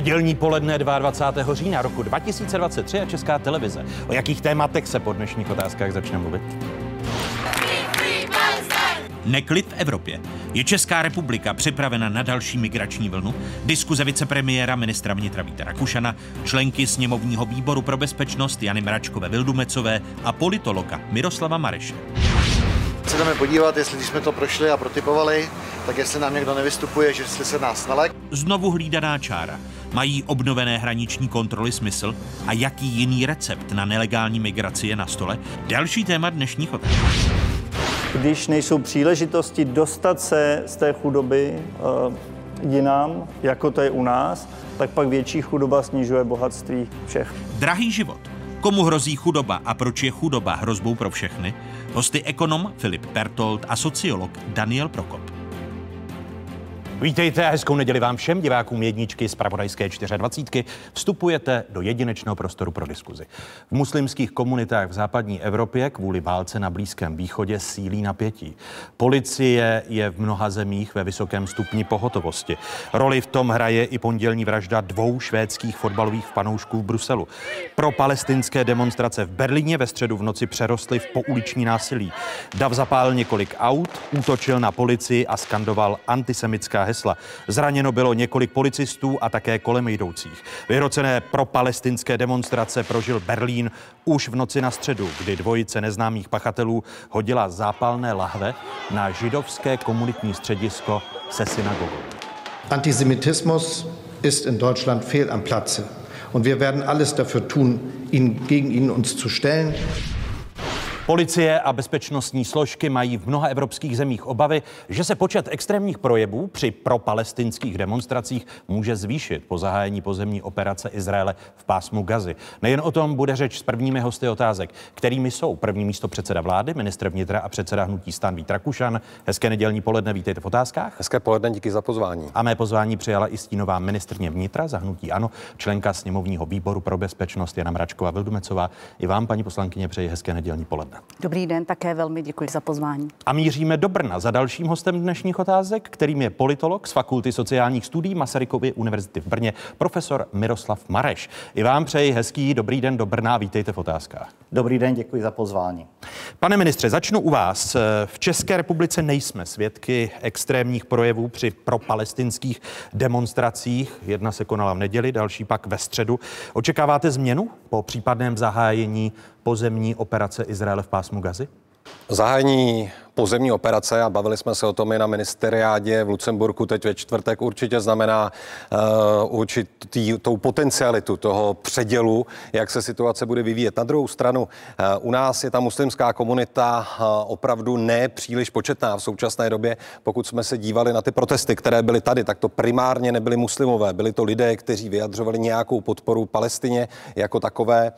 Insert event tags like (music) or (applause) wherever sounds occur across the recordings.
Nedělní poledne 22. října roku 2023 a Česká televize. O jakých tématech se po dnešních otázkách začne mluvit? Neklid v Evropě. Je Česká republika připravena na další migrační vlnu? Diskuze vicepremiéra ministra vnitra Víta Rakušana, členky sněmovního výboru pro bezpečnost Jany Mračkové Vildumecové a politologa Miroslava Mareše. Se jdeme podívat, jestli když jsme to prošli a protypovali, tak jestli nám někdo nevystupuje, že jestli se nás nalek. Znovu hlídaná čára. Mají obnovené hraniční kontroly smysl? A jaký jiný recept na nelegální migraci je na stole? Další téma dnešních otázek. Když nejsou příležitosti dostat se z té chudoby uh, jinam, jako to je u nás, tak pak větší chudoba snižuje bohatství všech. Drahý život. Komu hrozí chudoba a proč je chudoba hrozbou pro všechny? Hosty ekonom Filip Pertold a sociolog Daniel Prokop. Vítejte a hezkou neděli vám všem divákům jedničky z Pravodajské 24. Vstupujete do jedinečného prostoru pro diskuzi. V muslimských komunitách v západní Evropě kvůli válce na Blízkém východě sílí napětí. Policie je v mnoha zemích ve vysokém stupni pohotovosti. Roli v tom hraje i pondělní vražda dvou švédských fotbalových fanoušků v Bruselu. Pro palestinské demonstrace v Berlíně ve středu v noci přerostly v pouliční násilí. Dav zapálil několik aut, útočil na policii a skandoval antisemická hesla. Zraněno bylo několik policistů a také kolem jdoucích. Vyhrocené pro palestinské demonstrace prožil Berlín už v noci na středu, kdy dvojice neznámých pachatelů hodila zápalné lahve na židovské komunitní středisko se synagogou. Antisemitismus ist in Deutschland fehl am Platze. Und wir werden alles dafür tun, ihn, gegen ihn uns zu stellen. Policie a bezpečnostní složky mají v mnoha evropských zemích obavy, že se počet extrémních projevů při propalestinských demonstracích může zvýšit po zahájení pozemní operace Izraele v pásmu Gazy. Nejen o tom bude řeč s prvními hosty otázek, kterými jsou první místo předseda vlády, ministr vnitra a předseda hnutí stan Vít Rakušan. Hezké nedělní poledne, vítejte v otázkách. Hezké poledne, díky za pozvání. A mé pozvání přijala i stínová ministrně vnitra za hnutí Ano, členka sněmovního výboru pro bezpečnost Jana Mračková Vildumecová. I vám, paní poslankyně, přeji hezké nedělní poledne. Dobrý den, také velmi děkuji za pozvání. A míříme do Brna za dalším hostem dnešních otázek, kterým je politolog z Fakulty sociálních studií Masarykovy univerzity v Brně, profesor Miroslav Mareš. I vám přeji hezký dobrý den do Brna, vítejte v otázkách. Dobrý den, děkuji za pozvání. Pane ministře, začnu u vás. V České republice nejsme svědky extrémních projevů při propalestinských demonstracích. Jedna se konala v neděli, další pak ve středu. Očekáváte změnu po případném zahájení pozemní operace Izraele v pásmu Gazy? Zahájení pozemní operace a bavili jsme se o tom i na ministeriádě v Lucemburku teď ve čtvrtek určitě znamená uh, určitý tou potencialitu toho předělu, jak se situace bude vyvíjet. Na druhou stranu, uh, u nás je ta muslimská komunita uh, opravdu ne příliš početná v současné době. Pokud jsme se dívali na ty protesty, které byly tady, tak to primárně nebyly muslimové, byli to lidé, kteří vyjadřovali nějakou podporu Palestině jako takové.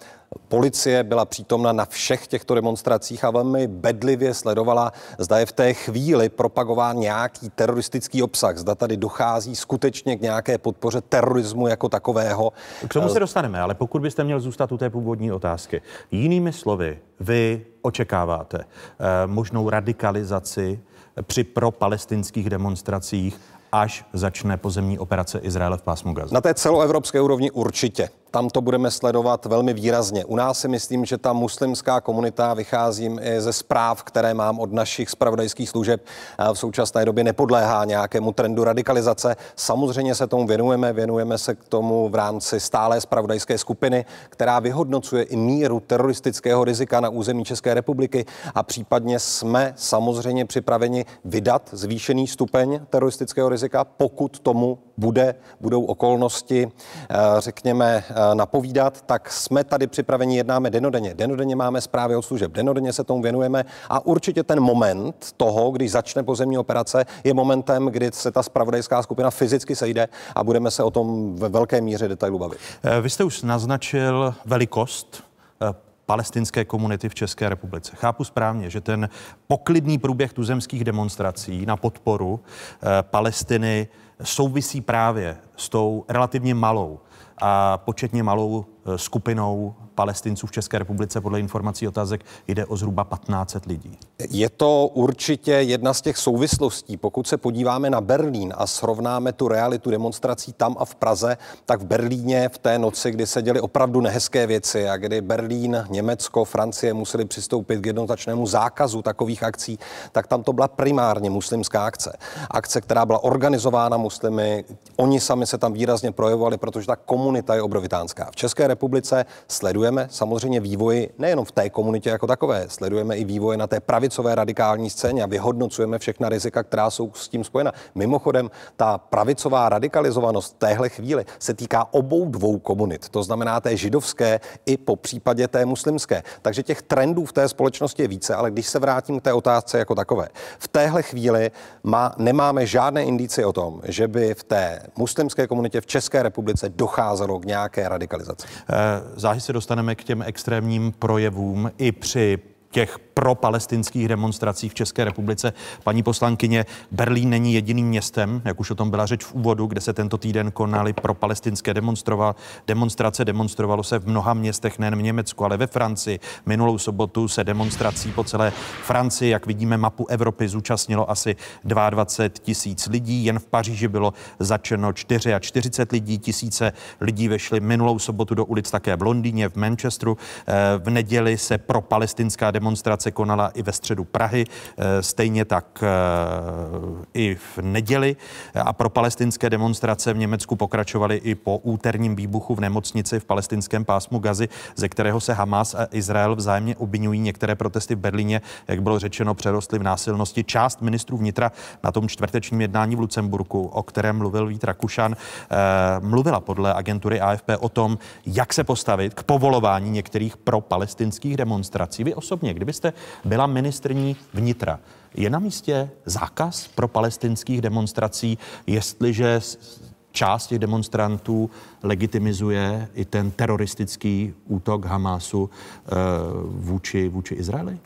Policie byla přítomna na všech těchto demonstracích a velmi bedlivě sledovala, zda je v té chvíli propagován nějaký teroristický obsah, zda tady dochází skutečně k nějaké podpoře terorismu jako takového. K tomu se dostaneme, ale pokud byste měl zůstat u té původní otázky. Jinými slovy, vy očekáváte eh, možnou radikalizaci při pro-palestinských demonstracích, až začne pozemní operace Izraele v pásmu Gaza? Na té celoevropské úrovni určitě tam to budeme sledovat velmi výrazně. U nás si myslím, že ta muslimská komunita, vycházím i ze zpráv, které mám od našich spravodajských služeb, v současné době nepodléhá nějakému trendu radikalizace. Samozřejmě se tomu věnujeme, věnujeme se k tomu v rámci stálé spravodajské skupiny, která vyhodnocuje i míru teroristického rizika na území České republiky a případně jsme samozřejmě připraveni vydat zvýšený stupeň teroristického rizika, pokud tomu bude, budou okolnosti, eh, řekněme, eh, napovídat, tak jsme tady připraveni, jednáme denodenně. Denodenně máme zprávy od služeb, denodenně se tomu věnujeme a určitě ten moment toho, když začne pozemní operace, je momentem, kdy se ta spravodajská skupina fyzicky sejde a budeme se o tom ve velké míře detailu bavit. Eh, vy jste už naznačil velikost palestinské komunity v České republice. Chápu správně, že ten poklidný průběh tuzemských demonstrací na podporu Palestiny souvisí právě s tou relativně malou a početně malou eh, skupinou palestinců v České republice podle informací otázek jde o zhruba 1500 lidí. Je to určitě jedna z těch souvislostí. Pokud se podíváme na Berlín a srovnáme tu realitu demonstrací tam a v Praze, tak v Berlíně v té noci, kdy se děly opravdu nehezké věci a kdy Berlín, Německo, Francie museli přistoupit k jednotačnému zákazu takových akcí, tak tam to byla primárně muslimská akce. Akce, která byla organizována muslimy, oni sami se tam výrazně projevovali, protože ta komunita je obrovitánská. V České republice sleduje sledujeme samozřejmě vývoj nejenom v té komunitě jako takové, sledujeme i vývoj na té pravicové radikální scéně a vyhodnocujeme všechna rizika, která jsou s tím spojena. Mimochodem, ta pravicová radikalizovanost v téhle chvíli se týká obou dvou komunit, to znamená té židovské i po případě té muslimské. Takže těch trendů v té společnosti je více, ale když se vrátím k té otázce jako takové, v téhle chvíli má, nemáme žádné indicie o tom, že by v té muslimské komunitě v České republice docházelo k nějaké radikalizaci. Eh, záhy se dostane dostaneme k těm extrémním projevům i při těch pro-palestinských demonstrací v České republice. Paní poslankyně, Berlín není jediným městem, jak už o tom byla řeč v úvodu, kde se tento týden konaly pro-palestinské demonstrace. Demonstrovalo se v mnoha městech, nejen v Německu, ale ve Francii. Minulou sobotu se demonstrací po celé Francii, jak vidíme mapu Evropy, zúčastnilo asi 22 tisíc lidí. Jen v Paříži bylo začeno 44 lidí, tisíce lidí vešly minulou sobotu do ulic také v Londýně, v Manchesteru. Eh, v neděli se pro palestinská demonstrace konala i ve středu Prahy, eh, stejně tak eh, i v neděli a pro palestinské demonstrace v Německu pokračovaly i po úterním výbuchu v nemocnici v palestinském pásmu Gazy, ze kterého se Hamas a Izrael vzájemně obvinují. Některé protesty v Berlíně, jak bylo řečeno, přerostly v násilnosti. Část ministrů vnitra na tom čtvrtečním jednání v Lucemburku, o kterém mluvil Vít Rakušan, eh, mluvila podle agentury AFP o tom, jak se postavit k povolování některých pro palestinských demonstrací. Vy osobně, kdybyste byla ministrní vnitra. Je na místě zákaz pro palestinských demonstrací, jestliže část těch demonstrantů legitimizuje i ten teroristický útok Hamásu eh, vůči, vůči Izraeli?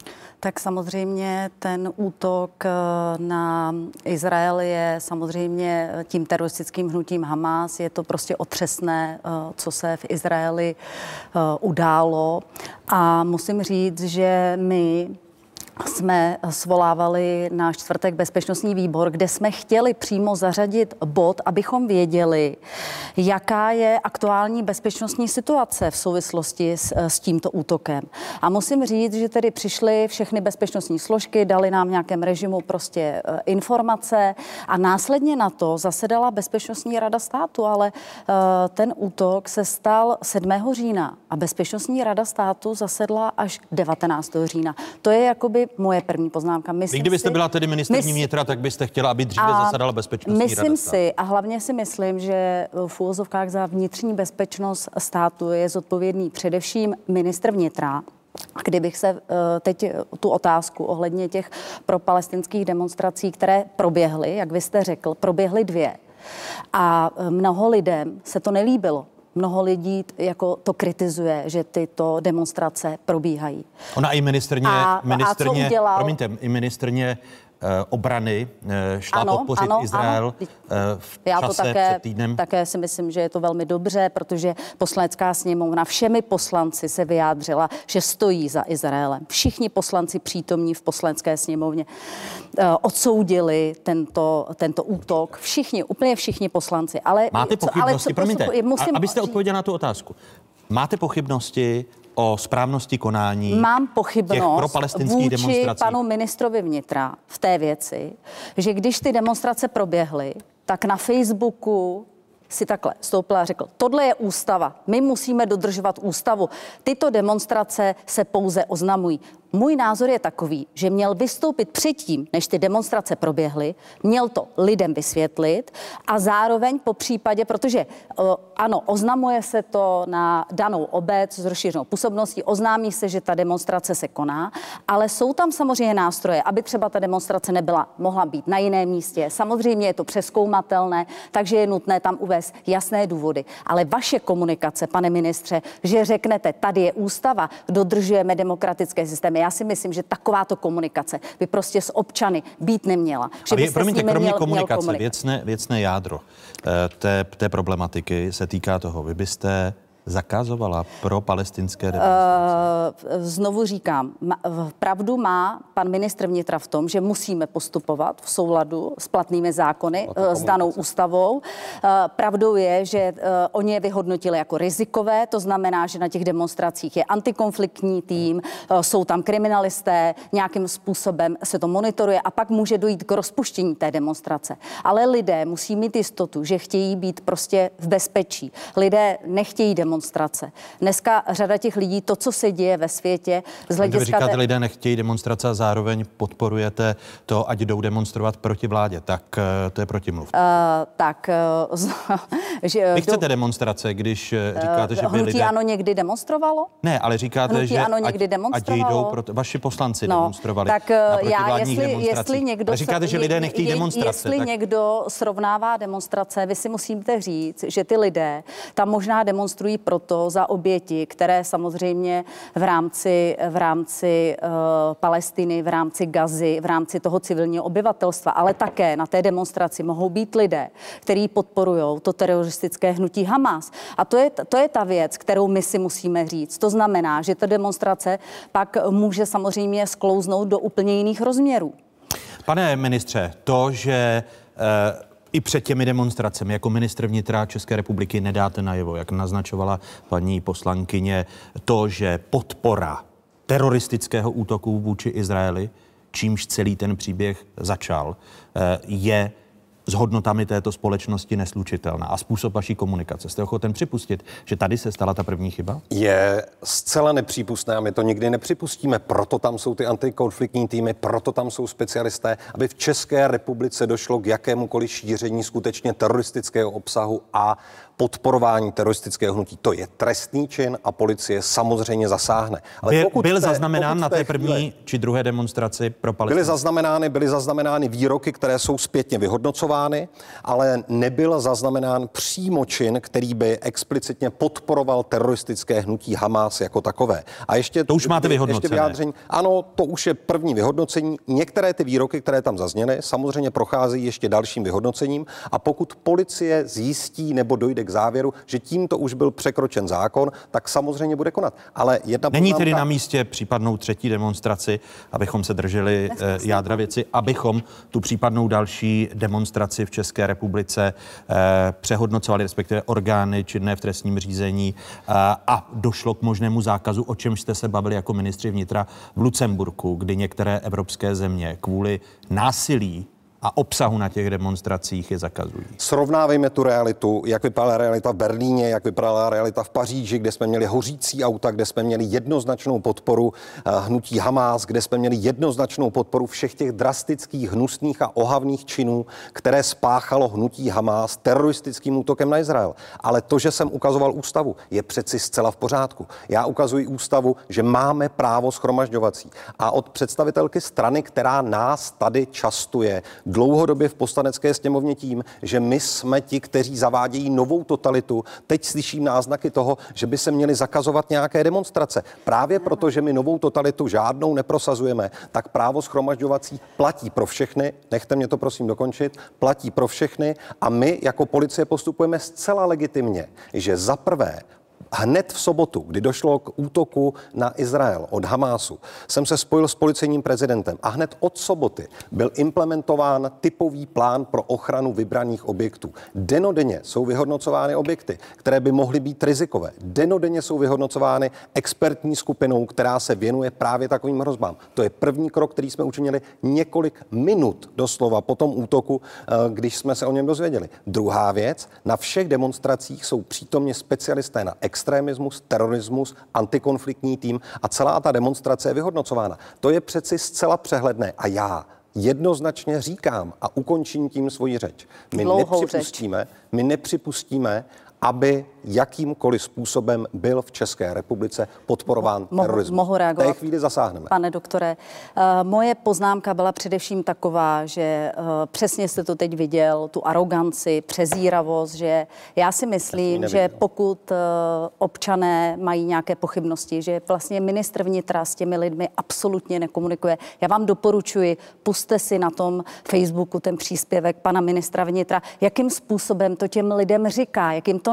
Tak samozřejmě ten útok eh, na Izrael je samozřejmě tím teroristickým hnutím Hamas. Je to prostě otřesné, eh, co se v Izraeli událo. A musím říct, že my jsme svolávali na čtvrtek bezpečnostní výbor, kde jsme chtěli přímo zařadit bod, abychom věděli, jaká je aktuální bezpečnostní situace v souvislosti s, s tímto útokem. A musím říct, že tedy přišly všechny bezpečnostní složky, dali nám v nějakém režimu prostě e, informace a následně na to zasedala Bezpečnostní rada státu, ale e, ten útok se stal 7. října a Bezpečnostní rada státu zasedla až 19. října. To je jakoby moje první poznámka. Myslím Vy kdybyste si, byla tedy ministrní vnitra, tak byste chtěla, aby dříve zasedala bezpečnostní myslím rada si, a hlavně si myslím, že v úvozovkách za vnitřní bezpečnost státu je zodpovědný především ministr vnitra, Kdybych se eh, teď tu otázku ohledně těch propalestinských demonstrací, které proběhly, jak vy jste řekl, proběhly dvě. A eh, mnoho lidem se to nelíbilo mnoho lidí jako to kritizuje, že tyto demonstrace probíhají. Ona i ministrně, a, ministrně a co udělal? promiňte, i ministrně obrany eh, šla ano, podpořit ano, Izrael ano. Eh, v Já čase to také, před týdnem? také si myslím, že je to velmi dobře, protože poslanecká sněmovna všemi poslanci se vyjádřila, že stojí za Izraelem. Všichni poslanci přítomní v poslanecké sněmovně odsoudili tento, tento útok. Všichni, úplně všichni poslanci. Ale, Máte pochybnosti, ale co, promiňte, musím, abyste odpověděla na tu otázku. Máte pochybnosti o správnosti konání Mám pochybnost vůči demonstrací. panu ministrovi vnitra v té věci, že když ty demonstrace proběhly, tak na Facebooku si takhle stoupila a řekl, tohle je ústava, my musíme dodržovat ústavu. Tyto demonstrace se pouze oznamují. Můj názor je takový, že měl vystoupit předtím, než ty demonstrace proběhly, měl to lidem vysvětlit a zároveň po případě, protože ano, oznamuje se to na danou obec s rozšířenou působností, oznámí se, že ta demonstrace se koná, ale jsou tam samozřejmě nástroje, aby třeba ta demonstrace nebyla, mohla být na jiném místě. Samozřejmě je to přeskoumatelné, takže je nutné tam uvést jasné důvody. Ale vaše komunikace, pane ministře, že řeknete, tady je ústava, dodržujeme demokratické systémy, já si myslím, že takováto komunikace by prostě s občany být neměla. Že A vy, promiňte, kromě měl, komunikace, měl věcné, věcné jádro eh, té, té problematiky se týká toho, vy byste zakazovala pro palestinské demonstrace? Eh, Znovu říkám, pravdu má pan ministr vnitra v tom, že musíme postupovat v souladu s platnými zákony, eh, s danou ústavou. Eh, Pravdou je, že oni je vyhodnotili jako rizikové, to znamená, že na těch demonstracích je antikonfliktní tým, jsou tam kriminalisté, nějakým způsobem se to monitoruje a pak může dojít k rozpuštění té demonstrace. Ale lidé musí mít jistotu, že chtějí být prostě v bezpečí. Lidé nechtějí demonstrace. Dneska řada těch lidí, to, co se děje ve světě, z Vy hlediska... říkáte, té- lidé nechtějí demonstrace a zároveň podporujete to, ať jdou demonstrovat proti vládě. Tak eh, to je protimluv. Eh, tak, z- (laughs) že... Vy chcete demonstrace, když říkáte, že by lidé... ano někdy demonstrovalo? Ne, ale říkáte, Hnutí že ANO ať, někdy ať demonstrovalo? jdou, proto, vaši poslanci No, demonstrovali tak na já, jestli, jestli někdo... ale říkáte, se- že lidé nechtějí je- demonstrace. Jestli tak... někdo srovnává demonstrace, vy si musíte říct, že ty lidé tam možná demonstrují proto za oběti, které samozřejmě v rámci, v rámci uh, Palestiny, v rámci Gazy, v rámci toho civilního obyvatelstva, ale také na té demonstraci mohou být lidé, kteří podporují to teroristické hnutí Hamas. A to je, to je ta věc, kterou my si musíme říct. To znamená, že ta demonstrace pak může samozřejmě sklouznout do úplně jiných rozměrů. Pane ministře, to, že eh, i před těmi demonstracemi. Jako ministr vnitra České republiky nedáte najevo, jak naznačovala paní poslankyně, to, že podpora teroristického útoku vůči Izraeli, čímž celý ten příběh začal, eh, je s hodnotami této společnosti neslučitelná. A způsob vaší komunikace. Jste ochoten připustit, že tady se stala ta první chyba? je zcela nepřípustné a my to nikdy nepřipustíme. Proto tam jsou ty antikonfliktní týmy, proto tam jsou specialisté, aby v České republice došlo k jakémukoliv šíření skutečně teroristického obsahu a podporování teroristického hnutí. To je trestný čin a policie samozřejmě zasáhne. Ale Byl, pokud byl té- zaznamenán pokud na té první či druhé demonstraci pro Byly Palestinu? zaznamenány, byly zaznamenány výroky, které jsou zpětně vyhodnocovány, ale nebyl zaznamenán přímo čin, který by explicitně podporoval teroristické hnutí Hamas jako takové. A ještě To už máte ještě vyhodnocené. vyjádření. Ano, to už je první vyhodnocení. Některé ty výroky, které tam zazněly, samozřejmě procházejí ještě dalším vyhodnocením. A pokud policie zjistí nebo dojde k závěru, že tímto už byl překročen zákon, tak samozřejmě bude konat. Ale jedna Není poznámka- tedy na místě případnou třetí demonstraci, abychom se drželi eh, jádra věci, abychom tu případnou další demonstraci v České republice eh, přehodnocovali, respektive orgány činné v trestním řízení eh, a došlo k možnému zákazu, o čemž jste se bavili jako ministři vnitra v Lucemburku, kdy některé evropské země kvůli násilí a obsahu na těch demonstracích je zakazují. Srovnávejme tu realitu, jak vypadala realita v Berlíně, jak vypadala realita v Paříži, kde jsme měli hořící auta, kde jsme měli jednoznačnou podporu eh, hnutí Hamas, kde jsme měli jednoznačnou podporu všech těch drastických, hnusných a ohavných činů, které spáchalo hnutí Hamas teroristickým útokem na Izrael. Ale to, že jsem ukazoval ústavu, je přeci zcela v pořádku. Já ukazuji ústavu, že máme právo schromažďovací. A od představitelky strany, která nás tady častuje, dlouhodobě v poslanecké sněmovně tím, že my jsme ti, kteří zavádějí novou totalitu. Teď slyším náznaky toho, že by se měly zakazovat nějaké demonstrace. Právě proto, že my novou totalitu žádnou neprosazujeme, tak právo schromažďovací platí pro všechny. Nechte mě to prosím dokončit. Platí pro všechny a my jako policie postupujeme zcela legitimně, že za prvé Hned v sobotu, kdy došlo k útoku na Izrael od Hamásu, jsem se spojil s policejním prezidentem a hned od soboty byl implementován typový plán pro ochranu vybraných objektů. Denodenně jsou vyhodnocovány objekty, které by mohly být rizikové. Denodenně jsou vyhodnocovány expertní skupinou, která se věnuje právě takovým hrozbám. To je první krok, který jsme učinili několik minut doslova po tom útoku, eh, když jsme se o něm dozvěděli. Druhá věc, na všech demonstracích jsou přítomně specialisté na extremismus, terorismus, antikonfliktní tým a celá ta demonstrace je vyhodnocována. To je přeci zcela přehledné a já jednoznačně říkám a ukončím tím svoji řeč. My Dlouhou nepřipustíme, my nepřipustíme, aby jakýmkoliv způsobem byl v České republice podporován mohu, terorismus. Mohu reagovat? V té chvíli zasáhneme. Pane doktore, uh, moje poznámka byla především taková, že uh, přesně jste to teď viděl, tu aroganci, přezíravost, že já si myslím, že pokud uh, občané mají nějaké pochybnosti, že vlastně ministr vnitra s těmi lidmi absolutně nekomunikuje. Já vám doporučuji, puste si na tom Facebooku ten příspěvek pana ministra vnitra, jakým způsobem to těm lidem říká, jakým to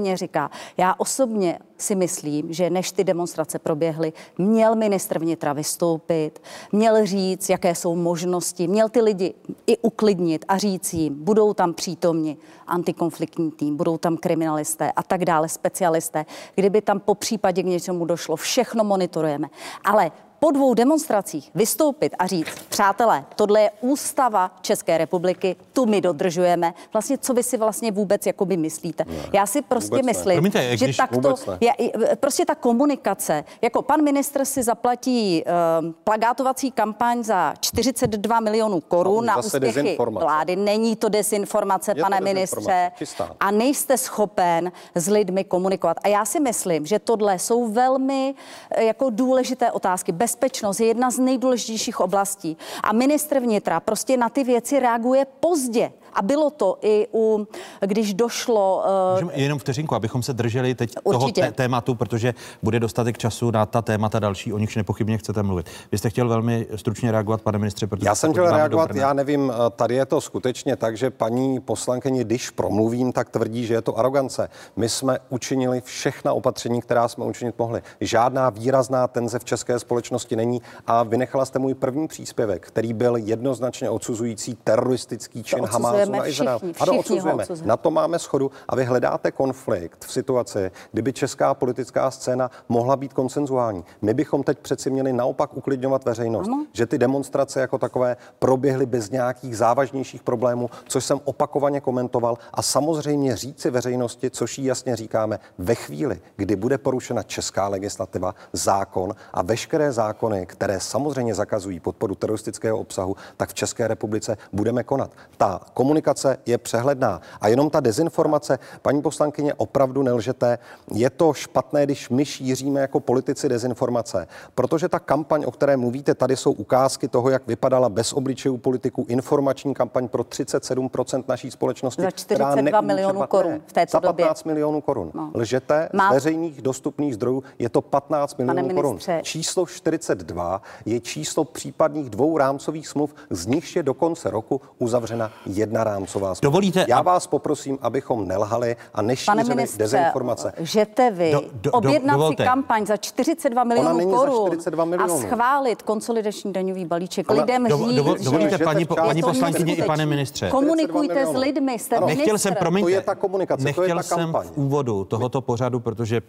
nadřazeně říká. Já osobně si myslím, že než ty demonstrace proběhly, měl ministr vnitra vystoupit, měl říct, jaké jsou možnosti, měl ty lidi i uklidnit a říct jim, budou tam přítomni antikonfliktní tým, budou tam kriminalisté a tak dále, specialisté. Kdyby tam po případě k něčemu došlo, všechno monitorujeme. Ale po dvou demonstracích vystoupit a říct, přátelé, tohle je ústava České republiky, tu my dodržujeme. Vlastně, co vy si vlastně vůbec jakoby myslíte? Ne, Já si prostě myslím, Promiňte, že když- takto, je, prostě ta komunikace, jako pan ministr si zaplatí um, plagátovací kampaň za 42 milionů korun na úspěchy vlády. Není to dezinformace, Je to pane dezinformace, ministře. čistá. A nejste schopen s lidmi komunikovat. A já si myslím, že tohle jsou velmi eh, jako důležité otázky. Bezpečnost je jedna z nejdůležitějších oblastí. A ministr vnitra prostě na ty věci reaguje pozdě. A bylo to i u, když došlo... eh, Můžeme jenom vteřinku, abychom se drželi teď toho Určitě. té- tématu, protože bude dostatek času na ta témata další, o nichž nepochybně chcete mluvit. Vy jste chtěl velmi stručně reagovat, pane ministře, protože Já se jsem chtěl reagovat, já nevím, eh, tady je to skutečně tak, že paní poslankyni, když promluvím, tak tvrdí, že je to arogance. My jsme učinili všechna opatření, která jsme učinit mohli. Žádná výrazná tenze v české společnosti není a vynechala jste můj první příspěvek, který byl jednoznačně odsuzující teroristický čin Hamásu odsuzujeme na Izrael. všichni, ano, všichni ho odsuzujeme. odsuzujeme. Na to máme schodu a vy hledáte konflikt v situaci, kdyby česká politická scéna mohla být konsenzuální. My bychom teď přeci měli naopak uklidňovat veřejnost, Ano. že ty demonstrace jako takové proběhly bez nějakých závažnějších problémů, což jsem opakovaně komentoval a samozřejmě říci veřejnosti, což jí jasně říkáme, ve chvíli, kdy bude porušena česká legislativa, zákon a veškeré zákony, které samozřejmě zakazují podporu teroristického obsahu, tak v České republice budeme konat. Ta komunikace je přehledná a jenom ta dezinformace, paní poslankyně, opravdu nelžete, je to špatné, když my šíříme jako politici dezinformace, protože ta kampaň, o které mluvíte, tady jsou ukázky toho, jak vypadala bez obličejů politiků informační kampaň pro 37% naší společnosti. Za která 42 neumí milionů korun v této Za době. 15 milionů korun. No. Lžete Má- z veřejných dostupných zdrojů, je to 15 milionů korun. ministře. Číslo 42 je číslo případných dvou rámcových smluv, z nichž je do konce roku uzavřena jedna rámcová smlouva. Dovolíte, Já vás poprosím, abychom nelhali a Pane nešířili ministře, dezinformace. žete vy Do- do- do- objednat si dovolte. kampaň za 42 milionů korun 42 a milionů. schválit konsolidační daňový balíček, Ona- lidem Dovo- říct, že dovolíte, že paní, paní to poslankyně i pane ministře. Komunikujte 42 s lidmi, jste Ano. Nechtěl jsem, ministr. promiňte, To je ta komunikace, to je nechtěl ta jsem v úvodu tohoto pořadu, protože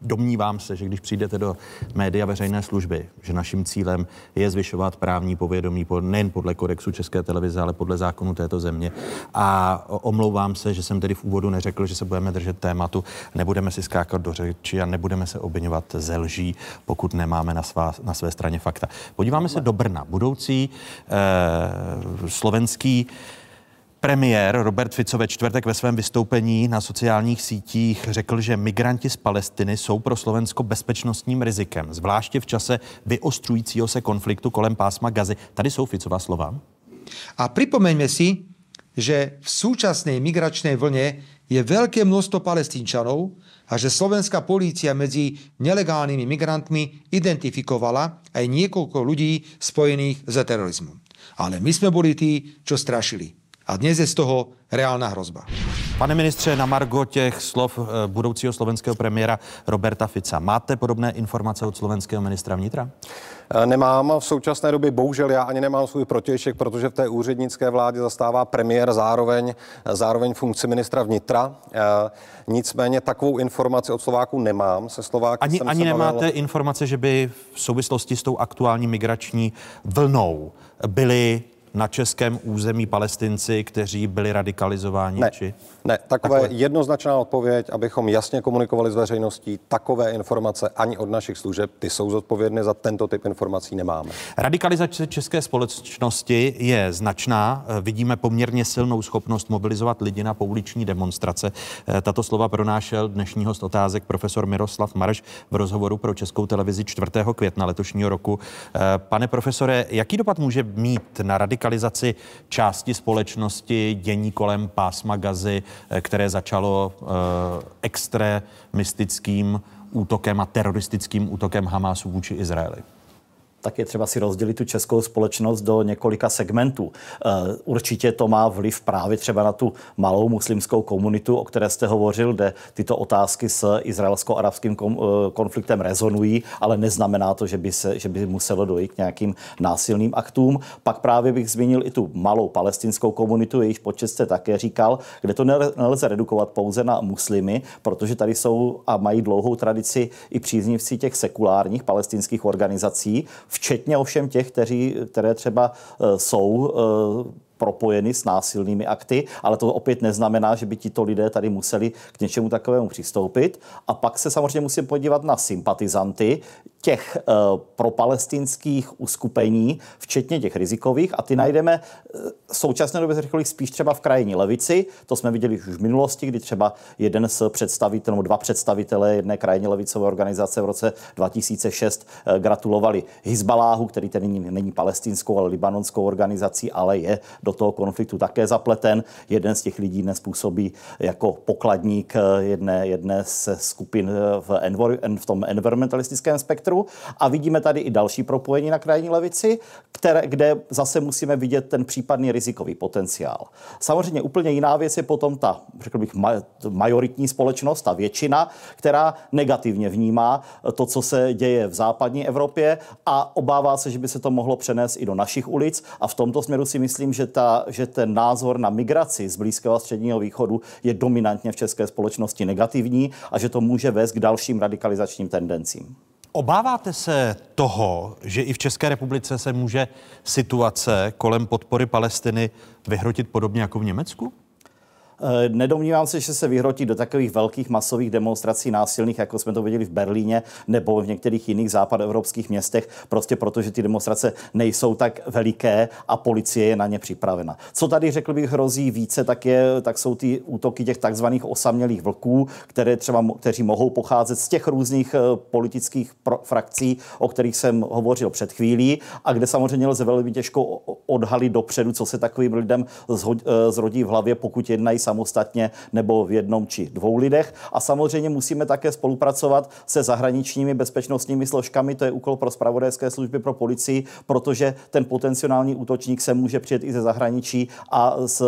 domnívám se, že když přijdete do média veřejné služby, že naším cílem je zvyšovat právní povědomí po- nejen podle kodexu České televize, ale podle zákonu této země. A omlouvám se, že jsem tedy v úvodu neřekl, že se budeme držet tématu, nebudeme si skákat do řeči a nebudeme se obvinovat ze lží, pokud nemáme na, svá, na své straně fakta. Podíváme se do Brna. Budoucí eh, slovenský Premiér Robert Fico ve čtvrtek ve svém vystoupení na sociálních sítích řekl, že migranti z Palestiny jsou pro Slovensko bezpečnostním rizikem, zvláště v čase vyostrujícího se konfliktu kolem pásma Gazy. Tady jsou Ficová slova. A pripomeňme si, že v súčasnej migračnej vlne je veľké množstvo palestínčanov a že slovenská polícia medzi nelegálnymi migrantmi identifikovala aj niekoľko ľudí spojených s terorizmom. Ale my sme boli tí, čo strašili. A dnes je z toho reálna hrozba. Pane ministře, na margo těch slov eh, budoucího slovenského premiéra Roberta Fica, máte podobné informace od slovenského ministra vnitra? Eh, Nemám v současné době, bohužel já ani nemám svůj protějšek, protože v té úřednické vládě zastává premiér zároveň, zároveň funkci ministra vnitra. Eh, Nicméně takovou informaci od Slováků nemám. Se Slováky Ani, jsem ani se bavil- nemáte informace, že by v souvislosti s tou aktuální migrační vlnou byly na českém území palestinci, kteří byli radikalizováni? Ne, či? ne takové, takové jednoznačná odpověď, abychom jasně komunikovali s veřejností, takové informace ani od našich služeb, ty jsou zodpovědné za tento typ informací, nemáme. Radikalizace české společnosti je značná. Vidíme poměrně silnou schopnost mobilizovat lidi na pouliční demonstrace. Tato slova pronášel dnešní host otázek profesor Miroslav Marš v rozhovoru pro Českou televizi 4. května letošního roku. Pane profesore, jaký dopad může mít na radikalizaci části společnosti dění kolem pásma Gazy, které začalo eh, extremistickým útokem a teroristickým útokem Hamásu vůči Izraeli? Tak je třeba si rozdělit tu českou společnost do několika segmentů. Eh, určitě to má vliv právě třeba na tu malou muslimskou komunitu, o které jste hovořil, kde tyto otázky s izraelsko-arabským eh, konfliktem rezonují, ale neznamená to, že by, se, že by muselo dojít k nějakým násilným aktům. Pak právě bych zmínil i tu malou palestinskou komunitu, jejíž počet jste také říkal, kde to nelze redukovat pouze na muslimy, protože tady jsou a mají dlouhou tradici i příznivci těch sekulárních palestinských organizací, včetně ovšem těch, kteří, které třeba eh, jsou eh, propojeny s násilnými akty, ale to opět neznamená, že by tito lidé tady museli k něčemu takovému přistoupit. A pak se samozřejmě musím podívat na sympatizanty těch uh, propalestinských uskupení, včetně těch rizikových, a ty najdeme v současné době, řekl spíš třeba v krajní levici. To jsme viděli už v minulosti, kdy třeba jeden z představitelů, nebo dva představitelé jedné krajně levicové organizace v roce 2006 uh, eh, gratulovali Hizbaláhu, který tedy není, není palestinskou, ale libanonskou organizací, ale je do toho konfliktu také zapleten. Jeden z těch lidí dnes působí jako pokladník jedné, jedné ze skupin v, envor, v tom environmentalistickém spektru. A vidíme tady i další propojení na krajní levici, které, kde zase musíme vidět ten případný rizikový potenciál. Samozřejmě úplně jiná věc je potom ta, řekl bych, majoritní společnost, ta většina, která negativně vnímá to, co se děje v západní Evropě a obává se, že by se to mohlo přenést i do našich ulic. A v tomto směru si myslím, že ta, že ten názor na migraci z Blízkého a Středního východu je dominantně v české společnosti negativní a že to může vést k dalším radikalizačním tendencím. Obáváte se toho, že i v České republice se může situace kolem podpory Palestiny vyhrotit podobně jako v Německu? Eh, nedomnívám se, že se vyhrotí do takových velkých masových demonstrací násilných, jako jsme to viděli v Berlíně nebo v některých jiných západoevropských městech, prostě protože ty demonstrace nejsou tak veliké a policie je na ně připravena. Co tady řekl bych hrozí více, tak, je, tak jsou ty útoky těch takzvaných osamělých vlků, které třeba, kteří mohou pocházet z těch různých eh, politických pro, frakcí, o kterých jsem hovořil před chvílí a kde samozřejmě lze velmi těžko odhalit dopředu, co se takovým lidem eh, zrodí v hlavě, pokud jednají samostatně nebo v jednom či dvou lidech. A samozřejmě musíme také spolupracovat se zahraničními bezpečnostními složkami, to je úkol pro spravodajské služby, pro policii, protože ten potenciální útočník se může přijet i ze zahraničí a z,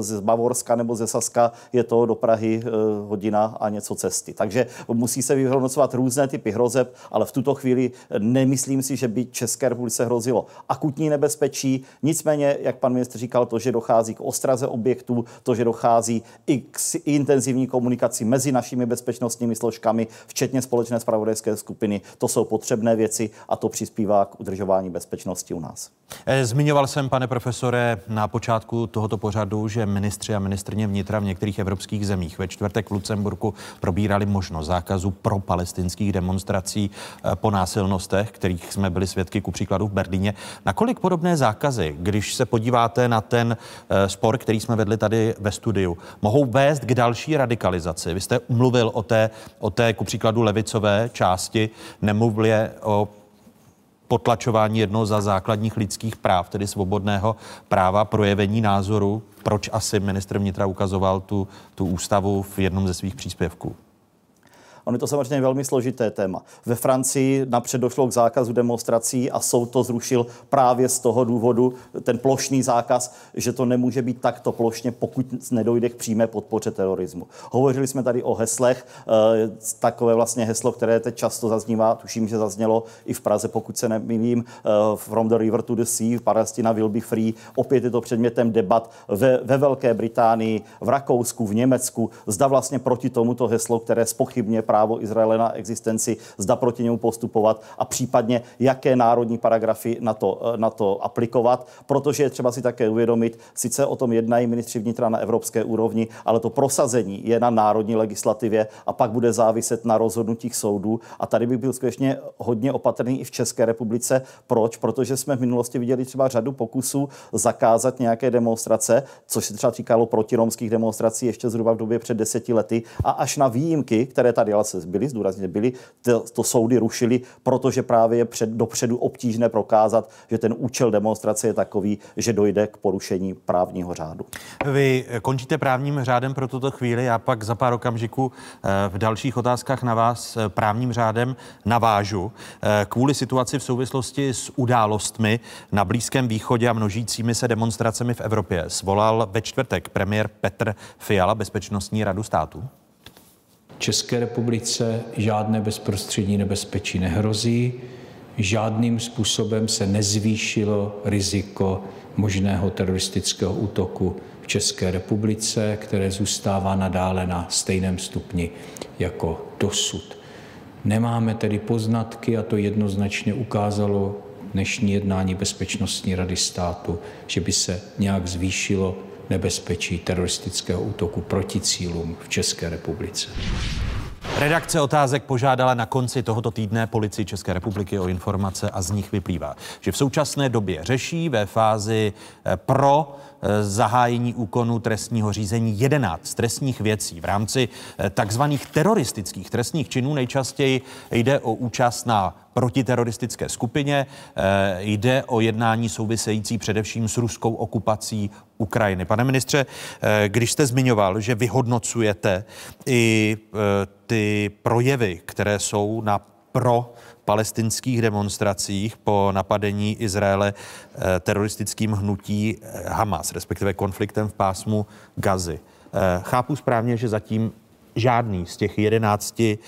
z Bavorska nebo ze Saska je to do Prahy eh, hodina a něco cesty. Takže musí se vyhodnocovat různé typy hrozeb, ale v tuto chvíli nemyslím si, že by České republice hrozilo akutní nebezpečí. Nicméně, jak pan ministr říkal, to, že dochází k ostraze objektů, to, že dochází dochází i k intenzivní komunikaci mezi našimi bezpečnostními složkami, včetně společné spravodajské skupiny. To jsou potřebné věci a to přispívá k udržování bezpečnosti u nás. Eh, zmiňoval jsem, pane profesore, na počátku tohoto pořadu, že ministři a ministrně vnitra v některých evropských zemích ve čtvrtek v Lucemburku probírali možnost zákazu pro palestinských demonstrací eh, po násilnostech, kterých jsme byli svědky ku příkladu v Berlíně. Nakolik podobné zákazy, když se podíváte na ten eh, spor, který jsme vedli tady ve studiu, studiu, mohou vést k další radikalizaci. Vy jste mluvil o té, o té ku příkladu levicové části, nemluvili o potlačování jednoho za základních lidských práv, tedy svobodného práva projevení názoru. Proč asi ministr vnitra ukazoval tu, tu ústavu v jednom ze svých příspěvků? On je to samozřejmě velmi složité téma. Ve Francii napřed došlo k zákazu demonstrací a soud to zrušil právě z toho důvodu, ten plošný zákaz, že to nemůže být takto plošně, pokud nedojde k přímé podpoře terorismu. Hovořili jsme tady o heslech, eh, takové vlastně heslo, které teď často zaznívá, tuším, že zaznělo i v Praze, pokud se nemýlím, eh, From the River to the Sea, Palestina will be free. Opět je to předmětem debat ve, ve Velké Británii, v Rakousku, v Německu. Zda vlastně proti tomuto heslo, které spochybně právě právo Izraele na existenci, zda proti němu postupovat a případně jaké národní paragrafy na to, eh, na to aplikovat, protože je třeba si také uvědomit, sice o tom jednají ministři vnitra na evropské úrovni, ale to prosazení je na národní legislativě a pak bude záviset na rozhodnutích soudů. A tady bych byl skutečně hodně opatrný i v České republice. Proč? Protože jsme v minulosti viděli třeba řadu pokusů zakázat nějaké demonstrace, což se třeba týkalo protiromských demonstrací ještě zhruba v době před deseti lety. A až na výjimky, které tady se byly, zdůrazně byly, to, to soudy rušily, protože právě je před, dopředu obtížné prokázat, že ten účel demonstrace je takový, že dojde k porušení právního řádu. Vy končíte právním řádem pro tuto chvíli, já pak za pár okamžiků eh, v dalších otázkách na vás eh, právním řádem navážu. Eh, kvůli situaci v souvislosti s událostmi na Blízkém východě a množícími se demonstracemi v Evropě svolal ve čtvrtek premiér Petr Fiala Bezpečnostní radu státu. České republice žádné bezprostřední nebezpečí nehrozí, žádným způsobem se nezvýšilo riziko možného teroristického útoku v České republice, které zůstává nadále na stejném stupni jako dosud. Nemáme tedy poznatky, a to jednoznačně ukázalo dnešní jednání Bezpečnostní rady státu, že by se nějak zvýšilo nebezpečí teroristického útoku proti cílům v České republice. Redakce otázek požádala na konci tohoto týdne policii České republiky o informace a z nich vyplývá, že v současné době řeší ve fázi eh, pro zahájení úkonu trestního řízení 11 trestních věcí v rámci eh, takzvaných teroristických trestních činů. Nejčastěji jde o účast na protiteroristické skupině. Jde o jednání související především s ruskou okupací Ukrajiny. Pane ministře, když jste zmiňoval, že vyhodnocujete i ty projevy, které jsou na pro palestinských demonstracích po napadení Izraele eh, teroristickým hnutí eh, Hamas, respektive konfliktem v pásmu Gazy. Eh, chápu správně, že zatím žádný z těch jedenácti,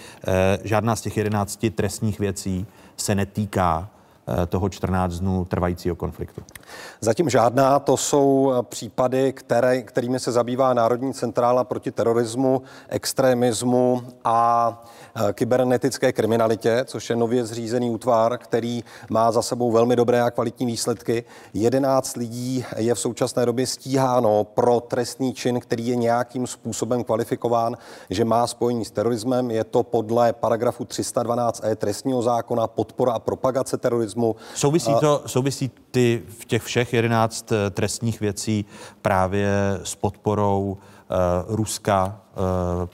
žádná z těch jedenácti trestních věcí se netýká toho 14 dnů trvajícího konfliktu? Zatím žádná. To jsou eh, případy, které, kterými se zabývá Národní centrála proti terorismu, extremismu a eh, kybernetické kriminalitě, což je nově zřízený útvar, který má za sebou velmi dobré a kvalitní výsledky. 11 lidí je v současné době stíháno pro trestný čin, který je nějakým způsobem kvalifikován, že má spojení s terorismem. Je to podle paragrafu 312e trestního zákona podpora a propagace terorismu terorismu. Souvisí, to, souvisí ty v těch všech 11 eh, trestních věcí právě s podporou uh, Ruska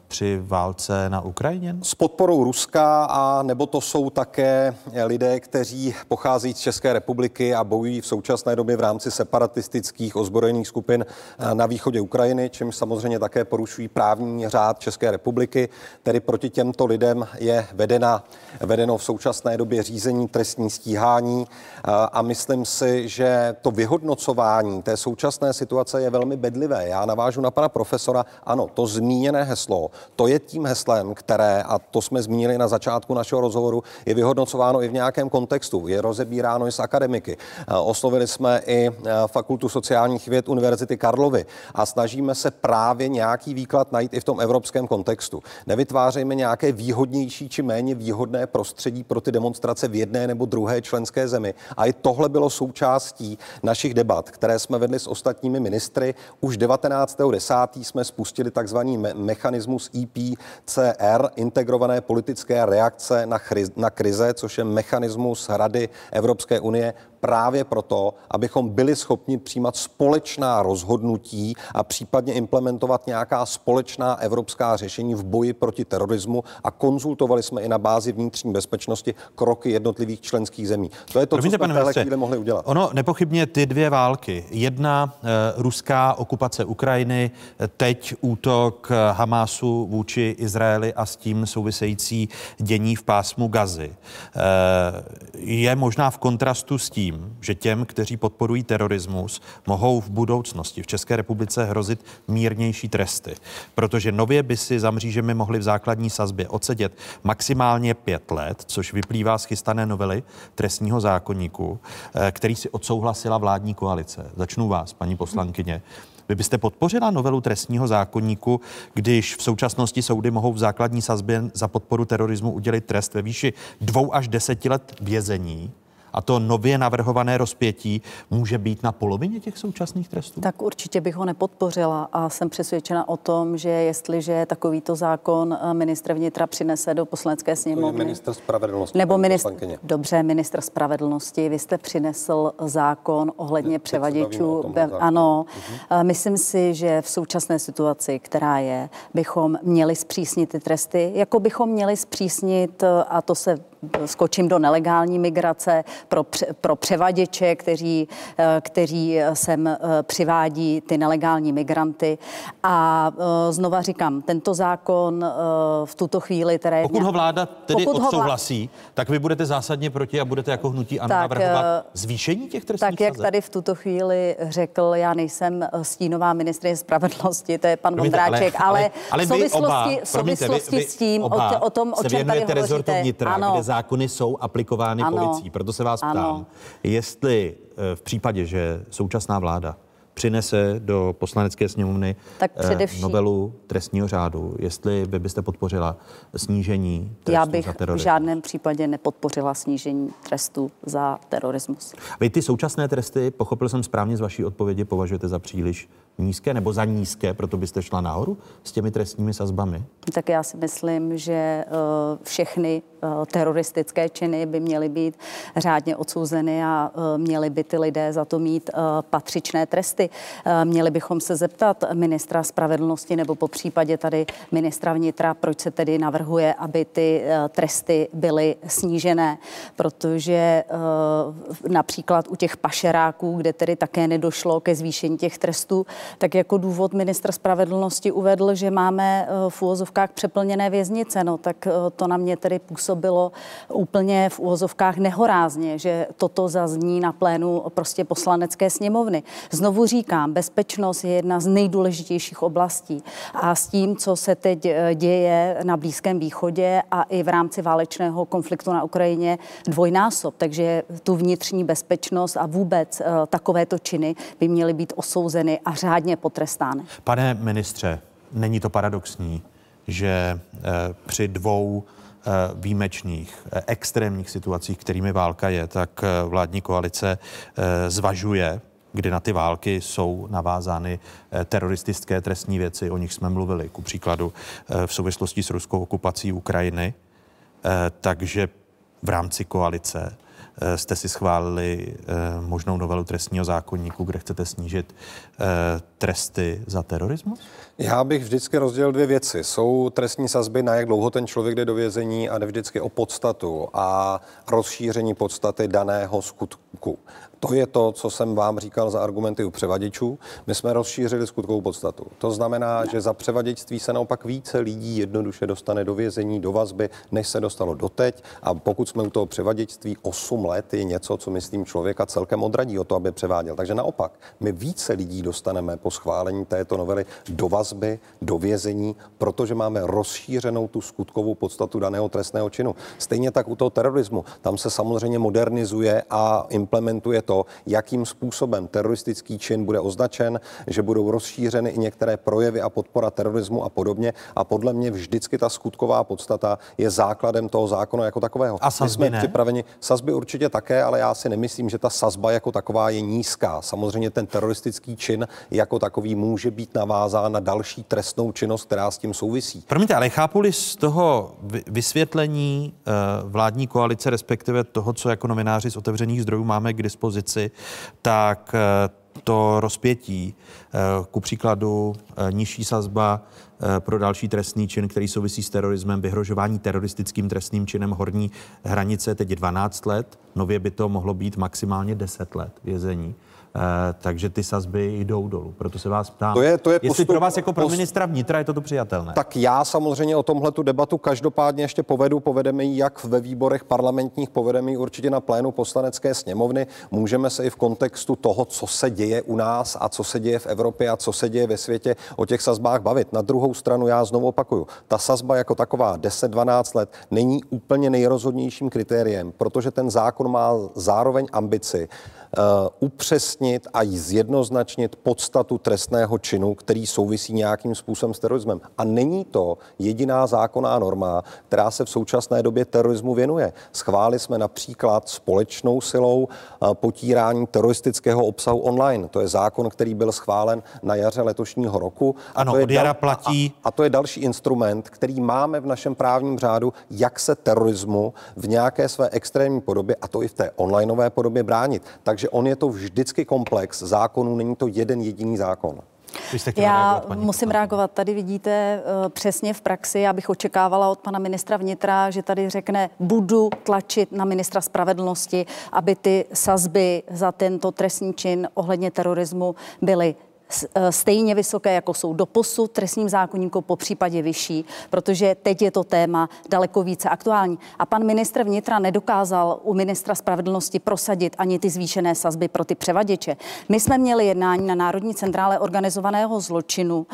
při válce na Ukrajině? S podporou Ruska a nebo to jsou také lidé, kteří pochází z České republiky a bojují v současné době v rámci separatistických ozbrojených skupin eh, na východě Ukrajiny, čímž samozřejmě také porušují právní řád České republiky. Tedy proti těmto lidem je vedena, vedeno v současné době řízení trestní stíhání eh, a myslím si, že to vyhodnocování té současné situace je velmi bedlivé. Já navážu na pana profesora. Ano, to zmíněné zmíněné heslo, to je tím heslem, které, a to jsme zmínili na začátku našeho rozhovoru, je vyhodnocováno i v nějakém kontextu, je rozebíráno i s akademiky. Eh, oslovili jsme i eh, Fakultu sociálních věd Univerzity Karlovy a snažíme se právě nějaký výklad najít i v tom evropském kontextu. Nevytvářejme nějaké výhodnější či méně výhodné prostředí pro ty demonstrace v jedné nebo druhé členské zemi. A i tohle bylo součástí našich debat, které jsme vedli s ostatními ministry. Už 19.10. jsme spustili takzvaný mechanismus IPCR, integrované politické reakce na, chry, na krize, což je mechanismus Rady Evropské unie právě proto, abychom byli schopni přijímat společná rozhodnutí a případně implementovat nějaká společná evropská řešení v boji proti terorismu a konzultovali jsme i na bázi vnitřní bezpečnosti kroky jednotlivých členských zemí. To je to, Promiňte, co jsme v téhle chvíli mohli udělat. Ono nepochybně ty dvě války. Jedna e, ruská okupace Ukrajiny, teď útok Hamásu vůči Izraeli a s tím související dění v pásmu Gazy. E, je možná v kontrastu s tím, tím, že těm, kteří podporují terorismus, mohou v budoucnosti v České republice hrozit mírnější tresty, protože nově by si za mřížemi mohli v základní sazbě odsedět maximálně pět let, což vyplývá z chystané novely trestního zákonníku, eh, který si odsouhlasila vládní koalice. Začnu vás, paní poslankyně. Vy byste podpořila novelu trestního zákonníku, když v současnosti soudy mohou v základní sazbě za podporu terorismu udělit trest ve výši dvou až deseti let vězení? A to nově navrhované rozpětí může být na polovině těch současných trestů? Tak určitě bych ho nepodpořila a jsem přesvědčena o tom, že jestliže takovýto zákon eh, ministr vnitra přinese do poslanecké sněmovny. minister spravedlnosti. Nebo ministr, dobře, ministr spravedlnosti, vy jste přinesl zákon ohledně převaděčů. Ano, uh-huh. myslím si, že v současné situaci, která je, bychom měli zpřísnit ty tresty, jako bychom měli zpřísnit, eh, a to se skočím do nelegální migrace, pro, pro převaděče, kteří, eh, kteří sem eh, přivádí ty nelegální migranty. A eh, znova říkám, tento zákon v tuto chvíli, které... Pokud ho vláda tedy odsouhlasí, ho vlá... tak vy budete zásadně proti a budete jako hnutí ANO navrhovat zvýšení těch trestních Tak, jak sazeb? tady v tuto chvíli řekl, já nejsem stínová ministrině spravedlnosti, to je pan Vondráček, ale, ale, ale v souvislosti, oba, souvislosti promiňte, vy, vy s tím, o, o tom, o čem tady hovoříte. Vnitra, ano. Zákony jsou aplikovány ano. policií. Proto se vás ptám, ano. jestli eh, v případě, že současná vláda přinese do poslanecké sněmovny tak eh, především, novelu trestního řádu, jestli vy byste podpořila snížení trestu Já bych za terorismus. v žádném případě nepodpořila snížení trestu za terorismus. Vy ty současné tresty, pochopil jsem správně z vaší odpovědi, považujete za příliš nízké nebo za nízké, proto byste šla nahoru s těmi trestními sazbami? Tak já si myslím, že uh, všechny teroristické činy by měly být řádně odsouzeny a uh, měly by ty lidé za to mít patřičné tresty. Měli bychom se zeptat ministra spravedlnosti nebo po případě tady ministra vnitra, proč se tedy navrhuje, aby ty tresty byly snížené, protože například u těch pašeráků, kde tedy také nedošlo ke zvýšení těch trestů, tak jako důvod ministr spravedlnosti uvedl, že máme eh, v úvozovkách přeplněné věznice. No tak eh, to na mě tedy působilo úplně v úvozovkách nehorázně, že toto zazní na plénu prostě poslanecké sněmovny. Znovu říkám, bezpečnost je jedna z nejdůležitějších oblastí a s tím, co se teď eh, děje na Blízkém východě a i v rámci válečného konfliktu na Ukrajině dvojnásob. Takže tu vnitřní bezpečnost a vůbec takovéto činy by měly být osouzeny a řádně potrestány. Pane ministře, není to paradoxní, že eh, při dvou eh, výjimečných, eh, extrémních situacích, kterými válka je, tak vládní koalice zvažuje, kdy na ty války jsou navázány teroristické trestní věci, o nich jsme mluvili, ku příkladu v souvislosti s ruskou okupací Ukrajiny. Takže v rámci koalice Eh, jste si schválili eh, možnou novelu trestního zákonníku, kde chcete snížit eh, tresty za terorismus? Já bych vždycky rozdělil dvě věci. Jsou trestní sazby, na jak dlouho ten člověk jde do vězení a jde vždycky o podstatu a rozšíření podstaty daného skutku. To je to, co jsem vám říkal za argumenty u převaděčů. My jsme rozšířili skutkovou podstatu. To znamená, že za převaděčství se naopak více lidí jednoduše dostane do vězení, do vazby, než se dostalo doteď. A pokud jsme u toho převaděčství 8 let, je něco, co myslím člověka celkem odradí o to, aby převáděl. Takže naopak, my více lidí dostaneme po schválení této novely do vazby, do vězení, protože máme rozšířenou tu skutkovou podstatu daného trestného činu. Stejně tak u toho terorismu. Tam se samozřejmě modernizuje a implementuje to, jakým způsobem teroristický čin bude označen, že budou rozšířeny i některé projevy a podpora terorismu a podobně. A podle mě vždycky ta skutková podstata je základem toho zákona jako takového. A sazby jsme ne? připraveni. Sazby určitě také, ale já si nemyslím, že ta sazba jako taková je nízká. Samozřejmě ten teroristický čin jako takový může být navázán na další trestnou činnost, která s tím souvisí. Promiňte, ale chápu-li z toho vysvětlení eh, vládní koalice, respektive toho, co jako novináři z otevřených zdrojů máme k dispozici, dispozici, tak eh, to rozpětí, eh, ku příkladu eh, nižší sazba pro další trestný čin, který souvisí s terorismem, vyhrožování teroristickým trestným činem horní hranice teď 12 let, nově by to mohlo být maximálně 10 let vězení. Eh, takže ty sazby jdou dolů. Proto se vás ptám, to je, to je jestli postup, pro vás jako pro ministra vnitra je toto přijatelné. Tak já samozřejmě o tomhle tu debatu každopádně ještě povedu. Povedeme ji jak ve výborech parlamentních, povedeme ji určitě na plénu poslanecké sněmovny. Můžeme se i v kontextu toho, co se děje u nás a co se děje v Evropě a co se děje ve světě, o těch sazbách bavit. Na druhou stranu já znovu opakuju, ta sazba jako taková 10-12 let není úplně nejrozhodnějším kritériem, protože ten zákon má zároveň ambici uh, upřesnit upřesnit a zjednoznačnit podstatu trestného činu, který souvisí nějakým způsobem s terorismem. A není to jediná zákonná norma, která se v současné době terorismu věnuje. Schválili jsme například společnou silou eh, potírání teroristického obsahu online. To je zákon, který byl schválen na jaře letošního roku. Ano, a to je od jara platí. A, a to je další instrument, který máme v našem právním řádu, jak se terorismu v nějaké své extrémní podobě, a to i v té onlineové podobě bránit. Takže on je to vždycky komplex zákonů, není to jeden jediný zákon. Já reagovat, musím reagovat. Tady vidíte uh, přesně v praxi, já bych očekávala od pana ministra vnitra, že tady řekne, budu tlačit na ministra spravedlnosti, aby ty sazby za tento trestní čin ohledně terorismu byly stejně vysoké, jako jsou do posud trestním zákonníku, po případě vyšší, protože teď je to téma daleko více aktuální. A pan ministr vnitra nedokázal u ministra spravedlnosti prosadit ani ty zvýšené sazby pro ty převaděče. My jsme měli jednání na Národní centrále organizovaného zločinu,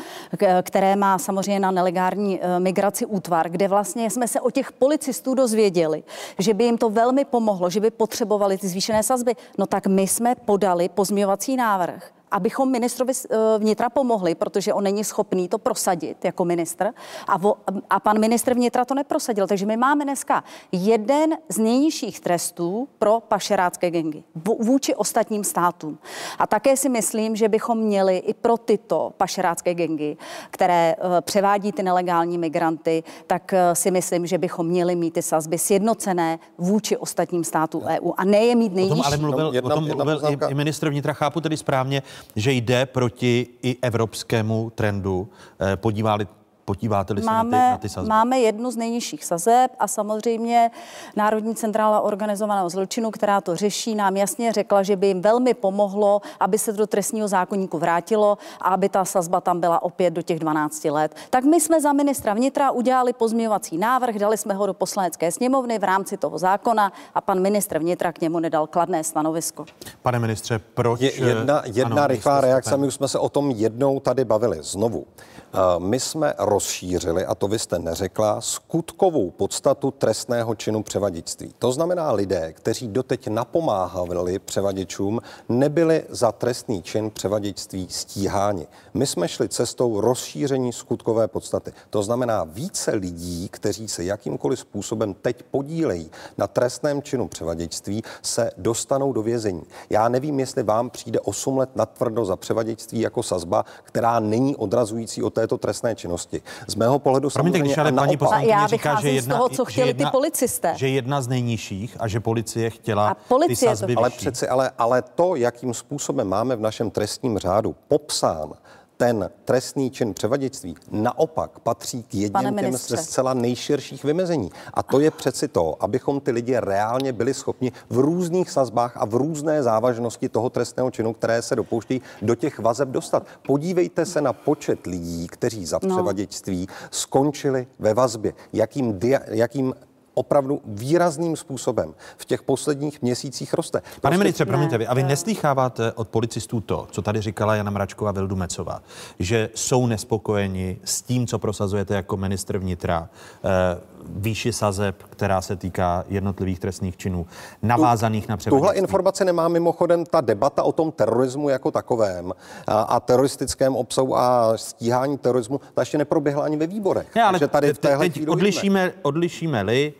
které má samozřejmě na nelegální eh, migraci útvar, kde vlastně jsme se o těch policistů dozvěděli, že by jim to velmi pomohlo, že by potřebovali ty zvýšené sazby. No tak my jsme podali pozměňovací návrh abychom ministrovi eh, vnitra pomohli, protože on není schopný to prosadit jako ministr a, vo, a pan ministr vnitra to neprosadil. Takže my máme dneska jeden z nejnižších trestů pro pašerácké gengy vůči ostatním státům. A také si myslím, že bychom měli i pro tyto pašerácké gengy, které uh, převádí ty nelegální migranty, tak uh, si myslím, že bychom měli mít ty sazby sjednocené vůči ostatním státům EU a ne je mít nejnižší. O tom ale mluvil, jedna, o tom mluvil i, i ministr vnitra, chápu tedy správně, že jde proti i evropskému trendu. Eh, podívali Podíváte-li máme, se na ty, na ty sazby? Máme jednu z nejnižších sazeb a samozřejmě Národní centrála organizovaného zločinu, která to řeší, nám jasně řekla, že by jim velmi pomohlo, aby se do trestního zákonníku vrátilo a aby ta sazba tam byla opět do těch 12 let. Tak my jsme za ministra vnitra udělali pozměňovací návrh, dali jsme ho do poslanecké sněmovny v rámci toho zákona a pan ministr vnitra k němu nedal kladné stanovisko. Pane ministře, proč? Je, jedna jedna ano, rychlá reakce, my už jsme se o tom jednou tady bavili. Znovu. Eh, my jsme rozšířili, a to vy jste neřekla, skutkovou podstatu trestného činu převaděčství. To znamená lidé, kteří doteď napomáhali převaděčům, nebyli za trestný čin převaděčství stíháni. My jsme šli cestou rozšíření skutkové podstaty. To znamená více lidí, kteří se jakýmkoliv způsobem teď podílejí na trestném činu převaděčství, se dostanou do vězení. Já nevím, jestli vám přijde 8 let natvrdo za převaděčství jako sazba, která není odrazující od této trestné činnosti. Z mého pohledu Promiňte, když ale paní poslankyně říká, že jedna, z toho, co chtěli jedna, ty policisté. Že jedna z nejnižších a že policie chtěla a policie ty sazby to... Ale přeci, ale, ale to, jakým způsobem máme v našem trestním řádu popsán ten trestný čin převaděčství naopak patří k jedním těm ze zcela nejširších vymezení. A to je přeci to, abychom ty lidi reálně byli schopni v různých sazbách a v různé závažnosti toho trestného činu, které se dopouští, do těch vazeb dostat. Podívejte se na počet lidí, kteří za no. převaděčství skončili ve vazbě. Jakým, dia, jakým opravdu výrazným způsobem v těch posledních měsících roste. Pane prostě... ministře, promiňte, vy, a vy neslýcháváte od policistů to, co tady říkala Jana Mračková Vildumecová, že jsou nespokojeni s tím, co prosazujete jako ministr vnitra, eh, výši sazeb, která se týká jednotlivých trestných činů, navázaných na převaděčství. Tuhle informace nemá mimochodem ta debata o tom terorismu jako takovém a, a teroristickém obsahu a stíhání terorismu, ta ještě neproběhla ani ve výborech. Ne, ale Takže tady v teď odlišíme, odlišíme-li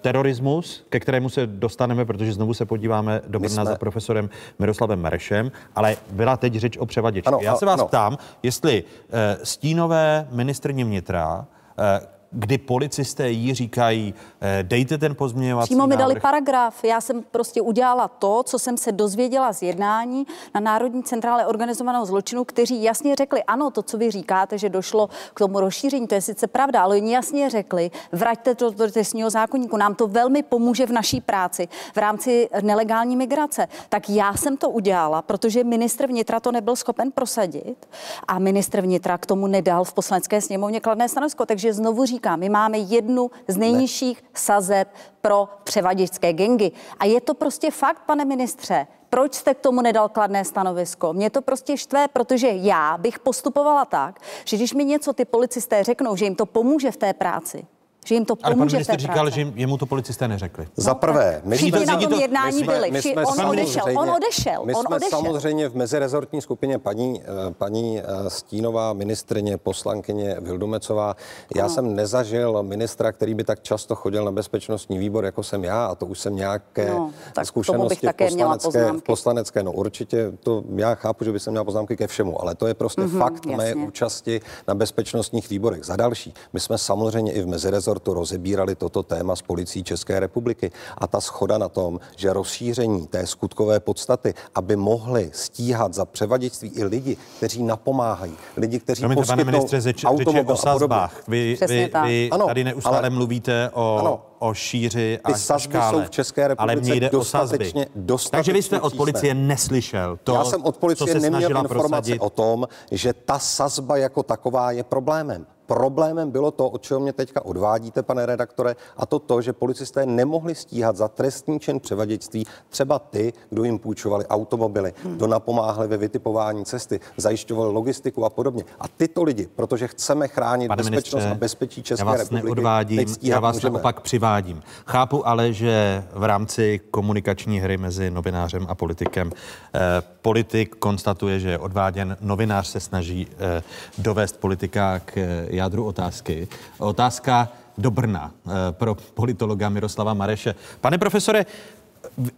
terorismus, ke kterému se dostaneme, protože znovu se podíváme do Brna jsme... za profesorem Miroslavem Marešem, ale byla teď řeč o převaděči. Já se vás ano. ptám, jestli eh, stínové ministrně vnitra eh, kdy policisté jí říkají, eh, dejte ten pozměňovací Přímo mi dali návrh. paragraf. Já jsem prostě udělala to, co jsem se dozvěděla z jednání na Národní centrále organizovaného zločinu, kteří jasně řekli, ano, to, co vy říkáte, že došlo k tomu rozšíření, to je sice pravda, ale oni jasně řekli, vraťte to do trestního zákonníku, nám to velmi pomůže v naší práci v rámci nelegální migrace. Tak já jsem to udělala, protože ministr vnitra to nebyl schopen prosadit a ministr vnitra k tomu nedal v poslanecké sněmovně kladné stanovisko. Takže znovu říkám, my máme jednu z nejnižších sazeb pro převaděčské gengy. A je to prostě fakt, pane ministře. Proč jste k tomu nedal kladné stanovisko? Mě to prostě štve, protože já bych postupovala tak, že když mi něco ty policisté řeknou, že jim to pomůže v té práci, že jim to Ale pan pomůže minister práci. říkal, že jemu to policisté neřekli. Za prvé, my Všichni jsme, na tom to- jednání my jsme- byli. my jsme on odešel, samozřejmě- on odešel, My on jsme odešel. samozřejmě v mezirezortní skupině paní, eh, paní eh, Stínová, ministrině, poslankyně Vildumecová. Já jsem nezažil ministra, který by tak často chodil na bezpečnostní výbor, jako jsem já, a to už jsem nějaké No, tak k tomu bych zkušenosti v také měla poslanecké, v poznámky. poslanecké. No určitě, to já chápu, že by jsem měl poznámky ke všemu, ale to je prostě Mhm, fakt mé jasně. účasti na bezpečnostních výborech. Za další, my jsme samozřejmě i v mezirezortu rozebírali toto téma s policií České republiky a ta schoda na tom, že rozšíření té skutkové podstaty, aby mohli stíhat za převaděčství i lidi, kteří napomáhají, lidi, kteří Promiňte, pane poskytnou ministře, řeč, řeč je automobil o a podobně. sazbách. Vy, vy, tak. vy Ano, tady neustále ale- mluvíte o, Ano. o šíři a Ty sazby škále, jsou v České republice ale mně jde o sazby. dostatečně- dostatečně Takže vy jste od policie neslyšel to, Já jsem od co policie se neměl informace prosadit. o tom, že ta sazba jako taková je problémem. Problémem bylo to, od čeho mě teďka odvádíte, pane redaktore, a to to, že policisté nemohli stíhat za trestní čin převaděčství třeba ty, kdo jim půjčovali automobily, Hmm. kdo napomáhali ve vytipování cesty, zajišťovali logistiku a podobně. A tyto lidi, protože chceme chránit Pane bezpečnost ministře, a bezpečí České já vás republiky, neodvádím, já vás můžeme. naopak přivádím. Chápu ale, že v rámci komunikační hry mezi novinářem a politikem eh, politik konstatuje, že je odváděn, novinář se snaží eh, dovést politika k eh, jádru otázky. Otázka do Brna eh, pro politologa Miroslava Mareše. Pane profesore,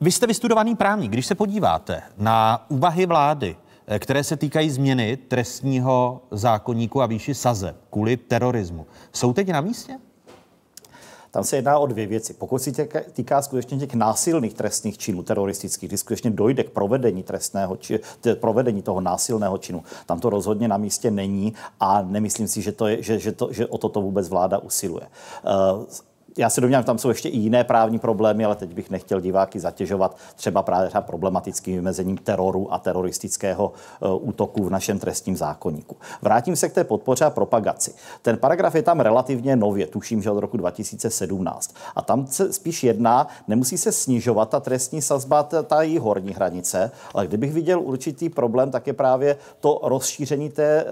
vy jste vystudovaný právník. Když se podíváte na úvahy vlády, eh, které se týkají změny trestního zákonníku a výši sazeb kvůli terorismu, jsou teď na místě? Tam se jedná o dvě věci. Pokud se týká, skutečně těch násilných trestných činů teroristických, kdy skutečně dojde k provedení trestného, či, provedení toho násilného činu, tam to rozhodně na místě není a nemyslím si, že, to je, že, že, to, že o toto vůbec vláda usiluje. Uh, já se domnívám, tam jsou ještě i jiné právní problémy, ale teď bych nechtěl diváky zatěžovat třeba právě třeba problematickým vymezením teroru a teroristického uh, útoku v našem trestním zákonníku. Vrátím se k té podpoře a propagaci. Ten paragraf je tam relativně nově, tuším, že od roku 2017. A tam se spíš jedná, nemusí se snižovat ta trestní sazba, ta, její horní hranice, ale kdybych viděl určitý problém, tak je právě to rozšíření té,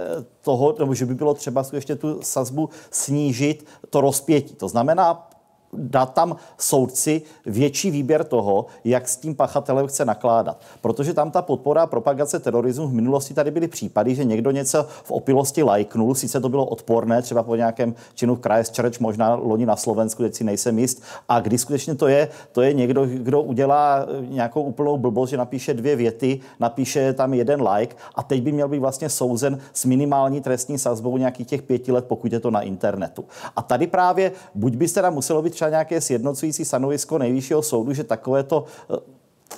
toho, nebo že by bylo třeba ještě tu sazbu snížit, to rozpětí. To znamená, dát tam soudci větší výběr toho, jak s tím pachatelem chce nakládat. Protože tam ta podpora a propagace terorismu v minulosti tady byly případy, že někdo něco v opilosti lajknul, sice to bylo odporné, třeba po nějakém činu v Christchurch, možná loni na Slovensku, teď si nejsem jist, a kdy skutečně to je, to je někdo, kdo udělá nějakou úplnou blbost, že napíše dvě věty, napíše tam jeden like a teď by měl být vlastně souzen s minimální trestní sazbou nějakých těch pěti let, pokud je to na internetu. A tady právě buď by teda muselo být třeba nějaké sjednocující stanovisko nejvyššího soudu, že takovéto eh,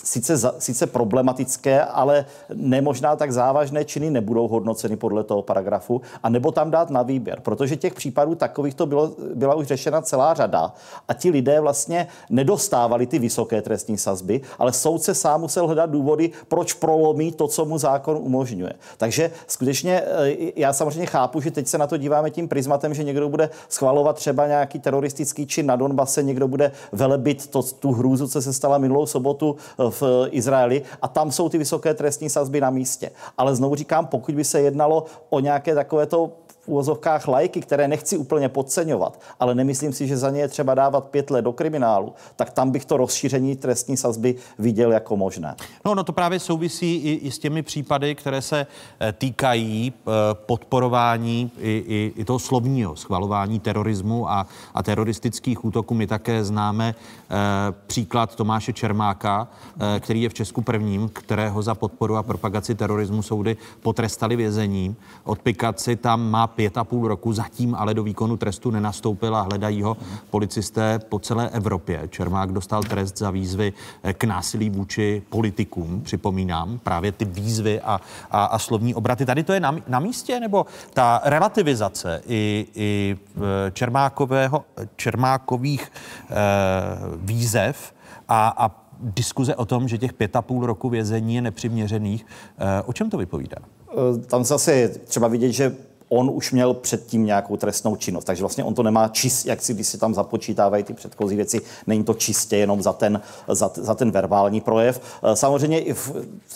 sice, sice problematické, ale nemožná tak závažné činy nebudou hodnoceny podle toho paragrafu, a nebo tam dát na výběr, protože těch případů takových to bylo, byla už řešena celá řada a ti lidé vlastně nedostávali ty vysoké trestní sazby, ale soudce sám musel hledat důvody, proč prolomí to, co mu zákon umožňuje. Takže skutečně eh, já samozřejmě chápu, že teď se na to díváme tím prismatem, že někdo bude schvalovat třeba nějaký teroristický čin na Donbase, někdo bude velebit to, tu hrůzu, co se stala minulou sobotu v Izraeli a tam jsou ty vysoké trestní sazby na místě. Ale znovu říkám, pokud by se jednalo o nějaké takovéto v úvozovkách lajky, které nechci úplně podceňovat, ale nemyslím si, že za ně je třeba dávat pět let do kriminálu, tak tam bych to rozšíření trestní sazby viděl jako možné. No, no to právě souvisí i, i s těmi případy, které se eh, týkají eh, podporování i, i, i toho slovního schvalování terorismu a, a teroristických útoků. My také známe eh, příklad Tomáše Čermáka, eh, který je v Česku prvním, kterého za podporu a propagaci terorismu soudy potrestali vězením. Odpikat si tam má pět a půl roku, zatím ale do výkonu trestu nenastoupil a hledají ho policisté po celé Evropě. Čermák dostal trest za výzvy k násilí vůči politikům, připomínám, právě ty výzvy a, a, a slovní obraty. Tady to je na, na místě, nebo ta relativizace i, i Čermákového, Čermákových eh, výzev a, a diskuze o tom, že těch pět a půl roku vězení je nepřiměřených. Eh, o čem to vypovídá? Eh, tam zase třeba vidět, že on už měl předtím nějakou trestnou činnost. Takže vlastně on to nemá čist, jak si, když si tam započítávají ty předchozí věci, není to čistě jenom za ten, za, za ten verbální projev. Eh, samozřejmě i v,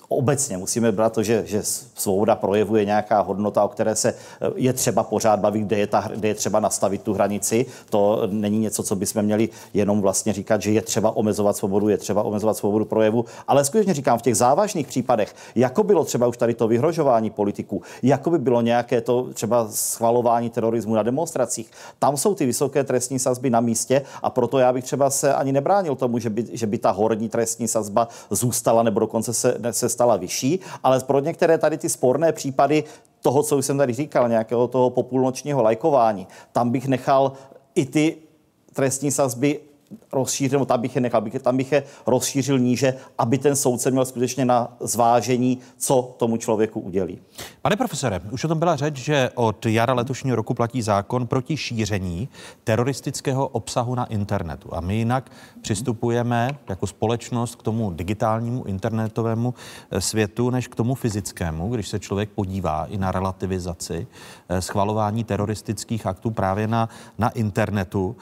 obecně musíme brát to, že, že svoboda projevu je nějaká hodnota, o které se eh, je třeba pořád bavit, kde je, ta, kde je třeba nastavit tu hranici. To není něco, co bychom měli jenom vlastně říkat, že je třeba omezovat svobodu, je třeba omezovat svobodu projevu. Ale skutečně říkám, v těch závažných případech, jako bylo třeba už tady to vyhrožování politiků, jako by bylo nějaké to třeba třeba schvalování terorismu na demonstracích. Tam jsou ty vysoké trestní sazby na místě a proto já bych třeba se ani nebránil tomu, že by, že by ta horní trestní sazba zůstala nebo dokonce se, se stala vyšší, ale pro některé tady ty sporné případy toho, co už jsem tady říkal, nějakého toho populnočního lajkování, tam bych nechal i ty trestní sazby rozšířil, tam bych je nechal, bych, tam bych je rozšířil níže, aby ten soudce měl skutečně na zvážení, co tomu člověku udělí. Pane profesore, už o tom byla řeč, že od jara letošního roku platí zákon proti šíření teroristického obsahu na internetu. A my jinak přistupujeme jako společnost k tomu digitálnímu internetovému eh, světu, než k tomu fyzickému, když se člověk podívá i na relativizaci eh, schvalování teroristických aktů právě na, na internetu.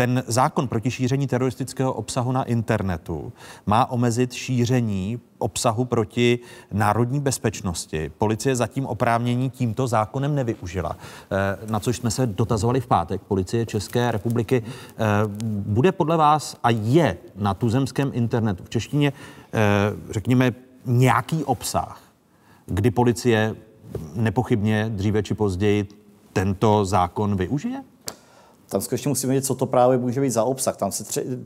Ten zákon proti šíření teroristického obsahu na internetu má omezit šíření obsahu proti národní bezpečnosti. Policie zatím oprávnění tímto zákonem nevyužila, eh, na což jsme se dotazovali v pátek. Policie České republiky eh, bude podle vás a je na tuzemském internetu v češtině, eh, řekněme, nějaký obsah, kdy policie nepochybně dříve či později tento zákon využije? Tam skutečně musíme vědět, co to právě může být za obsah. Tam se tře-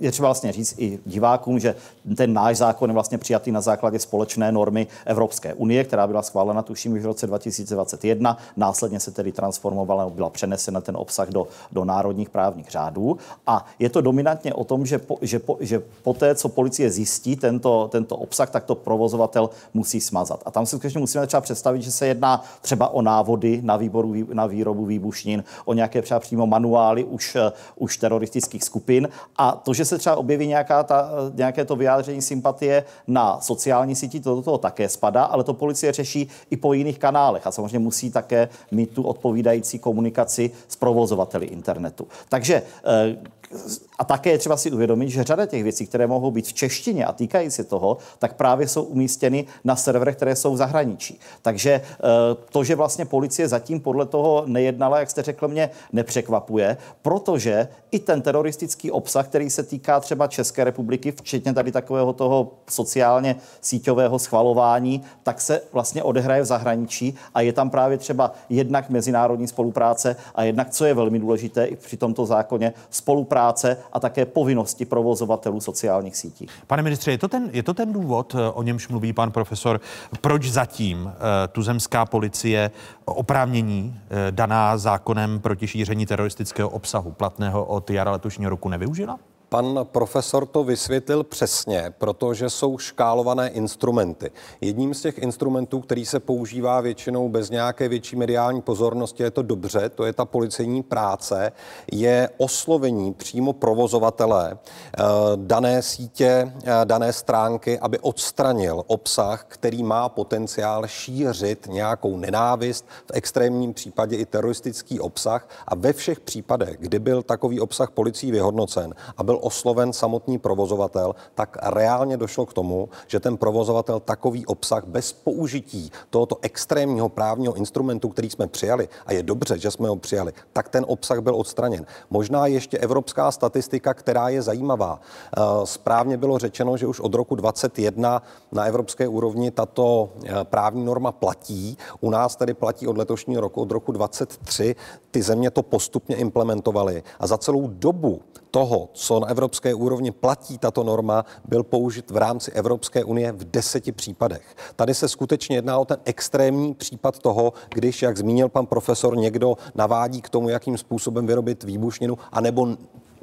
je třeba vlastně říct i divákům, že ten náš zákon je vlastně přijatý na základě společné normy Evropské unie, která byla schválena tuším už v roce 2021. Následně se tedy transformovala, byla přenesena ten obsah do, do národních právních řádů. A je to dominantně o tom, že, po, že, po, že po té, co policie zjistí tento, tento obsah, tak to provozovatel musí smazat. A tam si skutečně musíme třeba představit, že se jedná třeba o návody na, výboru, na výrobu výbušnin, o nějaké třeba přímo manuály už, eh, už teroristických skupin. A to, že se třeba objeví nějaká ta, eh, nějaké to vyjádření sympatie na sociální síti, to do toho také spadá, ale to policie řeší i po jiných kanálech a samozřejmě musí také mít tu odpovídající komunikaci s provozovateli internetu. Takže eh, a také je třeba si uvědomit, že řada těch věcí, které mohou být v češtině a týkají se toho, tak právě jsou umístěny na serverech, které jsou v zahraničí. Takže eh, to, že vlastně policie zatím podle toho nejednala, jak jste řekl, mě nepřekvapuje, protože i ten teroristický obsah, který se týká třeba České republiky, včetně tady takového toho sociálně síťového schvalování, tak se vlastně odehraje v zahraničí a je tam právě třeba jednak mezinárodní spolupráce a jednak, co je velmi důležité i při tomto zákoně, spolupráce a také povinnosti provozovatelů sociálních sítí. Pane ministře, je to ten, je to ten důvod, eh, o němž mluví pan profesor, proč zatím uh, tuzemská policie oprávnění uh, daná zákonem proti šíření teroristického obsahu platného od jara letošního roku nevyužila? Pan profesor to vysvětlil přesně, protože jsou škálované instrumenty. Jedním z těch instrumentů, který se používá většinou bez nějaké větší mediální pozornosti, je to dobře, to je ta policejní práce, je oslovení přímo provozovatele eh, dané sítě, eh, dané stránky, aby odstranil obsah, který má potenciál šířit nějakou nenávist, v extrémním případě i teroristický obsah. A ve všech případech, kdy byl takový obsah policií vyhodnocen a byl osloven samotný provozovatel, tak reálně došlo k tomu, že ten provozovatel takový obsah bez použití tohoto extrémního právního instrumentu, který jsme přijali, a je dobře, že jsme ho přijali, tak ten obsah byl odstraněn. Možná ještě evropská statistika, která je zajímavá. Eh, správně bylo řečeno, že už od roku 2021 na evropské úrovni tato eh, právní norma platí. U nás tedy platí od letošního roku, od roku 2023. Ty země to postupně implementovaly a za celou dobu toho, co evropské úrovni platí tato norma, byl použit v rámci Evropské unie v deseti případech. Tady se skutečně jedná o ten extrémní případ toho, když, jak zmínil pan profesor, někdo navádí k tomu, jakým způsobem vyrobit výbušninu, anebo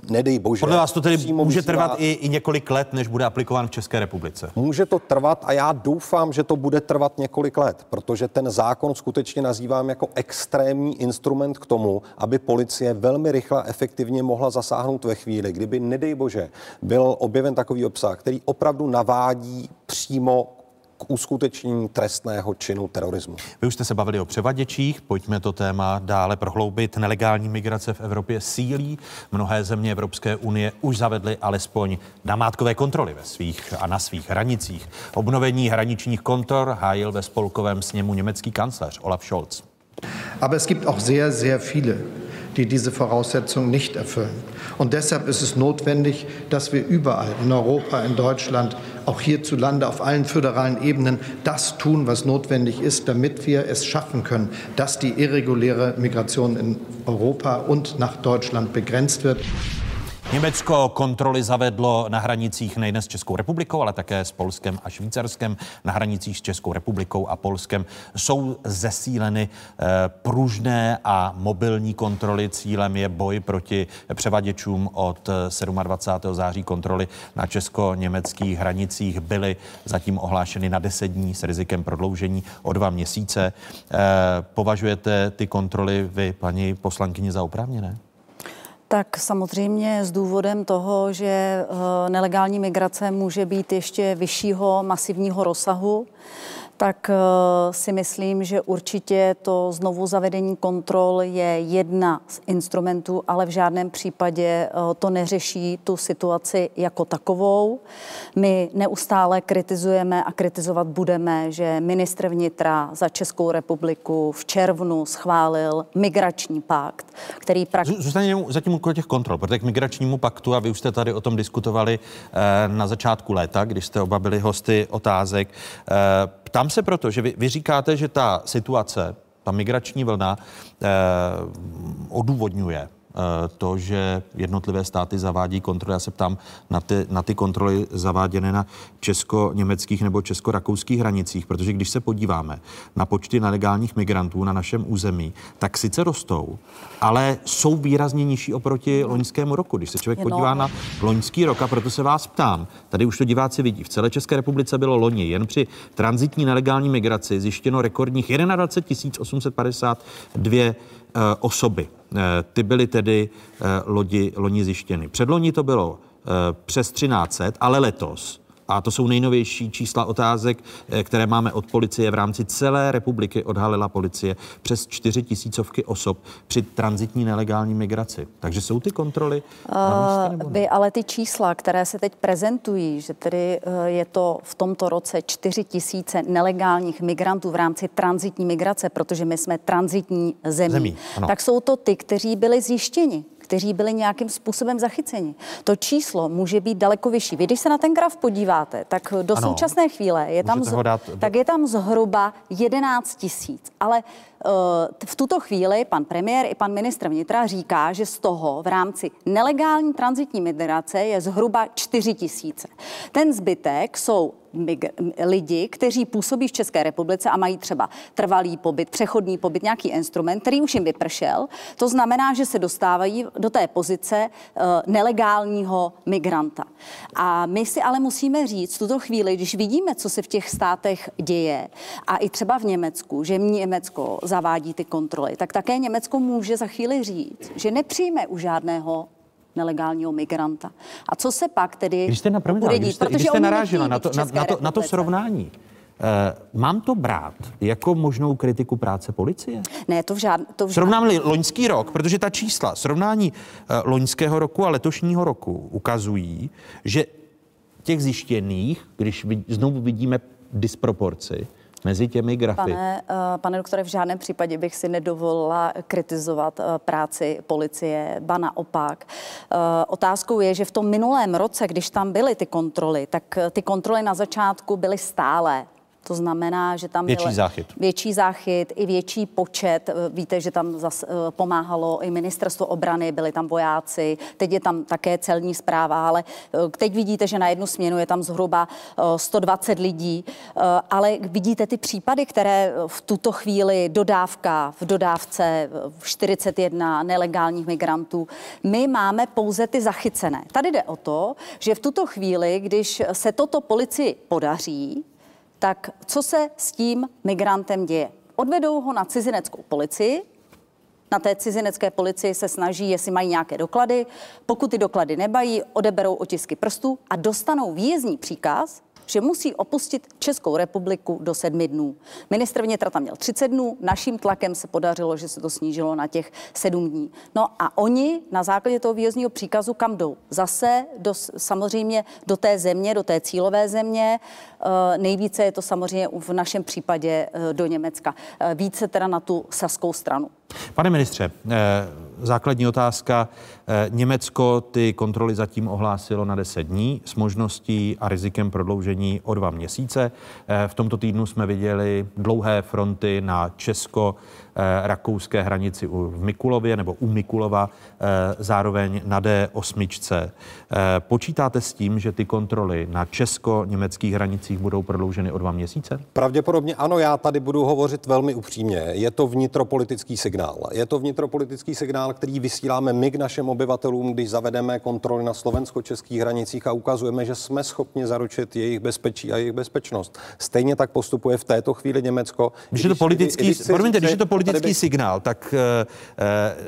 nedej bože. Podle vás to tedy může trvat i, i několik let, než bude aplikován v České republice? Může to trvat a já doufám, že to bude trvat několik let, protože ten zákon skutečně nazývám jako extrémní instrument k tomu, aby policie velmi rychle a efektivně mohla zasáhnout ve chvíli, kdyby, nedej bože, byl objeven takový obsah, který opravdu navádí přímo k uskutečnění trestného činu terorismu. Vy už jste se bavili o převaděčích, pojďme to téma dále prohloubit. Nelegální migrace v Evropě sílí. Mnohé země Evropské unie už zavedly alespoň namátkové kontroly ve svých a na svých hranicích. Obnovení hraničních kontor hájil ve spolkovém sněmu německý kancléř Olaf Scholz. Aber es gibt auch sehr, sehr viele, die diese Voraussetzungen nicht erfüllen. Und deshalb ist es notwendig, dass wir überall in Europa, in Deutschland, auch hierzulande auf allen föderalen Ebenen das tun, was notwendig ist, damit wir es schaffen können, dass die irreguläre Migration in Europa und nach Deutschland begrenzt wird. Německo kontroly zavedlo na hranicích nejen s Českou republikou, ale také s Polskem a Švýcarskem. Na hranicích s Českou republikou a Polskem jsou zesíleny eh, pružné a mobilní kontroly. Cílem je boj proti převaděčům od 27. září kontroly na česko-německých hranicích byly zatím ohlášeny na 10 dní s rizikem prodloužení o dva měsíce. Eh, považujete ty kontroly vy, paní poslankyni, za oprávněné? Tak samozřejmě s důvodem toho, že eh, nelegální migrace může být ještě vyššího masivního rozsahu, tak eh, si myslím, že určitě to znovu zavedení kontrol je jedna z instrumentů, ale v žádném případě eh, to neřeší tu situaci jako takovou. My neustále kritizujeme a kritizovat budeme, že ministr vnitra za Českou republiku v červnu schválil migrační pakt, který prakticky... Zůstane zatím u těch kontrol, protože k migračnímu paktu, a vy už jste tady o tom diskutovali eh, na začátku léta, když jste oba byli hosty otázek, Ptám se proto, že vy, vy říkáte, že ta situace, ta migrační vlna eh, odůvodňuje to, že jednotlivé státy zavádí kontroly. Já se ptám na ty, na ty kontroly zaváděné na česko-německých nebo česko-rakouských hranicích, protože když se podíváme na počty nelegálních migrantů na našem území, tak sice rostou, ale jsou výrazně nižší oproti loňskému roku. Když se člověk podívá na loňský rok, a proto se vás ptám, tady už to diváci vidí, v celé České republice bylo loni jen při transitní nelegální migraci zjištěno rekordních 21 852 Eh, osoby. Eh, ty byly tedy eh, lodi, loni zjištěny. Předloni to bylo přes 1300, ale letos a to jsou nejnovější čísla otázek, které máme od policie v rámci celé republiky, odhalila policie přes 4 tisícovky osob při transitní nelegální migraci. Takže jsou ty kontroly uh, By ale ty čísla, které se teď prezentují, že tedy uh, je to v tomto roce 4 tisíce nelegálních migrantů v rámci transitní migrace, protože my jsme transitní zemí, zemí tak jsou to ty, kteří byli zjištěni kteří byli nějakým způsobem zachyceni. To číslo může být daleko vyšší. Vy, když se na ten graf podíváte, tak do ano. současné chvíle je tam, z, tak je tam zhruba 11 tisíc. Ale v tuto chvíli pan premiér i pan ministr vnitra říká, že z toho v rámci nelegální transitní migrace je zhruba 4 tisíce. Ten zbytek jsou lidi, kteří působí v České republice a mají třeba trvalý pobyt, přechodný pobyt, nějaký instrument, který už jim vypršel. To znamená, že se dostávají do té pozice uh, nelegálního migranta. A my si ale musíme říct v tuto chvíli, když vidíme, co se v těch státech děje, a i třeba v Německu, že Německo zavádí ty kontroly, tak také Německo může za chvíli říct, že nepřijme u žádného nelegálního migranta. A co se pak tedy když jste, napromiňte, bude dít? Když jste, Protože když jste narážela na to, na, na, to, na to srovnání, Uh, mám to brát jako možnou kritiku práce policie? Ne, to v žádném. Žád... Srovnám-li loňský rok, protože ta čísla srovnání uh, loňského roku a letošního roku ukazují, že těch zjištěných, když vid, znovu vidíme disproporci, mezi těmi grafy. Pane, uh, pane doktore, v žádném případě bych si nedovolila kritizovat uh, práci policie, ba naopak. Uh, otázkou je, že v tom minulém roce, když tam byly ty kontroly, tak ty kontroly na začátku byly stále To znamená, že tam větší byl záchyt. větší záchyt i větší počet. Víte, že tam zas, pomáhalo i ministerstvo obrany, byli tam vojáci, teď je tam také celní zpráva, ale teď vidíte, že na jednu směnu je tam zhruba 120 lidí, ale vidíte ty případy, které v tuto chvíli dodávka, v dodávce 41 nelegálních migrantů, my máme pouze ty zachycené. Tady jde o to, že v tuto chvíli, když se toto policii podaří, tak co se s tím migrantem děje? Odvedou ho na cizineckou policii, na té cizinecké policii se snaží, jestli mají nějaké doklady. Pokud ty doklady nemají, odeberou otisky prstů a dostanou výjezdní příkaz, že musí opustit Českou republiku do sedmi dnů. Ministr vnitra tam měl 30 dnů, naším tlakem se podařilo, že se to snížilo na těch sedm dní. No a oni na základě toho výjezdního příkazu kam jdou? Zase do, samozřejmě do té země, do té cílové země. E, nejvíce je to samozřejmě v našem případě e, do Německa. E, více teda na tu saskou stranu. Pane ministře, základní otázka. Německo ty kontroly zatím ohlásilo na 10 dní s možností a rizikem prodloužení o dva měsíce. V tomto týdnu jsme viděli dlouhé fronty na Česko Eh, rakouské hranici v Mikulově nebo u Mikulova, eh, zároveň na D8. Eh, počítáte s tím, že ty kontroly na česko-německých hranicích budou prodlouženy o dva měsíce? Pravděpodobně ano, já tady budu hovořit velmi upřímně. Je to vnitropolitický signál. Je to vnitropolitický signál, který vysíláme my k našim obyvatelům, když zavedeme kontroly na slovensko-českých hranicích a ukazujeme, že jsme schopni zaručit jejich bezpečí a jejich bezpečnost. Stejně tak postupuje v této chvíli Německo. Když je to politický, když, když, promiňte, když je to politický politický by... signál, tak e,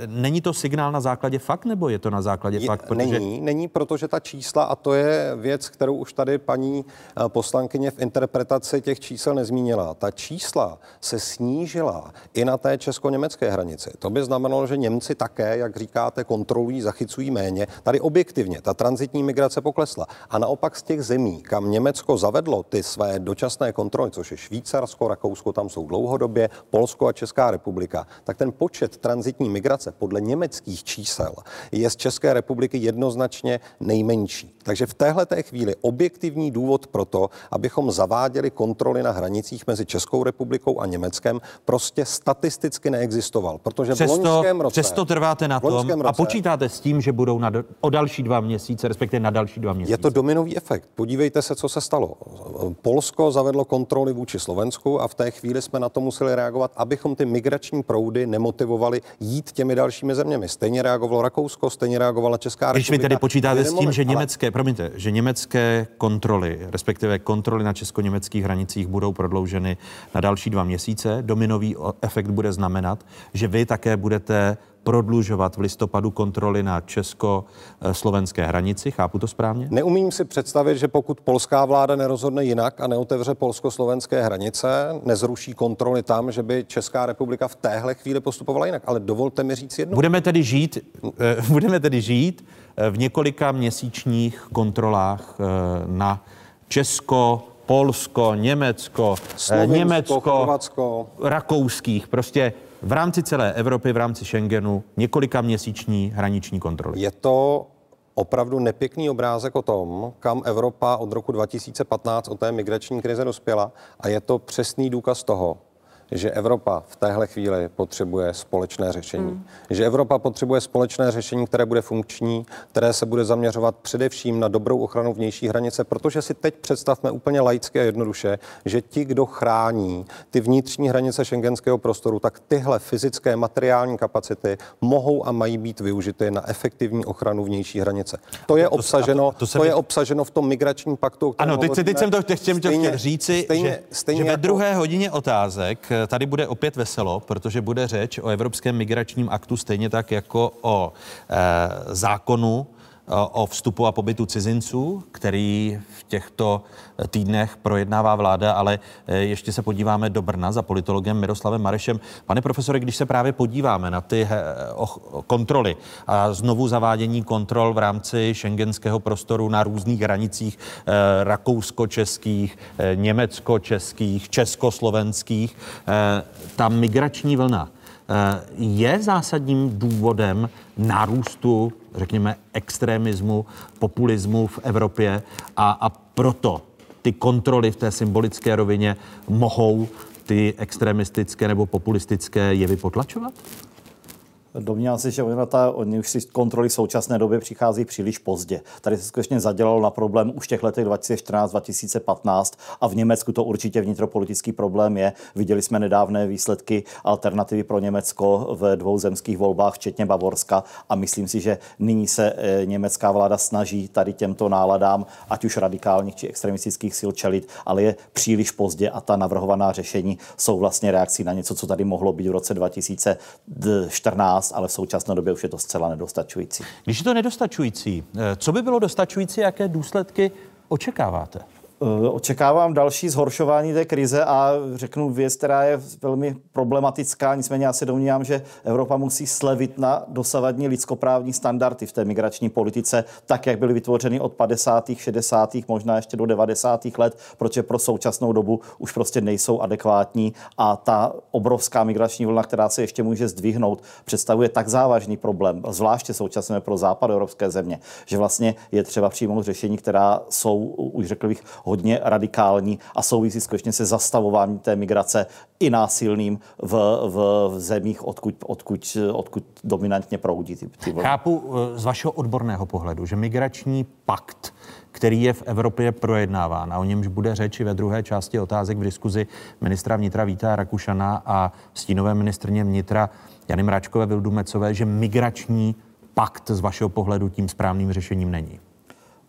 není to signál na základě fakt, nebo je to na základě je, fakt? Protože... Není, není, protože ta čísla, a to je věc, kterou už tady paní eh, poslankyně v interpretaci těch čísel nezmínila, ta čísla se snížila i na té česko-německé hranici. To by znamenalo, že Němci také, jak říkáte, kontrolují, zachycují méně. Tady objektivně ta transitní migrace poklesla. A naopak z těch zemí, kam Německo zavedlo ty své dočasné kontroly, což je Švýcarsko, Rakousko, tam jsou dlouhodobě, Polsko a Česká republika, republika, tak ten počet transitní migrace podle německých čísel je z České republiky jednoznačně nejmenší. Takže v téhle té chvíli objektivní důvod pro to, abychom zaváděli kontroly na hranicích mezi Českou republikou a Německem, prostě statisticky neexistoval. Protože přesto, v loňském roce, přesto trváte na tom roce, a počítáte s tím, že budou na, o další dva měsíce, respektive na další dva měsíce. Je to dominový efekt. Podívejte se, co se stalo. Polsko zavedlo kontroly vůči Slovensku a v té chvíli jsme na to museli reagovat, abychom ty migrační proudy nemotivovaly jít těmi dalšími zeměmi. Stejně reagovalo Rakousko, stejně reagovala Česká republika. Když vy tedy počítáte s tím, že německé, ale... promiňte, že německé kontroly, respektive kontroly na česko-německých hranicích budou prodlouženy na další dva měsíce, dominový efekt bude znamenat, že vy také budete prodlužovat v listopadu kontroly na česko-slovenské hranici. Chápu to správně? Neumím si představit, že pokud polská vláda nerozhodne jinak a neotevře polsko-slovenské hranice, nezruší kontroly tam, že by Česká republika v téhle chvíli postupovala jinak. Ale dovolte mi říct jedno. Budeme tedy žít, eh, (laughs) budeme tedy žít eh, v několika měsíčních kontrolách eh, na Česko, Polsko, Německo, Slovensko, Německo, Chorvatsko. rakouských, prostě v rámci celé Evropy, v rámci Schengenu několika měsíční hraniční kontroly. Je to opravdu nepěkný obrázek o tom, kam Evropa od roku 2015 o té migrační krize dospěla a je to přesný důkaz toho, že Evropa v téhle chvíli potřebuje společné řešení. Hmm. Že Evropa potřebuje společné řešení, které bude funkční, které se bude zaměřovat především na dobrou ochranu vnější hranice, protože si teď představme úplně laicky a jednoduše, že ti, kdo chrání ty vnitřní hranice šengenského prostoru, tak tyhle fyzické materiální kapacity mohou a mají být využity na efektivní ochranu vnější hranice. To je to, obsaženo, to, to, to, to je obsaženo v tom migračním paktu. Ano, teď, teď jsem to chtěl, chtěl říci, stejně, že, stejně že ve jako... druhé hodině otázek tady bude opět veselo, protože bude řeč o Evropském migračním aktu stejně tak jako o e, zákonu o vstupu a pobytu cizinců, který v těchto týdnech projednává vláda, ale e, ještě se podíváme do Brna za politologem Miroslavem Marešem. Pane profesore, když se právě podíváme na ty kontroly a znovu zavádění kontrol v rámci šengenského prostoru na různých hranicích rakousko-českých, německo-českých, československých, ta migrační vlna je zásadním důvodem nárůstu, řekněme, extremismu, populismu v Evropě a, a proto ty kontroly v té symbolické rovině mohou ty extremistické nebo populistické jevy potlačovat? Domnívám se, že ta, oni už si kontroly v současné době přichází příliš pozdě. Tady se skutečně zadělalo na problém už těch letech 2014-2015 a v Německu to určitě vnitropolitický problém je. Viděli jsme nedávné výsledky alternativy pro Německo v dvou zemských volbách, včetně Bavorska a myslím si, že nyní se e, německá vláda snaží tady těmto náladám, ať už radikálních či extremistických sil čelit, ale je příliš pozdě a ta navrhovaná řešení jsou vlastně reakcí na něco, co tady mohlo být v roce 2014 nás, ale v současné době už je to zcela nedostačující. Když je to nedostačující, eh, co by bylo dostačující, jaké důsledky očekáváte? Eh, očekávám další zhoršování té krize a řeknu věc, která je velmi problematická. Nicméně já se domnívám, že Evropa musí slevit na dosavadní lidskoprávní standardy v té migrační politice, tak, jak byly vytvořeny od 50., 60., možná ještě do 90. let, protože pro současnou dobu už prostě nejsou adekvátní a ta obrovská migrační vlna, která se ještě může zdvihnout, představuje tak závažný problém, zvláště současně pro evropské země, že vlastně je třeba přijmout řešení, která jsou, už řekl bych, hodně radikální a souvisí skutečně se zastavováním té migrace i násilným v, v, v zemích, odkud, odkud, odkud dominantně proudí ty, ty vlny. Chápu eh, z vašeho odborného pohledu, že migrační pakt který je v Evropě projednáván a o němž bude řeči ve druhé části otázek v diskuzi ministra vnitra Víta Rakušana a stínové ministrně vnitra Jany Mráčkové Vildumecové, že migrační pakt z vašeho pohledu tím správným řešením není?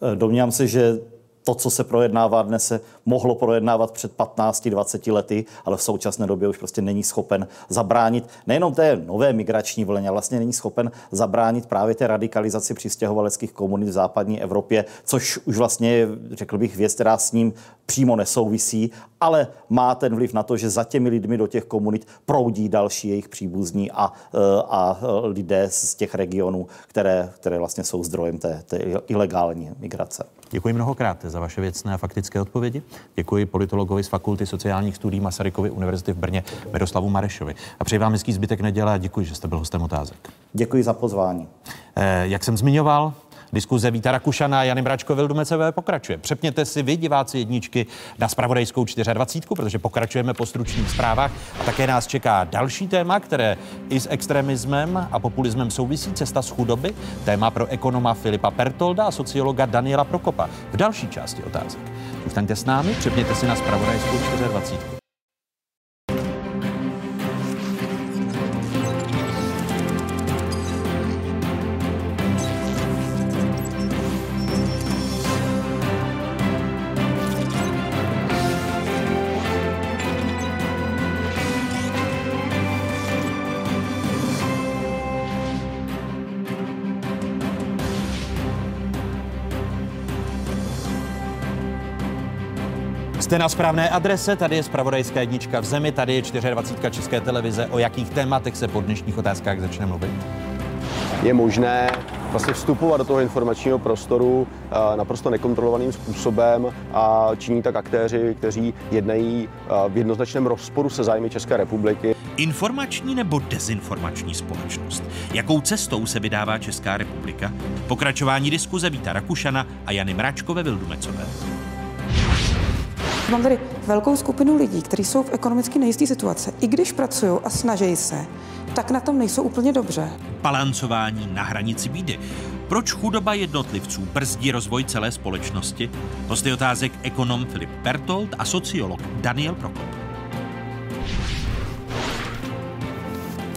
Eh, domnívám se, že to, co se projednává dnes, se mohlo projednávat před 15-20 lety, ale v současné době už prostě není schopen zabránit nejenom té nové migrační vlně, ale vlastně není schopen zabránit právě té radikalizaci přistěhovaleckých komunit v západní Evropě, což už vlastně řekl bych, věc, která s ním přímo nesouvisí, ale má ten vliv na to, že za těmi lidmi do těch komunit proudí další jejich příbuzní a, e, a lidé z těch regionů, které, které vlastně jsou zdrojem té, té ilegální migrace. Děkuji mnohokrát za vaše věcné a faktické odpovědi. Děkuji politologovi z Fakulty sociálních studií Masarykovy univerzity v Brně Miroslavu Marešovi. A přeji vám hezký zbytek neděle a děkuji, že jste byl hostem otázek. Děkuji za pozvání. Eh, jak jsem zmiňoval, Diskuze Víta Rakušana a Jany Bračko Vildumecové pokračuje. Přepněte si vy, diváci jedničky, na spravodajskou 24, protože pokračujeme po stručných zprávách a také nás čeká další téma, které i s extremismem a populismem souvisí cesta z chudoby, téma pro ekonoma Filipa Pertolda a sociologa Daniela Prokopa. V další části otázek. Zůstaňte s námi, přepněte si na spravodajskou 24. Jste na správné adrese, tady je Spravodajská jednička v zemi, tady je 24 České televize. O jakých tématech se po dnešních otázkách začne mluvit? Je možné vlastně vstupovat do toho informačního prostoru eh, naprosto nekontrolovaným způsobem a činí tak aktéři, kteří jednají eh, v jednoznačném rozporu se zájmy České republiky. Informační nebo dezinformační společnost? Jakou cestou se vydává Česká republika? Pokračování diskuze Víta Rakušana a Jany Mračkové Vildumecové. Mám tady velkou skupinu lidí, kteří jsou v ekonomicky nejisté situaci. I když pracují a snaží se, tak na tom nejsou úplně dobře. Balancování na hranici bídy. Proč chudoba jednotlivců brzdí rozvoj celé společnosti? Hosty otázek ekonom Filip Bertold a sociolog Daniel Prokop.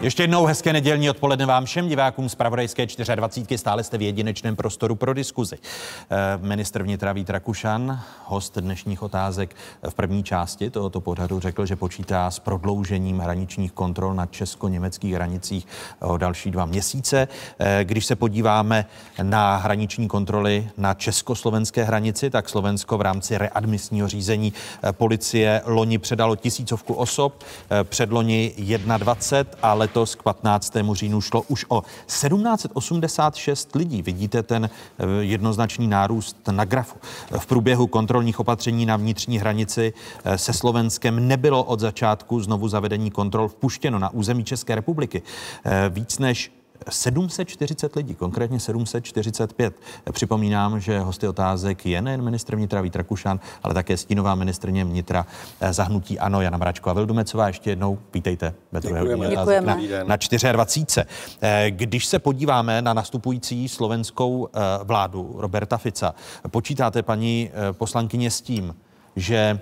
Ještě jednou hezké nedělní odpoledne vám všem divákům z Pravodajské 24. Stále jste v jedinečném prostoru pro diskuzi. Eh, ministr vnitra Vít Rakušan, host dnešních otázek v první části tohoto pořadu, řekl, že počítá s prodloužením hraničních kontrol na česko-německých hranicích o další dva měsíce. Eh, když se podíváme na hraniční kontroly na československé hranici, tak Slovensko v rámci readmisního řízení eh, policie loni předalo tisícovku osob, předloni 21 a letos k 15. říjnu šlo už o 1786 lidí. Vidíte ten eh, jednoznačný nárůst na grafu. V průběhu kontrolních opatření na vnitřní hranici eh, se Slovenskem nebylo od začátku znovu zavedení kontrol vpuštěno na území České republiky. Eh, víc než 740 lidí, konkrétně 745. Připomínám, že hosty otázek je nejen ministr vnitra Vít Rakušan, ale také stínová ministrně vnitra eh, zahnutí Ano Jana Mračková Vildumecová. Ještě jednou vítejte ve druhé Děkujeme. na, na 24. Eh, když se podíváme na nastupující slovenskou eh, vládu Roberta Fica, počítáte paní poslankyně s tím, že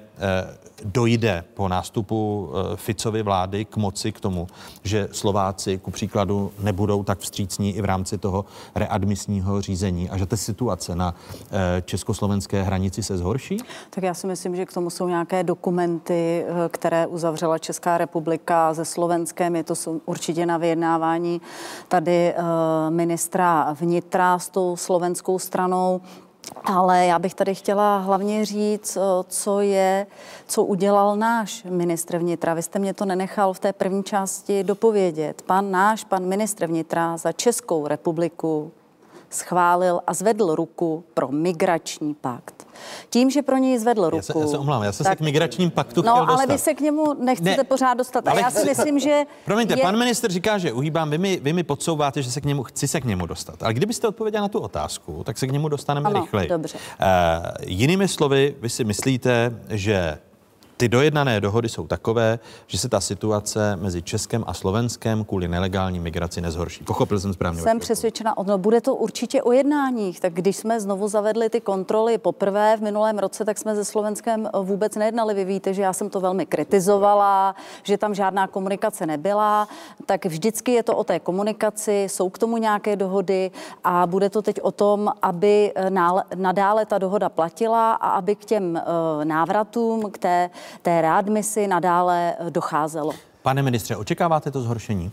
dojde po nástupu eh, Ficovy vlády k moci k tomu, že Slováci ku příkladu nebudou tak vstřícní i v rámci toho readmisního řízení a že ta situace na eh, československé hranici se zhorší? Tak já si myslím, že k tomu jsou nějaké dokumenty, eh, které uzavřela Česká republika se Slovenskem. Je to určitě na vyjednávání tady ministra vnitra s tou slovenskou stranou. Ale já bych tady chtěla hlavně říct, co je, co udělal náš ministr vnitra. Vy jste mě to nenechal v té první části dopovědět. Pan náš, pan ministr vnitra za Českou republiku schválil a zvedl ruku pro migrační pakt. Tím, že pro něj zvedl ruku. Já se, já se omlám, já jsem tak, se k migračním paktu No, chtěl ale vy se k němu nechcete ne, pořád dostat. A já si myslím, že. Promiňte, je... pan minister říká, že uhýbám, vy mi, vy mi podsouváte, že se k němu chci se k němu dostat. Ale kdybyste odpověděl na tu otázku, tak se k němu dostaneme ano, rychleji. Dobře. Uh, jinými slovy, vy si myslíte, že ty dojednané dohody jsou takové, že se ta situace mezi Českem a Slovenskem kvůli nelegální migraci nezhorší. Pochopil jsem správně. Jsem přesvědčena, no bude to určitě o jednáních. Tak když jsme znovu zavedli ty kontroly poprvé v minulém roce, tak jsme se Slovenskem vůbec nejednali. Vy víte, že já jsem to velmi kritizovala, že tam žádná komunikace nebyla. Tak vždycky je to o té komunikaci, jsou k tomu nějaké dohody a bude to teď o tom, aby nadále ta dohoda platila a aby k těm eh, návratům, k té té readmisi nadále eh, docházelo. Pane ministře, očekáváte to zhoršení?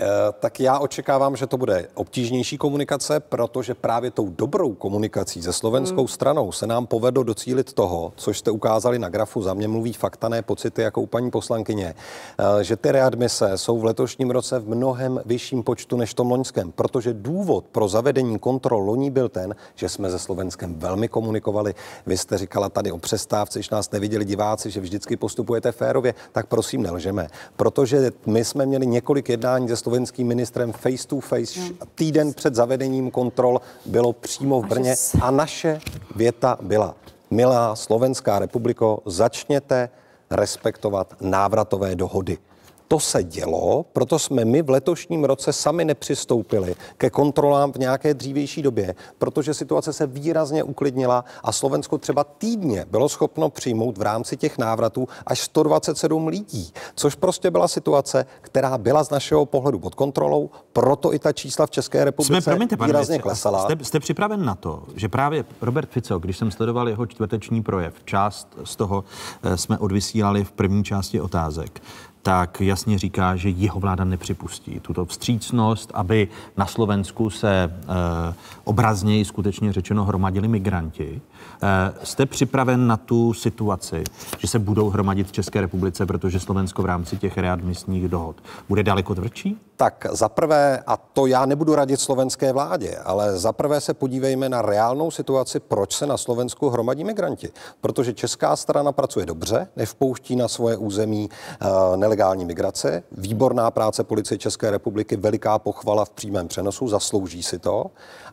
Eh, tak já očekávám, že to bude obtížnější komunikace, protože právě tou dobrou komunikací se slovenskou hmm. stranou se nám povedlo docílit toho, což jste ukázali na grafu, za mě mluví faktané pocity jako u paní poslankyně, eh, že ty readmise jsou v letošním roce v mnohem vyšším počtu než v tom loňském, protože důvod pro zavedení kontrol loní byl ten, že jsme se Slovenskem velmi komunikovali. Vy jste říkala tady o přestávce, když nás neviděli diváci, že vždycky postupujete férově, tak prosím nelžeme, protože my jsme měli několik jednání se slovenským ministrem face to face. No. Týden před zavedením kontrol bylo přímo v Brně a naše věta byla, milá Slovenská republiko, začněte respektovat návratové dohody. To se dělo, proto jsme my v letošním roce sami nepřistoupili ke kontrolám v nějaké dřívější době, protože situace se výrazně uklidnila a Slovensko třeba týdně bylo schopno přijmout v rámci těch návratů až 127 lidí, což prostě byla situace, která byla z našeho pohledu pod kontrolou, proto i ta čísla v České republice jsme, promiňte, výrazně věci, klesala. Jste, jste připraven na to, že právě Robert Fico, když jsem sledoval jeho čtvrteční projev, část z toho eh, jsme odvysílali v první části otázek, tak jasně říká, že jeho vláda nepřipustí tuto vstřícnost, aby na Slovensku se e, obrazněji skutečně řečeno hromadili migranti. E, jste připraven na tu situaci, že se budou hromadit v České republice, protože Slovensko v rámci těch readmisních dohod bude daleko tvrdší? Tak za prvé, a to já nebudu radit slovenské vládě, ale za prvé se podívejme na reálnou situaci, proč se na Slovensku hromadí migranti. Protože česká strana pracuje dobře, nevpouští na svoje území uh, nelegální migrace. Výborná práce policie České republiky, veliká pochvala v přímém přenosu, zaslouží si to.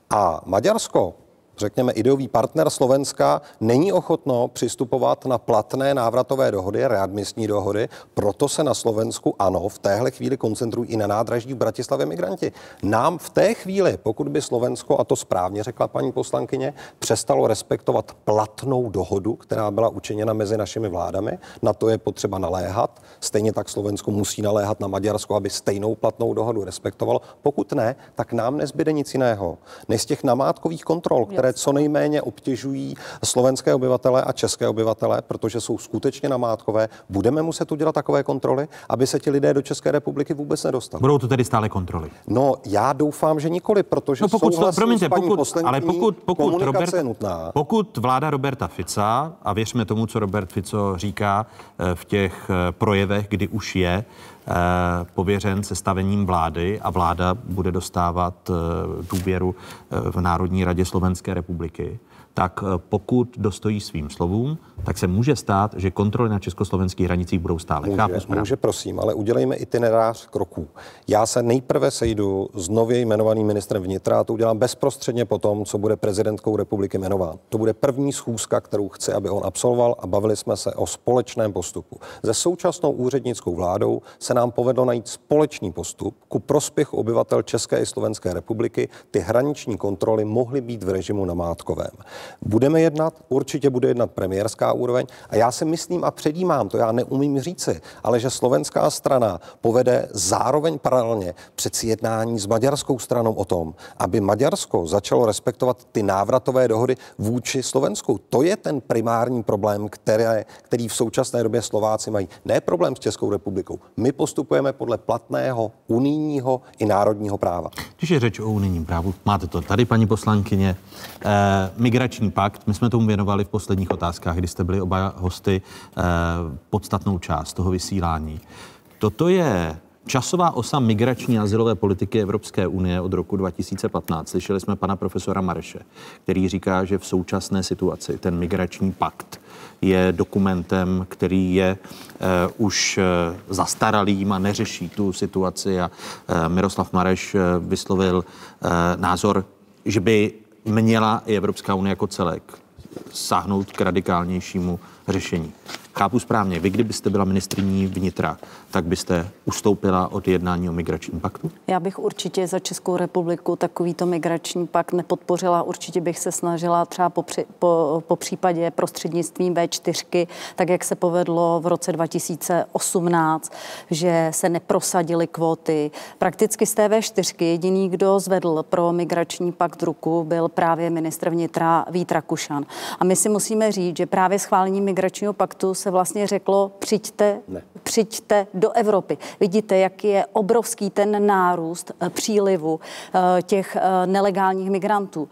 A Maďarsko řekněme, ideový partner Slovenska není ochotno přistupovat na platné návratové dohody, readmisní dohody, proto se na Slovensku ano, v téhle chvíli koncentrují i na nádraží v Bratislavě migranti. Nám v té chvíli, pokud by Slovensko, a to správně řekla paní poslankyně, přestalo respektovat platnou dohodu, která byla učiněna mezi našimi vládami, na to je potřeba naléhat. Stejně tak Slovensko musí naléhat na Maďarsko, aby stejnou platnou dohodu respektovalo. Pokud ne, tak nám nezbyde nic jiného, než z těch namátkových kontrol, které které co nejméně obtěžují slovenské obyvatele a české obyvatele, protože jsou skutečně namátkové. Budeme muset udělat takové kontroly, aby se ti lidé do České republiky vůbec nedostali. Budou to tedy stále kontroly? No, já doufám, že nikoli, protože no pokud, promiňte, pokud, ale pokud, pokud, Robert, je nutná. pokud vláda Roberta Fica, a věřme tomu, co Robert Fico říká eh, v těch eh, projevech, kdy už je pověřen sestavením vlády a vláda bude dostávat eh, důvěru eh, v Národní radě Slovenské republiky, tak eh, pokud dostojí svým slovům, tak se může stát, že kontroly na československých hranicích budou stále. Může, Chápu může, prosím, ale udělejme itinerář kroků. Já se nejprve sejdu s nově jmenovaným ministrem vnitra a to udělám bezprostředně po tom, co bude prezidentkou republiky jmenován. To bude první schůzka, kterou chci, aby on absolvoval a bavili jsme se o společném postupu. Se současnou úřednickou vládou se nám povedlo najít společný postup ku prospěchu obyvatel České i Slovenské republiky. Ty hraniční kontroly mohly být v režimu namátkovém. Budeme jednat, určitě bude jednat premiérská úroveň a já si myslím a předjímám, to já neumím říci, ale že slovenská strana povede zároveň paralelně přeci jednání s maďarskou stranou o tom, aby Maďarsko začalo respektovat ty návratové dohody vůči Slovensku. To je ten primární problém, které, který v současné době Slováci mají. Ne problém s Českou republikou. My postupujeme podle platného unijního i národního práva. Když je řeč o unijním právu, máte to tady, paní poslankyně, eh, migrační pakt, my jsme tomu věnovali v posledních otázkách, kdy jste byli oba hosty, eh, podstatnou část toho vysílání. Toto je Časová osa migrační azylové politiky Evropské unie od roku 2015. Slyšeli jsme pana profesora Mareše, který říká, že v současné situaci ten migrační pakt je dokumentem, který je uh, už uh, zastaralým a neřeší tu situaci. A uh, Miroslav Mareš uh, vyslovil uh, názor, že by měla i Evropská unie jako celek sáhnout k radikálnějšímu řešení. Chápu správně, vy kdybyste byla ministriní vnitra, tak byste ustoupila od jednání o migračním paktu? Já bych určitě za Českou republiku takovýto migrační pakt nepodpořila. Určitě bych se snažila třeba po, při, po, po případě prostřednictvím V4, tak jak se povedlo v roce 2018, že se neprosadily kvóty. Prakticky z té V4 jediný, kdo zvedl pro migrační pakt ruku, byl právě ministr vnitra Vít Rakušan. A my si musíme říct, že právě schválení migračního paktu vlastně řeklo, přijďte, ne. přijďte do Evropy. Vidíte, jak je obrovský ten nárůst eh, přílivu eh, těch eh, nelegálních migrantů.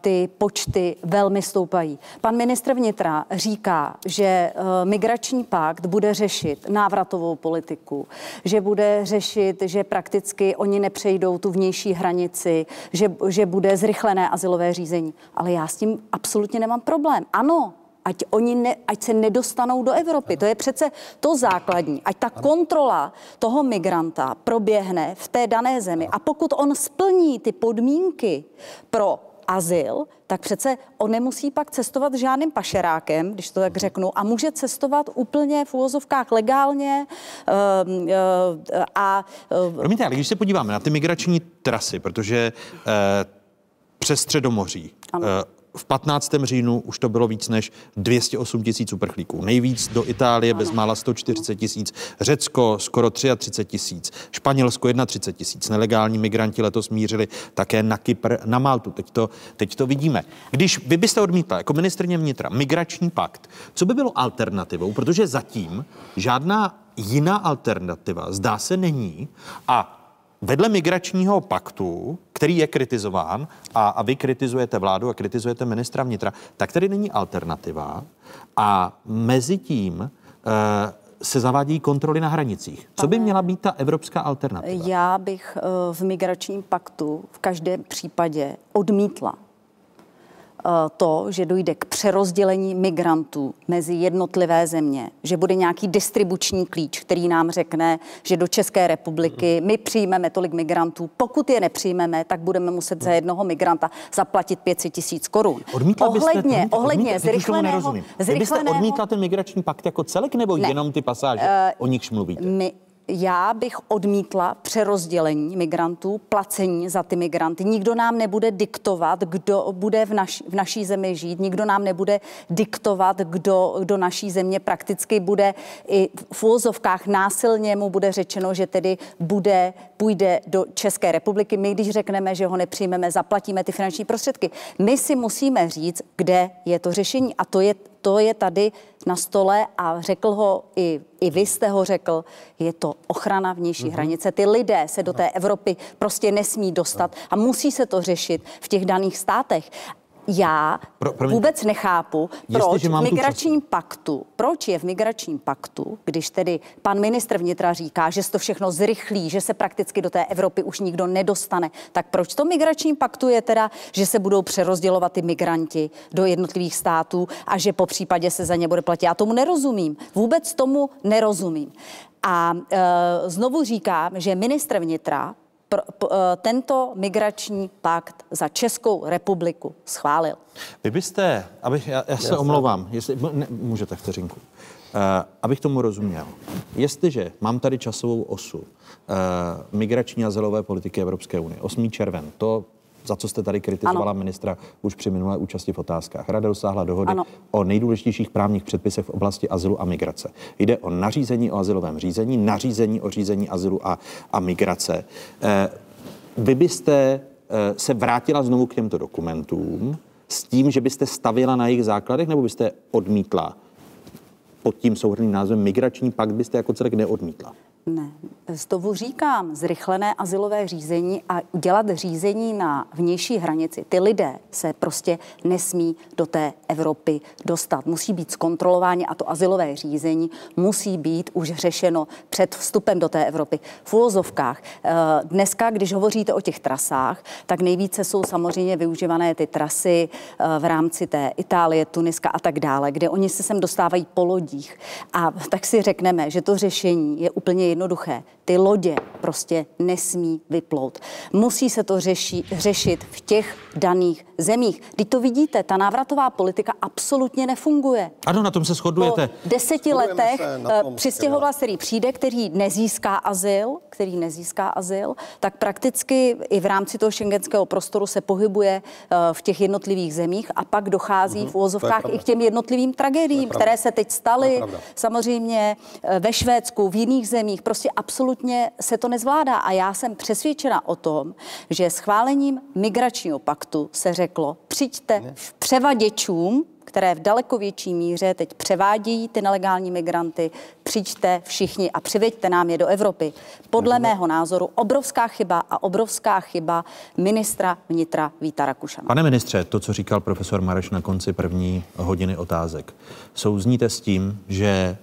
Ty počty velmi stoupají. Pan ministr vnitra říká, že migrační pakt bude řešit návratovou politiku, že bude řešit, že prakticky oni nepřejdou tu vnější hranici, že, že bude zrychlené asilové řízení. Ale já s tím absolutně nemám problém. Ano, ať, oni ne, ať se nedostanou do Evropy. To je přece to základní. Ať ta kontrola toho migranta proběhne v té dané zemi. A pokud on splní ty podmínky pro azyl, tak přece on nemusí pak cestovat žádným pašerákem, když to tak řeknu, a může cestovat úplně v úvozovkách legálně uh, uh, a... Uh, Promiňte, ale když se podíváme na ty migrační trasy, protože uh, přes Středomoří, ano. V 15. říjnu už to bylo víc než 208 tisíc uprchlíků. Nejvíc do Itálie bezmála 140 tisíc, Řecko skoro 33 tisíc, Španělsko 31 tisíc. Nelegální migranti letos mířili také na Kypr, na Maltu. Teď to, teď to vidíme. Když vy byste odmítla jako ministrně vnitra migrační pakt, co by bylo alternativou? Protože zatím žádná jiná alternativa zdá se není a vedle migračního paktu, který je kritizován, a, a vy kritizujete vládu a kritizujete ministra vnitra, tak tady není alternativa. A mezi tím uh, se zavádí kontroly na hranicích. Co by měla být ta evropská alternativa? Já bych uh, v migračním paktu v každém případě odmítla Eh, to, že dojde k přerozdělení migrantů mezi jednotlivé země, že bude nějaký distribuční klíč, který nám řekne, že do České republiky my přijmeme tolik migrantů. Pokud je nepřijmeme, tak budeme muset za jednoho migranta zaplatit 500 tisíc korun. Odmítla byste, ohledně, odmítla, ohledně odmítla, zrychleného, zrychleného... byste odmítla ten migrační pakt jako celek nebo ne. jenom ty pasáže, uh, o nichž mluvíte? My, já bych odmítla přerozdělení migrantů, placení za ty migranty. Nikdo nám nebude diktovat, kdo bude v, naš, v naší zemi žít, nikdo nám nebude diktovat, kdo do naší země prakticky bude i v úzovkách násilně mu bude řečeno, že tedy bude, půjde do České republiky. My, když řekneme, že ho nepřijmeme, zaplatíme ty finanční prostředky. My si musíme říct, kde je to řešení a to je to je tady na stole a řekl ho i, i vy jste ho řekl, je to ochrana vnější mm-hmm. hranice. Ty lidé se do té Evropy prostě nesmí dostat a musí se to řešit v těch daných státech. Já pro, pro vůbec nechápu, proč v migračním paktu, proč je v migračním paktu, když tedy pan ministr vnitra říká, že se to všechno zrychlí, že se prakticky do té Evropy už nikdo nedostane, tak proč to migračním paktu je teda, že se budou přerozdělovat ty migranti do jednotlivých států a že po případě se za ně bude platit. Já tomu nerozumím. Vůbec tomu nerozumím. A e, znovu říkám, že ministr vnitra pro, pro, e, tento migrační pakt za Českou republiku schválil. Vy byste, abych, já, já se já omlouvám, jestli, ne, můžete vteřinku, uh, abych tomu rozuměl. Jestliže mám tady časovou osu uh, migrační a zelové politiky Evropské unie, 8. červen, to za co jste tady kritizovala ano. ministra už při minulé účasti v otázkách. Rada dosáhla dohody ano. o nejdůležitějších právních předpisech v oblasti azylu a migrace. Jde o nařízení o azylovém řízení, nařízení o řízení azylu a, a migrace. Eh, vy byste eh, se vrátila znovu k těmto dokumentům s tím, že byste stavila na jejich základech, nebo byste odmítla pod tím souhrným názvem migrační pakt byste jako celek neodmítla? Ne, znovu říkám, zrychlené asilové řízení a dělat řízení na vnější hranici. Ty lidé se prostě nesmí do té Evropy dostat. Musí být zkontrolováni a to asilové řízení musí být už řešeno před vstupem do té Evropy. V úvozovkách. Eh, dneska, když hovoříte o těch trasách, tak nejvíce jsou samozřejmě využívané ty trasy eh, v rámci té Itálie, Tuniska a tak dále, kde oni se sem dostávají po lodích. A tak si řekneme, že to řešení je úplně jednoduché. Ty lodě prostě nesmí vyplout. Musí se to řeši, řešit v těch daných zemích. Když to vidíte, ta návratová politika absolutně nefunguje. Ano, na tom se shodujete. Po deseti Shodujeme letech eh, přistěhovalec, který přijde, který nezíská azyl, který nezíská azyl, tak prakticky i v rámci toho šengenského prostoru se pohybuje eh, v těch jednotlivých zemích a pak dochází mm-hmm, v úvozovkách i k těm jednotlivým tragédiím, které se teď staly. Samozřejmě eh, ve Švédsku, v jiných zemích. Prostě absolutně se to nezvládá. A já jsem přesvědčena o tom, že schválením migračního paktu se řeklo, přijďte převaděčům, které v daleko větší míře teď převádějí ty nelegální migranty, přijďte všichni a přiveďte nám je do Evropy. Podle mého názoru obrovská chyba a obrovská chyba ministra vnitra Víta Rakušana. Pane ministře, to, co říkal profesor Mareš na konci první hodiny otázek, souzníte s tím, že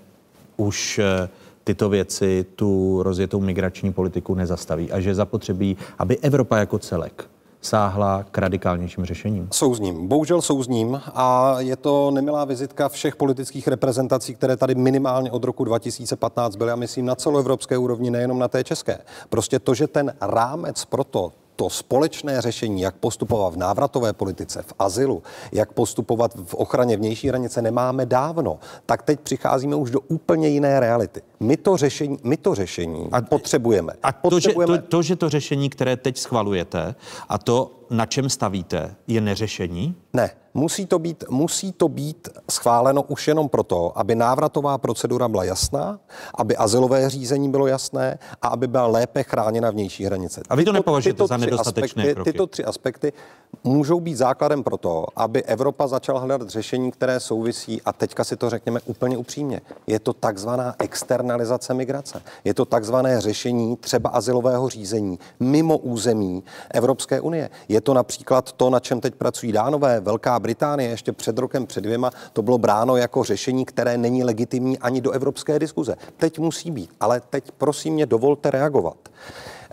už eh, tyto věci tu rozjetou migrační politiku nezastaví a že zapotřebí, aby Evropa jako celek sáhla k radikálnějším řešením? Souzním. Bohužel souzním a je to nemilá vizitka všech politických reprezentací, které tady minimálně od roku 2015 byly a myslím na celoevropské úrovni, nejenom na té české. Prostě to, že ten rámec pro to, to společné řešení, jak postupovat v návratové politice, v azylu, jak postupovat v ochraně vnější hranice, nemáme dávno, tak teď přicházíme už do úplně jiné reality. My to řešení, my to řešení a, potřebujeme. A to, potřebujeme... Že, to, to, že to řešení, které teď schvalujete, a to, na čem stavíte, je neřešení? Ne. Musí to, být, musí to být schváleno už jenom proto, aby návratová procedura byla jasná, aby azylové řízení bylo jasné a aby byla lépe chráněna vnější hranice. A vy to nepovažujete za nedostatečné aspekty, kroky? Tyto tři aspekty můžou být základem pro to, aby Evropa začala hledat řešení, které souvisí, a teďka si to řekněme úplně upřímně, je to takzvaná externalizace migrace. Je to takzvané řešení třeba azylového řízení mimo území Evropské unie. Je to například to, na čem teď pracují dánové, Velká Británie ještě před rokem, před dvěma, to bylo bráno jako řešení, které není legitimní ani do evropské diskuze. Teď musí být, ale teď prosím mě dovolte reagovat.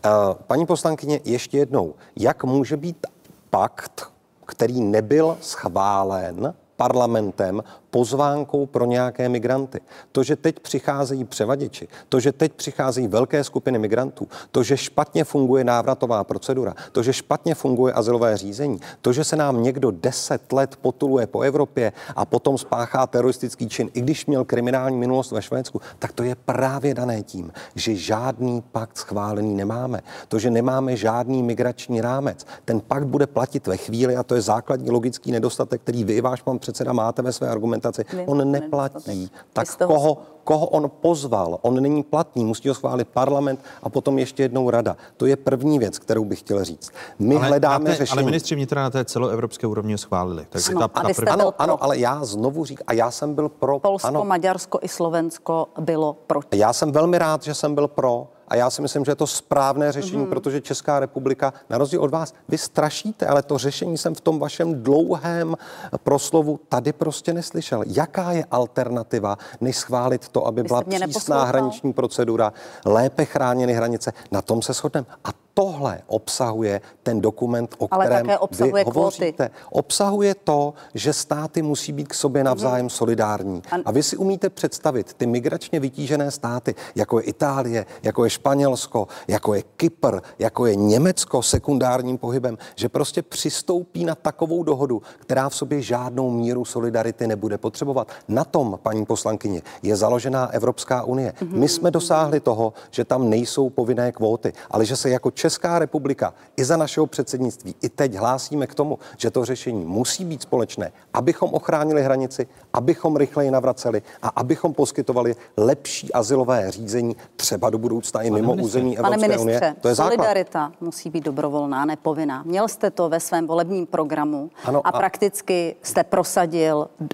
Eh, paní poslankyně, ještě jednou, jak může být pakt, který nebyl schválen parlamentem pozvánkou pro nějaké migranty. To, že teď přicházejí převaděči, to, že teď přicházejí velké skupiny migrantů, to, že špatně funguje návratová procedura, to, že špatně funguje azylové řízení, to, že se nám někdo deset let potuluje po Evropě a potom spáchá teroristický čin, i když měl kriminální minulost ve Švédsku, tak to je právě dané tím, že žádný pakt schválený nemáme. To, že nemáme žádný migrační rámec. Ten pakt bude platit ve chvíli, a to je základní logický nedostatek, který vy, váš pan předseda, máte ve své argumentaci. Vy, on neplatí. Tak toho... koho, koho on pozval? On není platný, musí ho schválit parlament a potom ještě jednou rada. To je první věc, kterou bych chtěl říct. My ale hledáme té, řešení. Ale ministři vnitra na té celoevropské úrovni schválili. Takže ano, ta, ta první... ano, ano, ale já znovu říkám, a já jsem byl pro. Polsko, ano. Maďarsko i Slovensko bylo proti. Já jsem velmi rád, že jsem byl pro a já si myslím, že je to správné řešení, mm-hmm. protože Česká republika, na rozdíl od vás, vy strašíte, ale to řešení jsem v tom vašem dlouhém proslovu tady prostě neslyšel. Jaká je alternativa, než schválit to, aby byla přísná hraniční procedura, lépe chráněny hranice? Na tom se shodneme. A tohle obsahuje ten dokument, o Ale kterém také obsahuje vy hovoříte. kvóty. Obsahuje to, že státy musí být k sobě navzájem mm. solidární. A vy si umíte představit ty migračně vytížené státy, jako je Itálie, jako je Španělsko, jako je Kypr, jako je Německo sekundárním pohybem, že prostě přistoupí na takovou dohodu, která v sobě žádnou míru solidarity nebude potřebovat. Na tom, paní poslankyně, je založená Evropská unie. Mm. My jsme dosáhli toho, že tam nejsou povinné kvóty, ale že se jako Česká republika i za našeho předsednictví i teď hlásíme k tomu, že to řešení musí být společné, abychom ochránili hranici, abychom rychleji navraceli a abychom poskytovali lepší asilové řízení třeba do budoucna i mimo území Evropské Pane ministře, unie. To je základ. solidarita musí být dobrovolná, nepovinná. Měl jste to ve svém volebním programu Ano, a, a- prakticky jste prosadil uh,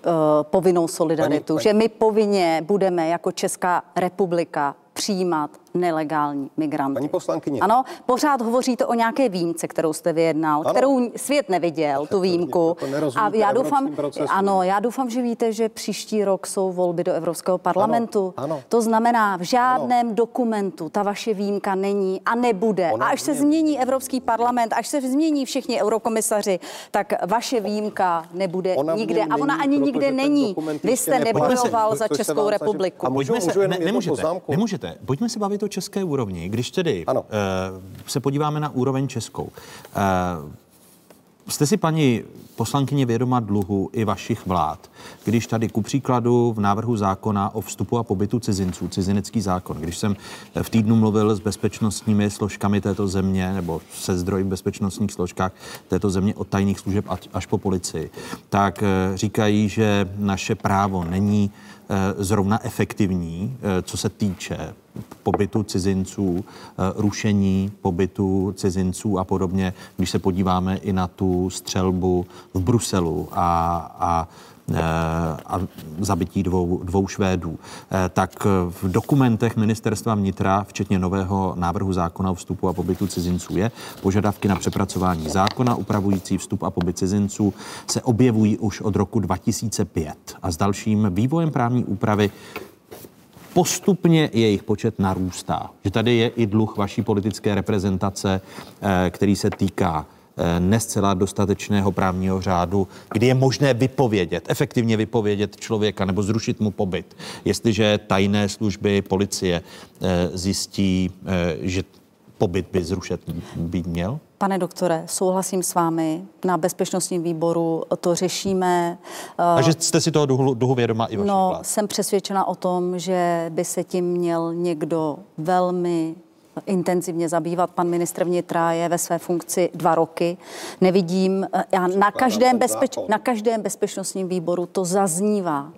povinnou solidaritu, Paní- paní- že my povinně budeme jako Česká republika přijímat nelegální migranty. Paní poslankyně. Ano, pořád hovoříte o nějaké výjimce, kterou jste vyjednal, Ano. kterou svět neviděl, tu výjimku. to nerozumíte já doufám, ano, já doufám, že víte, že příští rok jsou volby do Evropského parlamentu. ano. To znamená, v žádném ano. dokumentu ta vaše výjimka není a nebude. Ona a až se změní Evropský parlament, až se změní všichni eurokomisaři, tak vaše výjimka nebude Ona nikde. A ona ani nikde není. Vy jste nebojoval za Českou republiku. A Pojďme se, ne, nemůžete, nemůžete. Pojďme se bavit o české úrovni. Když tedy Ano. eh, se podíváme na úroveň českou. Eh, jste si, paní poslankyně, vědoma dluhu i vašich vlád, když tady ku příkladu v návrhu zákona o vstupu a pobytu cizinců, cizinecký zákon, když jsem v týdnu mluvil s bezpečnostními složkami této země nebo se zdroji v bezpečnostních složkách této země od tajných služeb až po policii, tak eh, říkají, že naše právo není zrovna efektivní, eh, co se týče pobytu cizinců, eh, rušení pobytu cizinců a podobně, když se podíváme i na tu střelbu v Bruselu a, a eh, a zabití dvou, dvou Švédů, eh, tak v dokumentech ministerstva vnitra, včetně nového návrhu zákona o vstupu a pobytu cizinců, je požadavky na přepracování zákona upravující vstup a pobyt cizinců se objevují už od roku 2005 a s dalším vývojem právní úpravy postupně jejich počet narůstá. Že tady je i dluh vaší politické reprezentace, eh, který se týká eh, nescela dostatečného právního řádu, kdy je možné vypovědět, efektivně vypovědět člověka nebo zrušit mu pobyt, jestliže tajné služby policie eh, zjistí, eh, že pobyt by zrušet být měl? Pane doktore, souhlasím s vámi. Na bezpečnostním výboru to řešíme. A že jste si toho dluhu, dluhu vědoma i vašich No, vlád? jsem přesvědčena o tom, že by se tím měl někdo velmi intenzivně zabývat. Pan ministr vnitra je ve své funkci dva roky. Nevidím, eh, já na každém, bezpeč, na každém bezpečnostním výboru to zaznívá,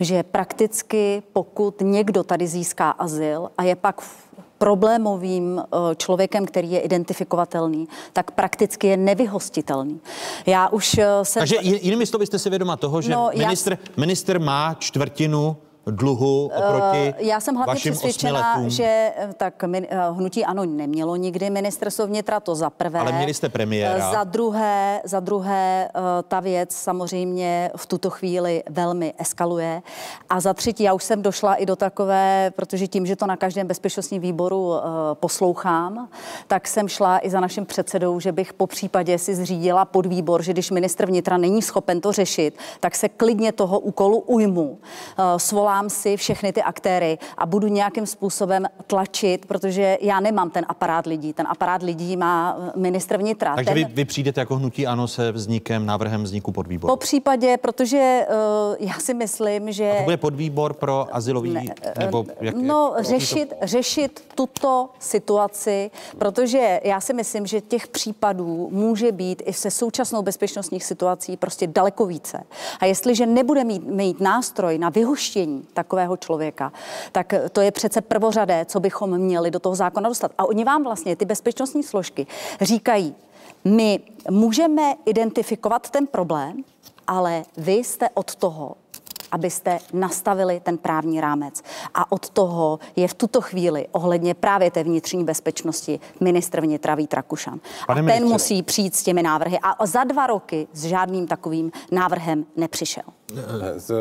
že prakticky pokud někdo tady získá azyl a je pak v- problémovým eh, člověkem, který je identifikovatelný, tak prakticky je nevyhostitelný. Já už eh, jsem... Takže jinými slovy jste si vědoma toho, že No, no, já- ministr má čtvrtinu dluhu oproti Eh, Já jsem hlavně přesvědčena, že eh, tak eh, hnutí ano nemělo nikdy ministerstvo vnitra, to za prvé. Ale měli jste premiéra. Eh, Za druhé, za druhé eh, ta věc samozřejmě v tuto chvíli velmi eskaluje. A za třetí, já už jsem došla i do takové, protože tím, že to na každém bezpečnostním výboru eh, poslouchám, tak jsem šla i za naším předsedou, že bych po případě si zřídila podvýbor, že když ministr vnitra není schopen to řešit, tak se klidně toho úkolu ujmu. Eh, Svolám si všechny ty aktéry a budu nějakým způsobem tlačit, protože já nemám ten aparát lidí. Ten aparát lidí má eh, ministr vnitra. Takže ten... vy, vy přijdete jako hnutí ANO se vznikem, návrhem vzniku podvýboru. Po případě, protože uh, já si myslím, že... A to bude podvýbor pro asilový, ne, nebo jak, No, jak, řešit, řešit tuto situaci, protože já si myslím, že těch případů může být i se současnou bezpečnostních situací prostě daleko více. A jestliže nebude mít, mít nástroj na vyhoštění takového člověka, tak to je přece prvořadé, co bychom měli do toho zákona dostat. A oni vám vlastně, ty bezpečnostní složky, říkají, my můžeme identifikovat ten problém, ale vy jste od toho, abyste nastavili ten právní rámec. A od toho je v tuto chvíli ohledně právě té vnitřní bezpečnosti ministr vnitra Vít Rakušan. Pane a ten ministře. musí přijít s těmi návrhy. A za dva roky s žádným takovým návrhem nepřišel.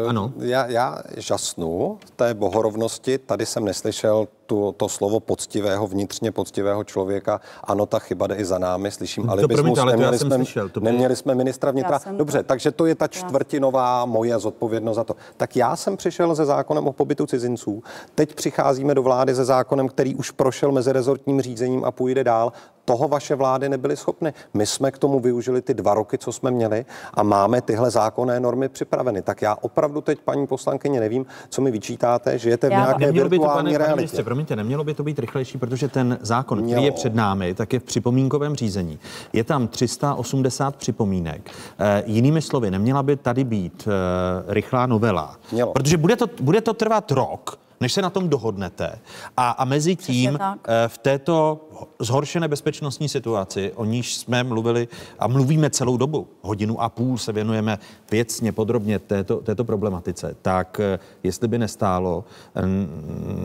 Ano. Já, já žasnu té bohorovnosti. Tady jsem neslyšel tu, to slovo poctivého, vnitřně poctivého člověka. Ano, ta chyba jde i za námi, slyším alibismus. ale neměli, jsme, slyšel, to neměli jsme ministra vnitra. Dobře, to... takže to je ta čtvrtinová moje zodpovědnost za to. Tak já jsem přišel se zákonem o pobytu cizinců. Teď přicházíme do vlády se zákonem, který už prošel mezirezortním řízením a půjde dál toho vaše vlády nebyly schopny. My jsme k tomu využili ty dva roky, co jsme měli a máme tyhle zákonné normy připraveny. Tak já opravdu teď, paní poslankyně, nevím, co mi vyčítáte, že jete v nějaké nemělo virtuální by to, pane, realitě. Ministře, promiňte, nemělo by to být rychlejší, protože ten zákon, mělo. který je před námi, tak je v připomínkovém řízení. Je tam 380 připomínek. E, jinými slovy, neměla by tady být e, rychlá novela. Mělo. Protože bude to, bude to trvat rok, než se na tom dohodnete. A, a mezi tím eh, v této zhoršené bezpečnostní situaci, o níž jsme mluvili a mluvíme celou dobu, hodinu a půl se věnujeme věcně, podrobně této, této problematice, tak eh, jestli by nestálo eh,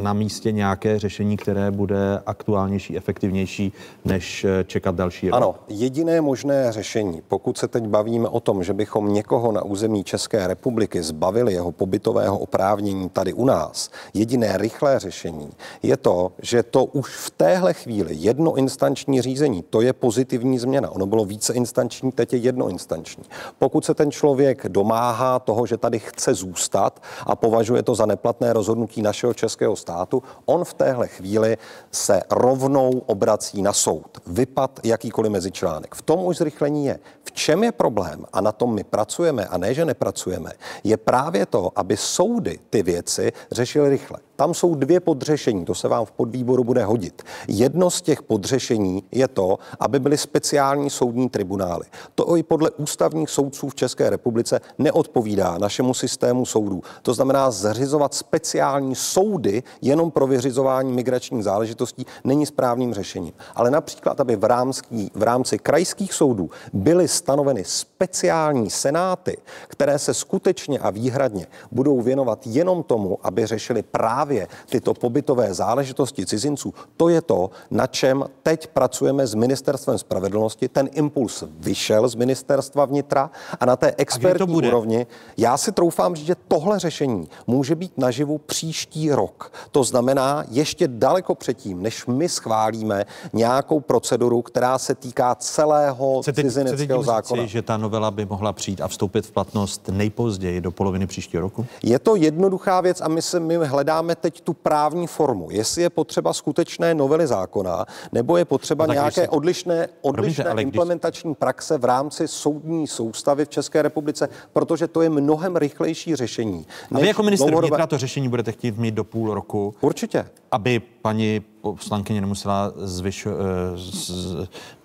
na místě nějaké řešení, které bude aktuálnější, efektivnější, než čekat další rok? Ano, jediné možné řešení, pokud se teď bavíme o tom, že bychom někoho na území České republiky zbavili jeho pobytového oprávnění tady u nás, jediné rychlé řešení je to, že to už v téhle chvíli jednoinstanční řízení, to je pozitivní změna. Ono bylo více instanční, teď je jednoinstanční. Pokud se ten člověk domáhá toho, že tady chce zůstat a považuje to za neplatné rozhodnutí našeho českého státu, on v téhle chvíli se rovnou obrací na soud. Vypad jakýkoliv mezičlánek. V tom už zrychlení je. V čem je problém, a na tom my pracujeme, a ne, že nepracujeme, je právě to, aby soudy ty věci řešily rychle. conflict. Tam jsou dvě podřešení, to se vám v podvýboru bude hodit. Jedno z těch podřešení je to, aby byly speciální soudní tribunály. To i podle ústavních soudců v České republice neodpovídá našemu systému soudů. To znamená, zřizovat speciální soudy jenom pro vyřizování migračních záležitostí není správným řešením. Ale například, aby v rámci, v rámci krajských soudů byly stanoveny speciální senáty, které se skutečně a výhradně budou věnovat jenom tomu, aby řešili právě tyto pobytové záležitosti cizinců, to je to, na čem teď pracujeme s ministerstvem spravedlnosti. Ten impuls vyšel z ministerstva vnitra a na té expertní úrovni. Já si troufám že tohle řešení může být naživu příští rok. To znamená ještě daleko předtím, než my schválíme nějakou proceduru, která se týká celého chcete, cizineckého chcete zákona. Říci, že ta novela by mohla přijít a vstoupit v platnost nejpozději do poloviny příštího roku? Je to jednoduchá věc a my se my hledáme teď tu právní formu. Jestli je potřeba skutečné novely zákona, nebo je potřeba no, nějaké si... odlišné, odlišné Promiňte, implementační když... praxe v rámci soudní soustavy v České republice, protože to je mnohem rychlejší řešení. A vy jako minister dlouhodobé... vnitra to řešení budete chtít mít do půl roku? Určitě. Aby paní poslankyně nemusela zvyš, eh, z,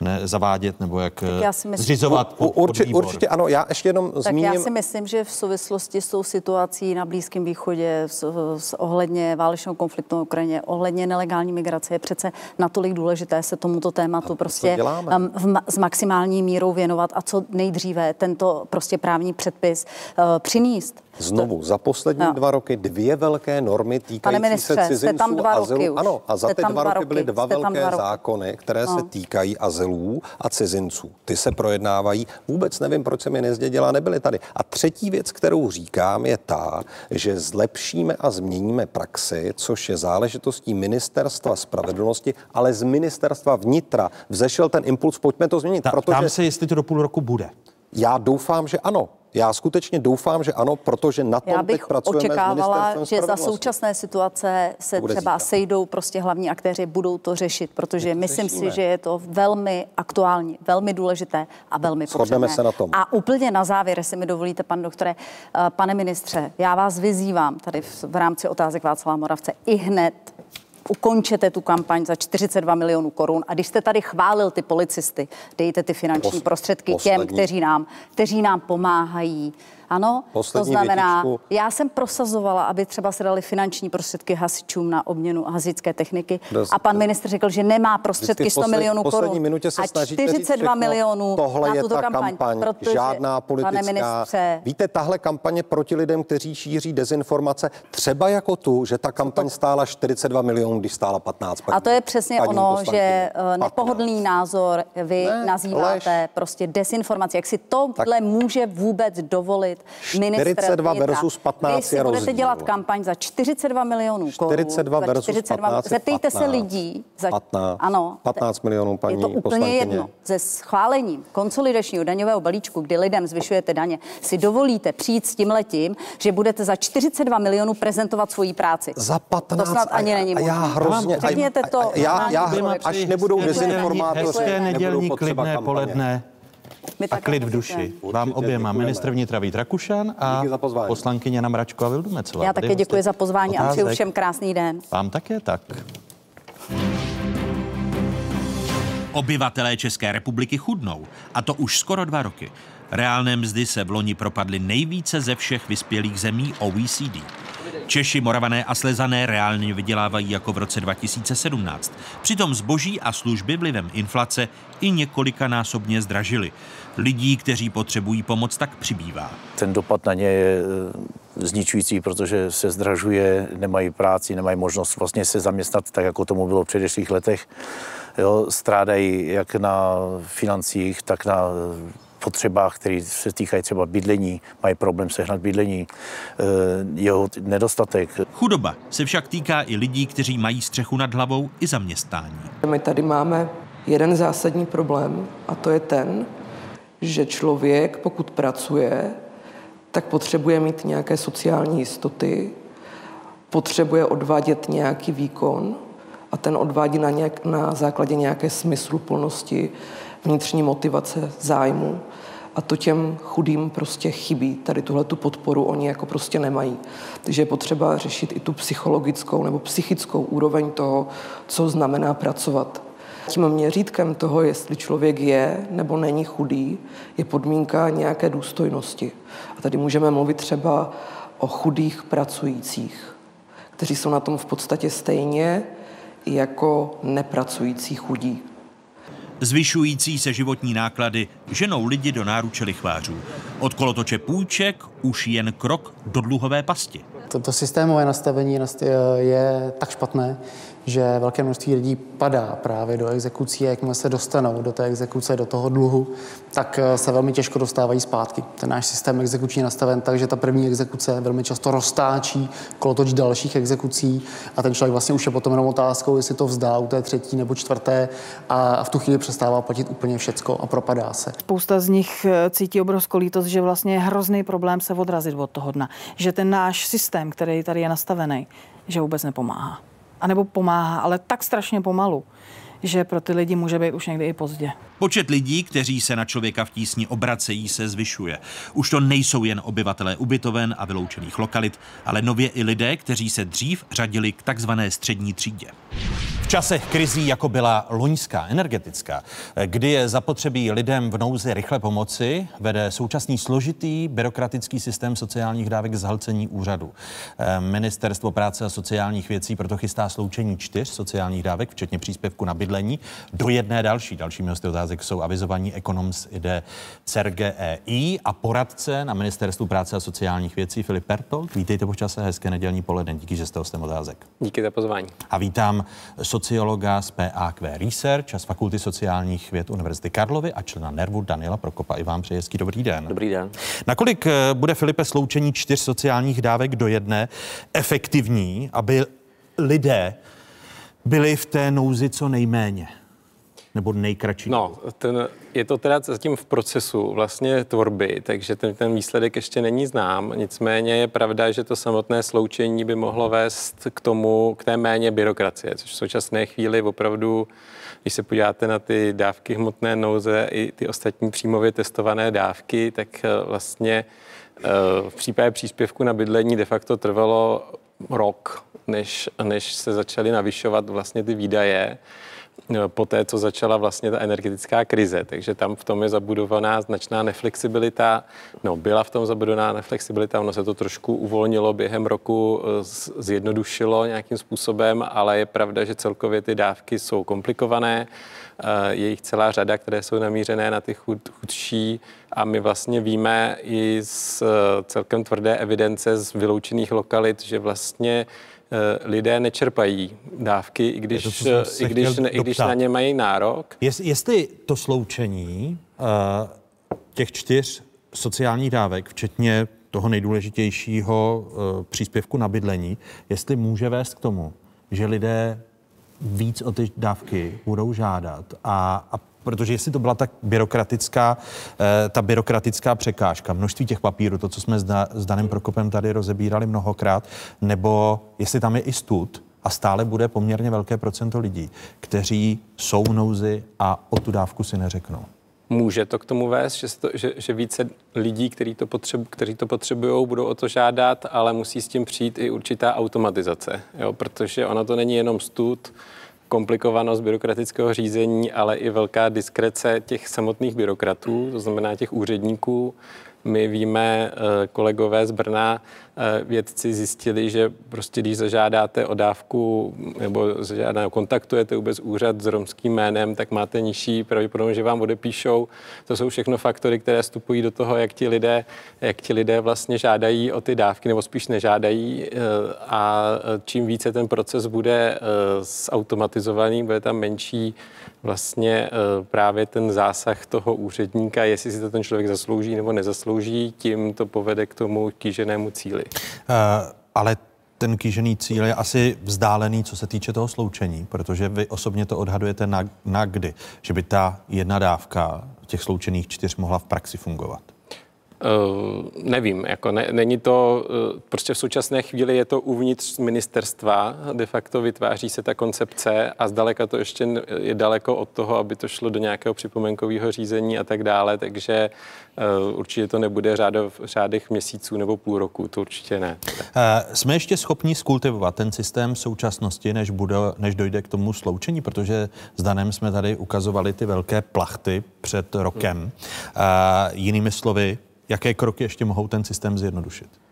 ne, zavádět nebo jak já si myslím, zřizovat u, určitě, určitě ano, já ještě jenom tak zmíním. já si myslím, že v souvislosti s tou situací na Blízkém východě s, s ohledně válečného konfliktu na Ukrajině, ohledně nelegální migrace je přece natolik důležité se tomuto tématu prostě um, v, s maximální mírou věnovat a co nejdříve tento prostě právní předpis uh, přinést. Znovu, za poslední no. dva roky dvě velké normy týkající ministře, se cizinců tam dva azylu. Roky už. Ano, a za ty dva roky, roky byly dva velké dva zákony, které no. se týkají azylů a cizinců. Ty se projednávají. Vůbec nevím, proč jsem je nezdědila, nebyly tady. A třetí věc, kterou říkám, je ta, že zlepšíme a změníme praxi, což je záležitostí ministerstva spravedlnosti, ale z ministerstva vnitra vzešel ten impuls, pojďme to změnit. Ta, protože... Tam se, jestli to do půl roku bude. Já doufám, že ano. Já skutečně doufám, že ano, protože na tom Já bych teď pracujeme očekávala, že za současné situace se Bude třeba zítra. sejdou prostě hlavní aktéři, budou to řešit, protože myslím řešíme. si, že je to velmi aktuální, velmi důležité a velmi potřebné. se na tom. A úplně na závěr, jestli mi dovolíte, pan doktore, eh, pane ministře, já vás vyzývám tady v, v rámci otázek Václava Moravce i hned ukončete tu kampaň za 42 milionů korun a když jste tady chválil ty policisty, dejte ty finanční Pos, prostředky poslední. těm, kteří nám, kteří nám pomáhají Ano, Poslední to znamená, větičku. já jsem prosazovala, aby třeba se dali finanční prostředky hasičům na obměnu hasičské techniky Dost- a pan ministr řekl, že nemá prostředky Vždycky v 100 posled- milionů korun a snažíte říct 42 všechno. milionů Tohle na je tuto ta kampaň, kampaň, protože, žádná politická. Pane ministře, Víte, tahle kampaně proti lidem, kteří šíří dezinformace, třeba jako tu, že ta kampaň stála 42 milionů, když stála 15. A to je přesně paní ono, že eh, nepohodlný názor vy Ne, nazýváte lež. prostě dezinformaci. Jak si tohle může vůbec dovolit 42 vnitra? versus 15 Vy si je budete rozdíl. dělat kampaň za 42 milionů korun. 42 za versus 15 je Zeptejte se 15. lidí. Za, 15. Ano. 15 milionů, paní je to úplně poslankyně. jedno. Se schválením konsolidačního daňového balíčku, kdy lidem zvyšujete daně, si dovolíte přijít s tím letím, že budete za 42 milionů prezentovat svoji práci. Za 15. To snad ani a- není a já možné. hrozně... Řekněte to. a- Já, já, normálnímu až nebudou dezinformátoři, Hezké nebudou nedělní potřeba klidné kampaně. poledne. My A klid v duši. Vám oběma, děkujeme. ministr vnitra Vít Rakušan a poslankyně Jana Mračková Vildumecová. Já také děkuji za pozvání a přeju otázek. všem krásný den. Vám také tak. Obyvatelé České republiky chudnou, a to už skoro dva roky. Reálné mzdy se v loni propadly nejvíce ze všech vyspělých zemí OECD. Češi, Moravané a Slezané reálně vydělávají jako v roce 2017. Přitom zboží a služby vlivem inflace i několikanásobně zdražily. Lidí, kteří potřebují pomoc, tak přibývá. Ten dopad na ně je eh, zničující, protože se zdražuje, nemají práci, nemají možnost vlastně se zaměstnat tak, jako tomu bylo v předešlých letech. Jo, strádají jak na financích, tak na potřebách, které se týkají třeba bydlení, mají problém sehnat bydlení, eh, jeho nedostatek. Chudoba se však týká i lidí, kteří mají střechu nad hlavou i zaměstnání. My tady máme jeden zásadní problém a to je ten, že člověk, pokud pracuje, tak potřebuje mít nějaké sociální jistoty, potřebuje odvádět nějaký výkon a ten odvádí na, nějak, na základě nějaké smysluplnosti, vnitřní motivace, zájmu. A to těm chudým prostě chybí. Tady tuhle tu podporu oni jako prostě nemají. Takže je potřeba řešit i tu psychologickou nebo psychickou úroveň toho, co znamená pracovat. Tím měřítkem toho, jestli člověk je nebo není chudý, je podmínka nějaké důstojnosti. A tady můžeme mluvit třeba o chudých pracujících, kteří jsou na tom v podstatě stejně jako nepracující chudí. Zvyšující se životní náklady ženou lidi do náruče lichvářů. Od kolotoče půjček už jen krok do dluhové pasti. Toto systémové nastavení nast- je tak špatné, že velké množství lidí padá právě do exekucí a jakmile se dostanou do té exekuce, do toho dluhu, tak eh, se velmi těžko dostávají zpátky. Ten náš systém exekuční je nastaven tak, že ta první exekuce velmi často roztáčí kolotoč dalších exekucí a ten člověk vlastně už je potom jenom otázkou, jestli to vzdá u té třetí nebo čtvrté a v tu chvíli přestává platit úplně všecko a propadá se. Spousta z nich eh, cítí obrovskou lítost, že vlastně je hrozný problém se odrazit od toho dna. Že ten náš systém, který tady je nastavený, že vůbec nepomáhá. A nebo pomáhá, ale tak strašně pomalu, že pro ty lidi může být už někdy i pozdě. Počet lidí, kteří se na člověka v tísni obracejí, se zvyšuje. Už to nejsou jen obyvatelé ubytoven a vyloučených lokalit, ale nově i lidé, kteří se dřív řadili k takzvané střední třídě. V časech krizí, jako byla loňská energetická, kdy je zapotřebí lidem v nouzi rychle pomoci, vede současný složitý byrokratický systém sociálních dávek k zhalcení úřadu. Eh, Ministerstvo práce a sociálních věcí proto chystá sloučení čtyř sociálních dávek, včetně příspěvku na bydlení, do jedné další. Dalšími hosty otázek jsou avizovaní ekonom z IDE CERGE EI a poradce na Ministerstvu práce a sociálních věcí Filip Pertold. Vítejte po čase, hezké nedělní poledne. Díky, že jste hostem otázek. Díky za pozvání. A vítám sociologa z PAQ Research a z Fakulty sociálních věd Univerzity Karlovy a člena Nervu Daniela Prokopa. I vám přeji hezký dobrý den. Dobrý den. Nakolik eh, bude, Filipe, sloučení čtyř sociálních dávek do jedné efektivní, aby lidé byli v té nouzi co nejméně? Nebo nejkratší? No, ten, je to teda zatím v procesu vlastně tvorby, takže ten, ten výsledek ještě není znám. Nicméně je pravda, že to samotné sloučení by mohlo vést k tomu, k té méně byrokracie, což v současné chvíli opravdu, když se podíváte na ty dávky hmotné nouze i ty ostatní příjmově testované dávky, tak eh, vlastně eh, v případě příspěvku na bydlení de facto trvalo rok, než, než se začaly navyšovat vlastně ty výdaje. Po té, co začala vlastně ta energetická krize. Takže tam v tom je zabudovaná značná neflexibilita. No, byla v tom zabudovaná neflexibilita, ono se to trošku uvolnilo během roku, zjednodušilo nějakým způsobem, ale je pravda, že celkově ty dávky jsou komplikované. Je jich celá řada, které jsou namířené na ty chud, chudší a my vlastně víme i z celkem tvrdé evidence z vyloučených lokalit, že vlastně Eh, lidé nečerpají dávky, i když, to, i když, ne, i když na ně mají nárok. Jest, jestli to sloučení uh, těch čtyř sociálních dávek, včetně toho nejdůležitějšího uh, příspěvku na bydlení, jestli může vést k tomu, že lidé víc o ty dávky budou žádat a, a protože jestli to byla tak byrokratická, eh, ta byrokratická překážka, množství těch papírů, to, co jsme s, da, s Danem Prokopem tady rozebírali mnohokrát, nebo jestli tam je i stud, a stále bude poměrně velké procento lidí, kteří jsou v nouzi a o tu dávku si neřeknou. Může to k tomu vést, že, to, že, že více lidí, kteří to, potřebu, to potřebují, budou o to žádat, ale musí s tím přijít i určitá automatizace, jo? protože ona to není jenom stud, komplikovanost byrokratického řízení, ale i velká diskrece těch samotných byrokratů, to znamená těch úředníků, my víme, eh, kolegové z Brna, vědci zjistili, že prostě když zažádáte o dávku nebo zažádáte, kontaktujete vůbec úřad s romským jménem, tak máte nižší pravděpodobnost, že vám odepíšou. To jsou všechno faktory, které vstupují do toho, jak ti lidé, jak ti lidé vlastně žádají o ty dávky, nebo spíš nežádají. Eh, a čím více ten proces bude zautomatizovaný, bude tam menší vlastně právě ten zásah toho úředníka, jestli si to ten člověk zaslouží nebo nezaslouží slouží, tím to povede k tomu kýženému cíli. Uh, ale ten kýžený cíl je asi vzdálený, co se týče toho sloučení, protože vy osobně to odhadujete na, na kdy, že by ta jedna dávka těch sloučených čtyř mohla v praxi fungovat. Uh, nevím, jako ne, není to, uh, prostě v současné chvíli je to uvnitř ministerstva, de facto vytváří se ta koncepce a zdaleka to ještě je daleko od toho, aby to šlo do nějakého připomenkového řízení a tak dále, takže uh, určitě to nebude řádov, řádech měsíců nebo půl roku, to určitě ne. Jsme ještě schopni skultivovat ten systém současnosti, než, bude, než dojde k tomu sloučení, protože s Danem jsme tady ukazovali ty velké plachty před rokem. Hmm. Jinými slovy, jaké kroky ještě mohou ten systém zjednodušit?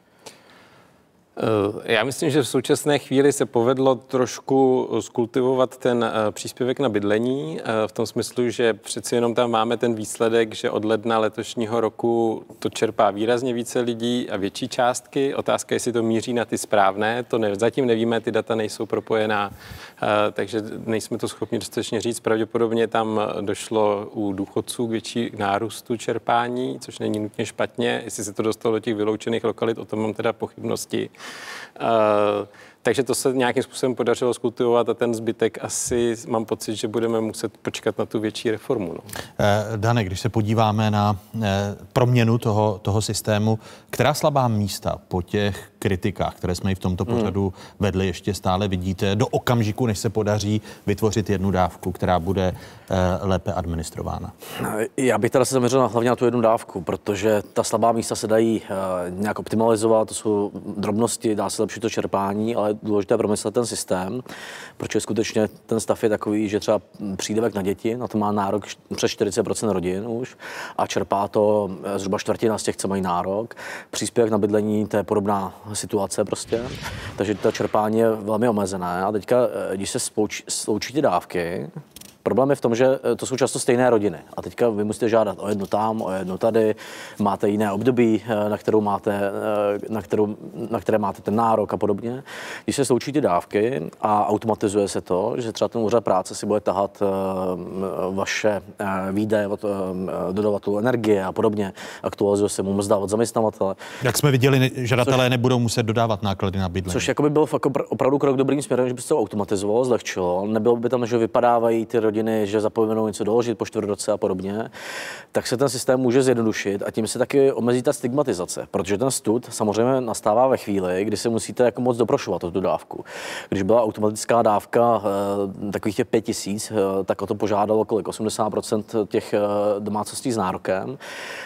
Eh, já myslím, že v současné chvíli se povedlo trošku skultivovat ten eh, příspěvek na bydlení, eh, v tom smyslu, že přeci jenom tam máme ten výsledek, že od ledna letošního roku to čerpá výrazně více lidí a větší částky. Otázka, jestli to míří na ty správné, to ne, zatím nevíme, ty data nejsou propojená, takže nejsme to schopni dostatečně říct. Pravděpodobně tam došlo u důchodců k větší nárůstu čerpání, což není nutně špatně. Jestli se to dostalo do těch vyloučených lokalit, o tom mám teda pochybnosti. Uh, takže to se nějakým způsobem podařilo skultivovat a ten zbytek asi mám pocit, že budeme muset počkat na tu větší reformu. No. Eh, Dane, když se podíváme na eh, proměnu toho, toho systému, která slabá místa po těch kritikách, které jsme i v tomto hmm. pořadu hmm. vedli, ještě stále vidíte do okamžiku, než se podaří vytvořit jednu dávku, která bude eh, lépe administrována? Já bych teda se zaměřil hlavně na tu jednu dávku, protože ta slabá místa se dají nějak optimalizovat, to jsou drobnosti, dá se lepšit to čerpání, ale důležité promyslet ten systém, protože skutečně ten stav je takový, že třeba přídavek na děti, na to má nárok přes 40% rodin už a čerpá to eh, zhruba čtvrtina z těch, co mají nárok. Příspěvek na bydlení, to je podobná situace prostě, takže to čerpání je velmi omezené. A teďka, eh, když se sloučí ty dávky, Problém je v tom, že eh, to jsou často stejné rodiny. A teďka vy musíte žádat o jedno tam, o jedno tady, máte jiné období, eh, na, kterou máte, eh, na, kterou, na které máte ten nárok a podobně. Když se sloučí ty dávky a automatizuje se to, že třeba ten úřad práce si bude tahat vaše výdaje od dodavatelů energie a podobně, aktualizuje se mu mzda od zaměstnavatele. Jak jsme viděli, žadatelé což, nebudou muset dodávat náklady na bydlení. Což jako by byl opravdu krok dobrým směrem, že by se to automatizovalo, zlehčilo. Nebylo by tam, že vypadávají ty rodiny, že zapomenou něco doložit po čtvrt roce a podobně, tak se ten systém může zjednodušit a tím se taky omezí ta stigmatizace, protože ten stud samozřejmě nastává ve chvíli, kdy se musíte jako moc doprošovat tu dávku. Když byla automatická dávka eh, takových těch pět tisíc, eh, tak o to požádalo kolik 80% těch eh, domácností s nárokem.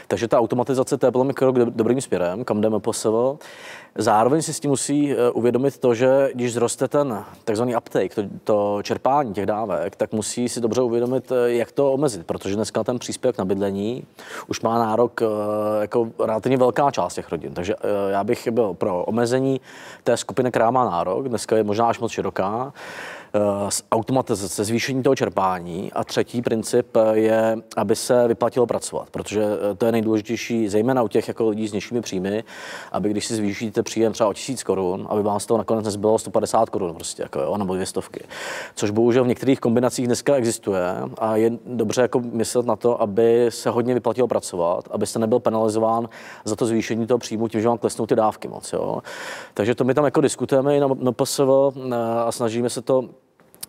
Takže ta automatizace to je podle mě krok dobrým směrem, kam jdeme po Zároveň si s tím musí eh, uvědomit to, že když zroste ten takzvaný uptake, to, to čerpání těch dávek, tak musí si dobře uvědomit, eh, jak to omezit, protože dneska ten příspěvek na bydlení už má nárok eh, jako relativně velká část těch rodin. Takže já bych byl pro omezení té skupiny, která má nárok, dneska je možná až moc široká, automatizace, zvýšení toho čerpání. A třetí princip eh, je, aby se vyplatilo pracovat, protože eh, to je nejdůležitější, zejména u těch jako lidí s nižšími příjmy, aby když si zvýšíte příjem třeba o 1000 korun, aby vám z toho nakonec nezbylo 150 korun prostě, jako jo, nebo dvě stovky. Což bohužel v některých kombinacích dneska existuje a je dobře jako myslet na to, aby se hodně vyplatilo pracovat, abyste nebyl penalizován za to zvýšení toho příjmu tím, že vám klesnou ty dávky moc. Jo. Takže to my tam jako diskutujeme i na MPSV a snažíme se to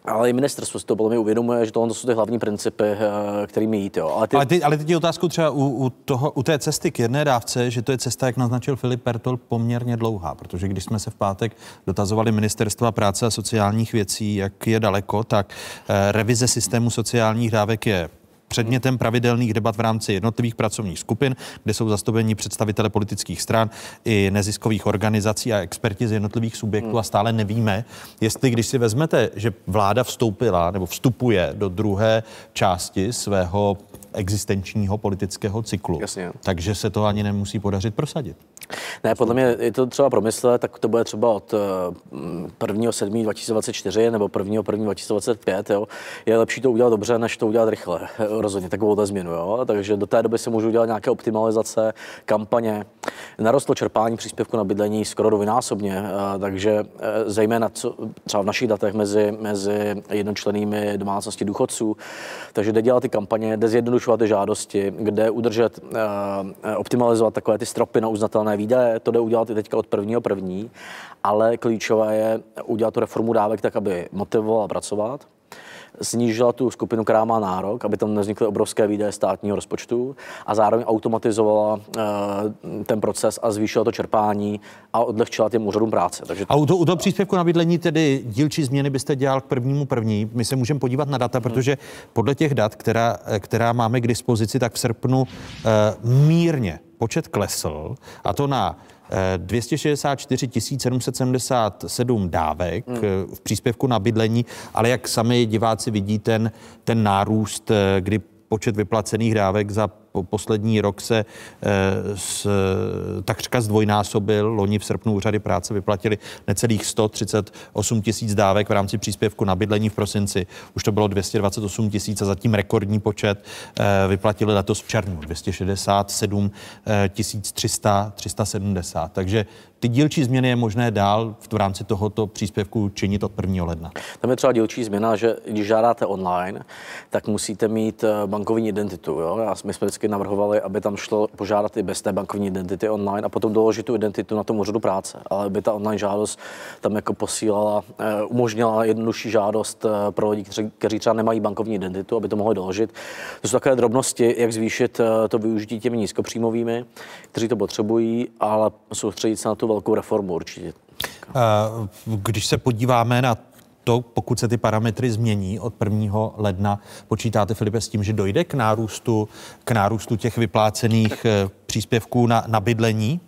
ale i ministerstvo si to mě uvědomuje, že tohle jsou ty hlavní principy, eh, kterými jít. Jo. Ale, ty... ale, ty, ale teď je otázku třeba u, u, toho, u té cesty k jedné dávce, že to je cesta, jak naznačil Filip Pertol, poměrně dlouhá, protože když jsme se v pátek dotazovali ministerstva práce a sociálních věcí, jak je daleko, tak eh, revize systému sociálních dávek je předmětem pravidelných debat v rámci jednotlivých pracovních skupin, kde jsou zastoupeni představitele politických stran i neziskových organizací a experti z jednotlivých subjektů a stále nevíme, jestli když si vezmete, že vláda vstoupila nebo vstupuje do druhé části svého existenčního politického cyklu, Jasně. takže se to ani nemusí podařit prosadit. Ne, podle mě je to třeba promyslet, tak to bude třeba od 1. 7. 2024 nebo 1. 1. 2025. Jo. Je lepší to udělat dobře, než to udělat rychle. Rozhodně takovou změnu. Jo. Takže do té doby se můžou dělat nějaké optimalizace, kampaně. Narostlo čerpání příspěvku na bydlení skoro dvojnásobně, takže e, zejména co, třeba v našich datech mezi, mezi jednočlenými domácností důchodců. Takže jde dělat ty kampaně, jde zjednodušovat ty žádosti, kde udržet, e, e, optimalizovat takové ty stropy na uznatelné výdaje, to jde udělat i teďka od prvního první, ale klíčové je udělat tu reformu dávek tak, aby motivovala pracovat, snížila tu skupinu, která má nárok, aby tam nevznikly obrovské výdaje státního rozpočtu a zároveň automatizovala uh, ten proces a zvýšila to čerpání a odlehčila těm úřadům práce. Takže... A u, to, u toho příspěvku na bydlení tedy dílčí změny byste dělal k prvnímu první. My se můžeme podívat na data, protože podle těch dat, která, která máme k dispozici, tak v srpnu uh, mírně počet klesl, a to na 264 777 dávek hmm. Eh, v příspěvku na bydlení, ale jak sami diváci vidí ten, ten nárůst, eh, kdy počet vyplacených dávek za poslední rok se eh, s, takřka zdvojnásobil. Loni v srpnu úřady práce vyplatili necelých 138 tisíc dávek v rámci příspěvku na bydlení v prosinci. Už to bylo 228 tisíc a zatím rekordní počet eh, vyplatili letos v červnu 267 300, 370. Takže ty dílčí změny je možné dál v rámci tohoto příspěvku činit od 1. ledna. Tam je třeba dílčí změna, že když žádáte online, tak musíte mít eh, bankovní identitu. Jo? Já, my jsme vždycky navrhovali, aby tam šlo požádat i bez té bankovní identity online a potom doložit tu identitu na tom úřadu práce. Ale by ta online žádost tam jako posílala, eh, umožnila jednodušší žádost eh, pro lidi, kteří třeba nemají bankovní identitu, aby to mohli doložit. To jsou takové drobnosti, jak zvýšit to využití těmi nízkopříjmovými, kteří to potřebují, ale soustředit se na tu velkou reformu určitě. Když se podíváme na to, pokud se ty parametry změní od 1. ledna, počítáte, Filipe, s tím, že dojde k nárůstu, k nárůstu těch vyplácených eh, příspěvků na, na bydlení?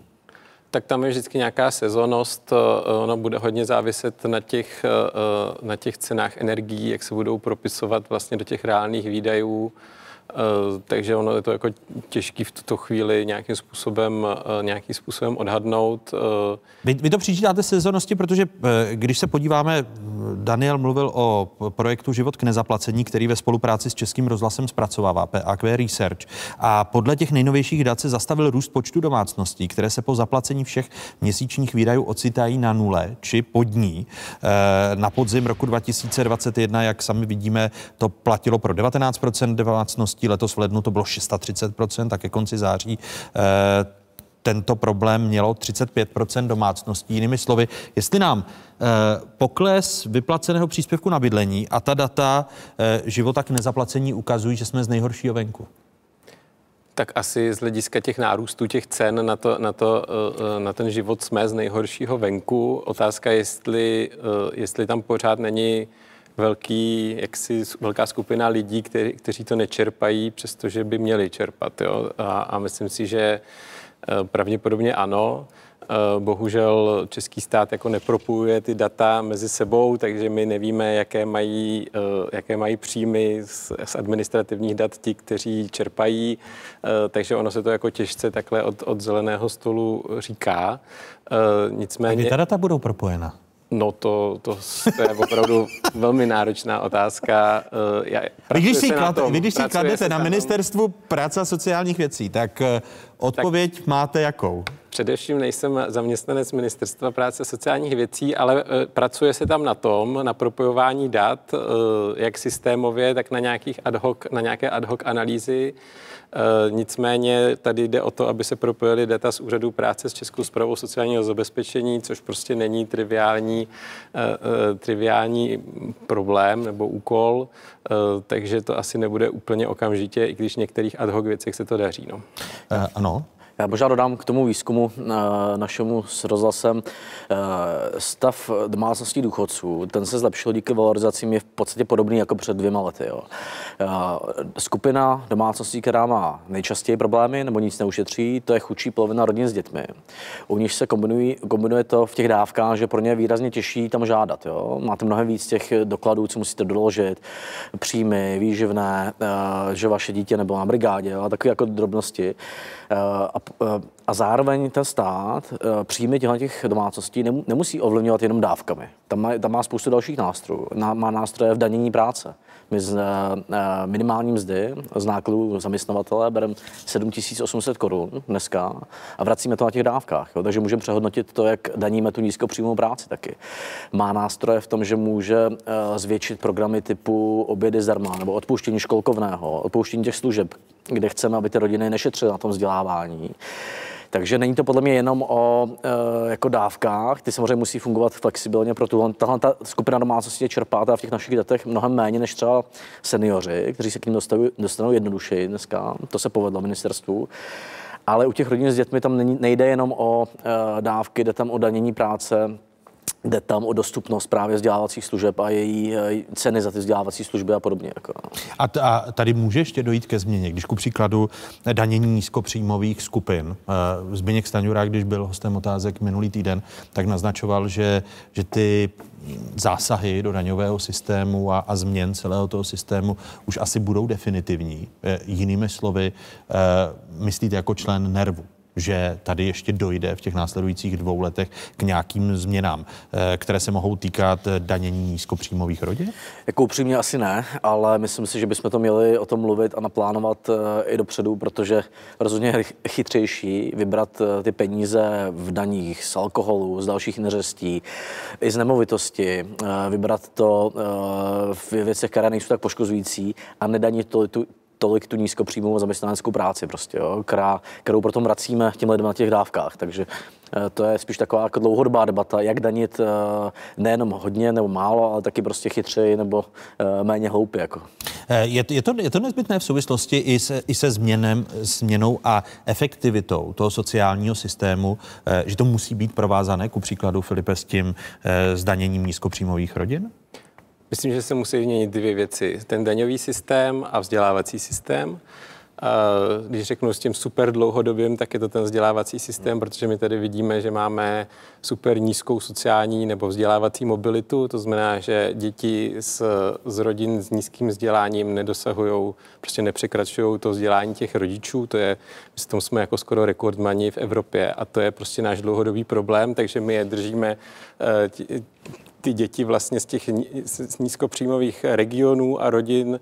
Tak tam je vždycky nějaká sezonost, eh, ono bude hodně záviset na těch, eh, na těch cenách energií, jak se budou propisovat vlastně do těch reálných výdajů. Eh, takže ono je to jako těžký v tuto chvíli nějakým způsobem, eh, nějakým způsobem odhadnout. Eh. Vy, vy to přičítáte sezónnosti, protože když se podíváme, Daniel mluvil o projektu Život k nezaplacení, který ve spolupráci s Českým rozhlasem zpracovává PAQ Research. A podle těch nejnovějších dat se zastavil růst počtu domácností, které se po zaplacení všech měsíčních výdajů ocitají na nule či pod ní. Na podzim roku 2021, jak sami vidíme, to platilo pro 19% domácností, letos v lednu to bylo 630%, tak ke konci září eh, tento problém mělo 35% domácností. Jinými slovy, jestli nám eh, pokles vyplaceného příspěvku na bydlení a ta data eh, života k nezaplacení ukazují, že jsme z nejhoršího venku. Tak asi z hlediska těch nárůstů těch cen na, to, na, to, na ten život jsme z nejhoršího venku. Otázka, jestli, jestli tam pořád není velký, jaksi velká skupina lidí, který, kteří to nečerpají, přestože by měli čerpat. Jo? A, a myslím si, že Eh, pravděpodobně ano. Eh, bohužel český stát jako nepropojuje ty data mezi sebou, takže my nevíme, jaké mají, eh, jaké mají příjmy z, z administrativních dat ti, kteří čerpají, takže ono se to jako těžce takhle od, od zeleného stolu říká. Nicméně... A kdy ta data budou propojena? No to, to, to je opravdu velmi náročná otázka. Já, vy když si, klad, tom, vy, když si kladete na ministerstvu práce a sociálních věcí, tak odpověď tak, máte jakou? Především nejsem zaměstnanec Ministerstva práce a sociálních věcí, ale e, pracuje se tam na tom, na propojování dat, jak systémově, tak na, nějakých ad hoc, na nějaké ad hoc analýzy. E, nicméně tady jde o to, aby se propojily data z úřadu práce s Českou zprávou sociálního zabezpečení, což prostě není triviální, triviální problém nebo úkol, takže to asi nebude úplně okamžitě, i když v některých ad hoc věcech se to daří. No. Ano, já možná dodám k tomu výzkumu eh, našemu s rozhlasem. Eh, stav domácností důchodců, ten se zlepšil díky valorizacím, je v podstatě podobný jako před dvěma lety. Jo. Eh, skupina domácností, která má nejčastěji problémy nebo nic neušetří, to je chudší polovina rodin s dětmi. U nich se kombinují, kombinuje to v těch dávkách, že pro ně je výrazně těžší tam žádat. Jo. Máte mnohem víc těch dokladů, co musíte doložit, příjmy, výživné, že vaše dítě nebo na brigádě jo, a takové jako drobnosti. A a zároveň ten stát eh, příjmy těch domácností nemusí ovlivňovat jenom dávkami. Tam má, tam má spoustu dalších nástrojů. Má nástroje v danění práce. My z eh, minimální mzdy z nákladů zaměstnavatele bereme 7800 korun dneska a vracíme to na těch dávkách. Jo? Takže můžeme přehodnotit to, jak daníme tu nízkopříjmovou práci taky. Má nástroje v tom, že může eh, zvětšit programy typu obědy zdarma nebo odpuštění školkovného, odpuštění těch služeb, kde chceme, aby ty rodiny nešetřily na tom vzdělávání. Takže není to podle mě jenom o e, jako dávkách, ty samozřejmě musí fungovat flexibilně pro tuhle. Tahle ta skupina domácností je čerpá v těch našich datech mnohem méně než třeba seniori, kteří se k ním dostanou, dostanou jednodušeji dneska. To se povedlo ministerstvu. Ale u těch rodin s dětmi tam nejde jenom o e, dávky, jde tam o danění práce, Jde tam o dostupnost právě vzdělávacích služeb a její eh, ceny za ty vzdělávací služby a podobně. Jako. A, t- a tady může ještě dojít ke změně, když ku příkladu danění nízkopříjmových skupin. Eh, Zbigněk Staňura, když byl hostem otázek minulý týden, tak naznačoval, že, že ty zásahy do daňového systému a, a změn celého toho systému už asi budou definitivní. Eh, jinými slovy, myslíte jako člen nervu, že tady ještě dojde v těch následujících dvou letech k nějakým změnám, eh, které se mohou týkat danění nízkopříjmových rodin? Jako upřímně asi ne, ale myslím si, že bychom to měli o tom mluvit a naplánovat eh, i dopředu, protože rozhodně chytřejší vybrat eh, ty peníze v daních z alkoholu, z dalších neřestí, i z nemovitosti, vybrat to v věcech, které nejsou tak poškozující a nedanit to, tu, tolik tu nízkopříjmovou zaměstnaneckou práci, prostě, jo, která, kterou potom vracíme těm lidem na těch dávkách. Takže eh, to je spíš taková jako dlouhodobá debata, jak danit eh, nejenom hodně nebo málo, ale taky prostě chytřeji nebo eh, méně hloupě. Jako. Je, je, to, je to nezbytné v souvislosti i se, i se změnem, změnou a efektivitou toho sociálního systému, že to musí být provázané, ku příkladu Filipe, s tím zdaněním nízkopříjmových rodin? Myslím, že se musí změnit dvě věci. Ten daňový systém a vzdělávací systém. Když řeknu s tím super dlouhodobým, tak je to ten vzdělávací systém, protože my tady vidíme, že máme super nízkou sociální nebo vzdělávací mobilitu, to znamená, že děti z, z rodin s nízkým vzděláním nedosahují, prostě nepřekračují to vzdělání těch rodičů, to je, my tom jsme jako skoro rekordmani v Evropě a to je prostě náš dlouhodobý problém, takže my je držíme eh, ty děti vlastně z těch nízkopříjmových regionů a rodin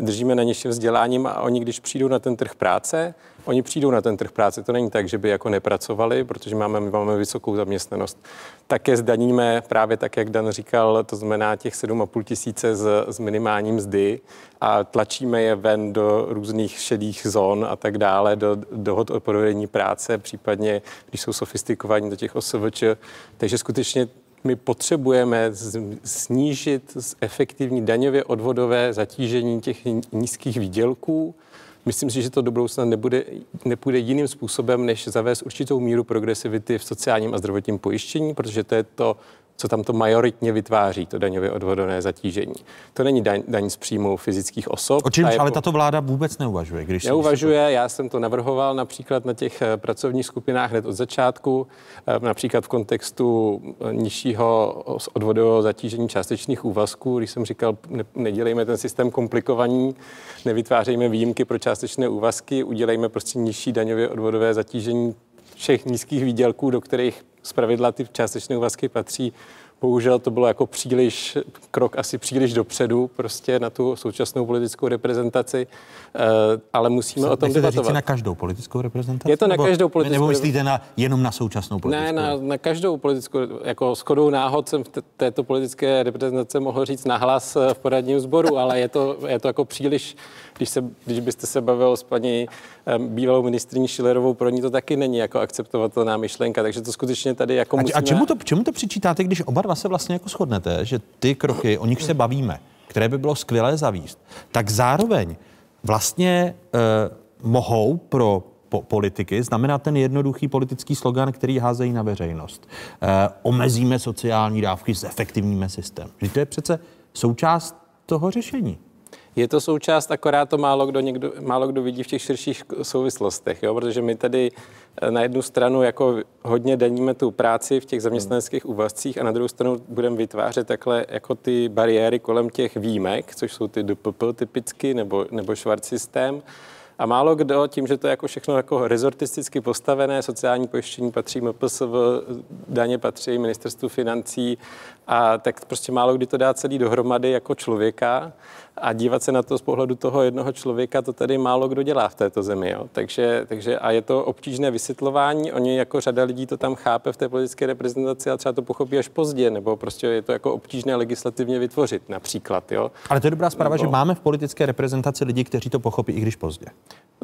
držíme na něčem vzděláním a oni, když přijdou na ten trh práce, oni přijdou na ten trh práce. To není tak, že by jako nepracovali, protože máme, máme vysokou zaměstnanost. Také zdaníme právě tak, jak Dan říkal, to znamená těch 7,5 tisíce z, z minimální mzdy a tlačíme je ven do různých šedých zón a tak dále, do dohod o provedení práce, případně, když jsou sofistikovaní do těch OSVČ. Takže skutečně my potřebujeme snížit efektivní daňově odvodové zatížení těch nízkých výdělků. Myslím si, že to do budoucna nebude, nepůjde jiným způsobem, než zavést určitou míru progresivity v sociálním a zdravotním pojištění, protože to je to co tam to majoritně vytváří, to daňově odvodové zatížení. To není daň, daň z příjmu fyzických osob. O čem ale po... tato vláda vůbec neuvažuje? Když neuvažuje, to... já jsem to navrhoval například na těch eh, pracovních skupinách hned od začátku, eh, například v kontextu eh, nižšího odvodového zatížení částečných úvazků, když jsem říkal, ne, nedělejme ten systém komplikovaný, nevytvářejme výjimky pro částečné úvazky, udělejme prostě nižší daňově odvodové zatížení všech nízkých výdělků, do kterých zpravidla ty částečné úvazky patří. Bohužel to bylo jako příliš, krok asi příliš dopředu prostě na tu současnou politickou reprezentaci, eh, ale musíme Co, o tom debatovat. Říci na každou politickou reprezentaci? Je to na každou politickou Nebo myslíte na, jenom na současnou politickou? Ne, na, na každou politickou, jako shodou náhod jsem v této politické reprezentace mohl říct nahlas eh, v poradním sboru, ale je to, je to jako příliš když, se, když byste se bavil s paní bývalou ministriní Šilerovou, pro ní to taky není jako akceptovatelná myšlenka, takže to skutečně tady jako a, musíme... A čemu to, čemu to přičítáte, když oba dva se vlastně jako shodnete, že ty kroky, o nich se bavíme, které by bylo skvělé zavíst, tak zároveň vlastně eh, mohou pro po- politiky znamená ten jednoduchý politický slogan, který házejí na veřejnost. E, omezíme sociální dávky, zefektivníme systém. Že to je přece součást toho řešení. Je to součást, akorát to málo kdo, někdo, málo kdo vidí v těch širších souvislostech, jo? protože my tady eh, na jednu stranu jako hodně daníme tu práci v těch zaměstnaneckých úvazcích a na druhou stranu budeme vytvářet takhle jako ty bariéry kolem těch výjimek, což jsou ty DPP typicky nebo, nebo švart systém. A málo kdo tím, že to je jako všechno jako rezortisticky postavené, sociální pojištění patří MPSV, daně patří ministerstvu financí, a tak prostě málo kdy to dá celý dohromady jako člověka a dívat se na to z pohledu toho jednoho člověka, to tady málo kdo dělá v této zemi. Jo. Takže, takže a je to obtížné vysvětlování, oni jako řada lidí to tam chápe v té politické reprezentaci a třeba to pochopí až pozdě, nebo prostě je to jako obtížné legislativně vytvořit například. Jo. Ale to je dobrá zpráva, nebo... že máme v politické reprezentaci lidi, kteří to pochopí, i když pozdě.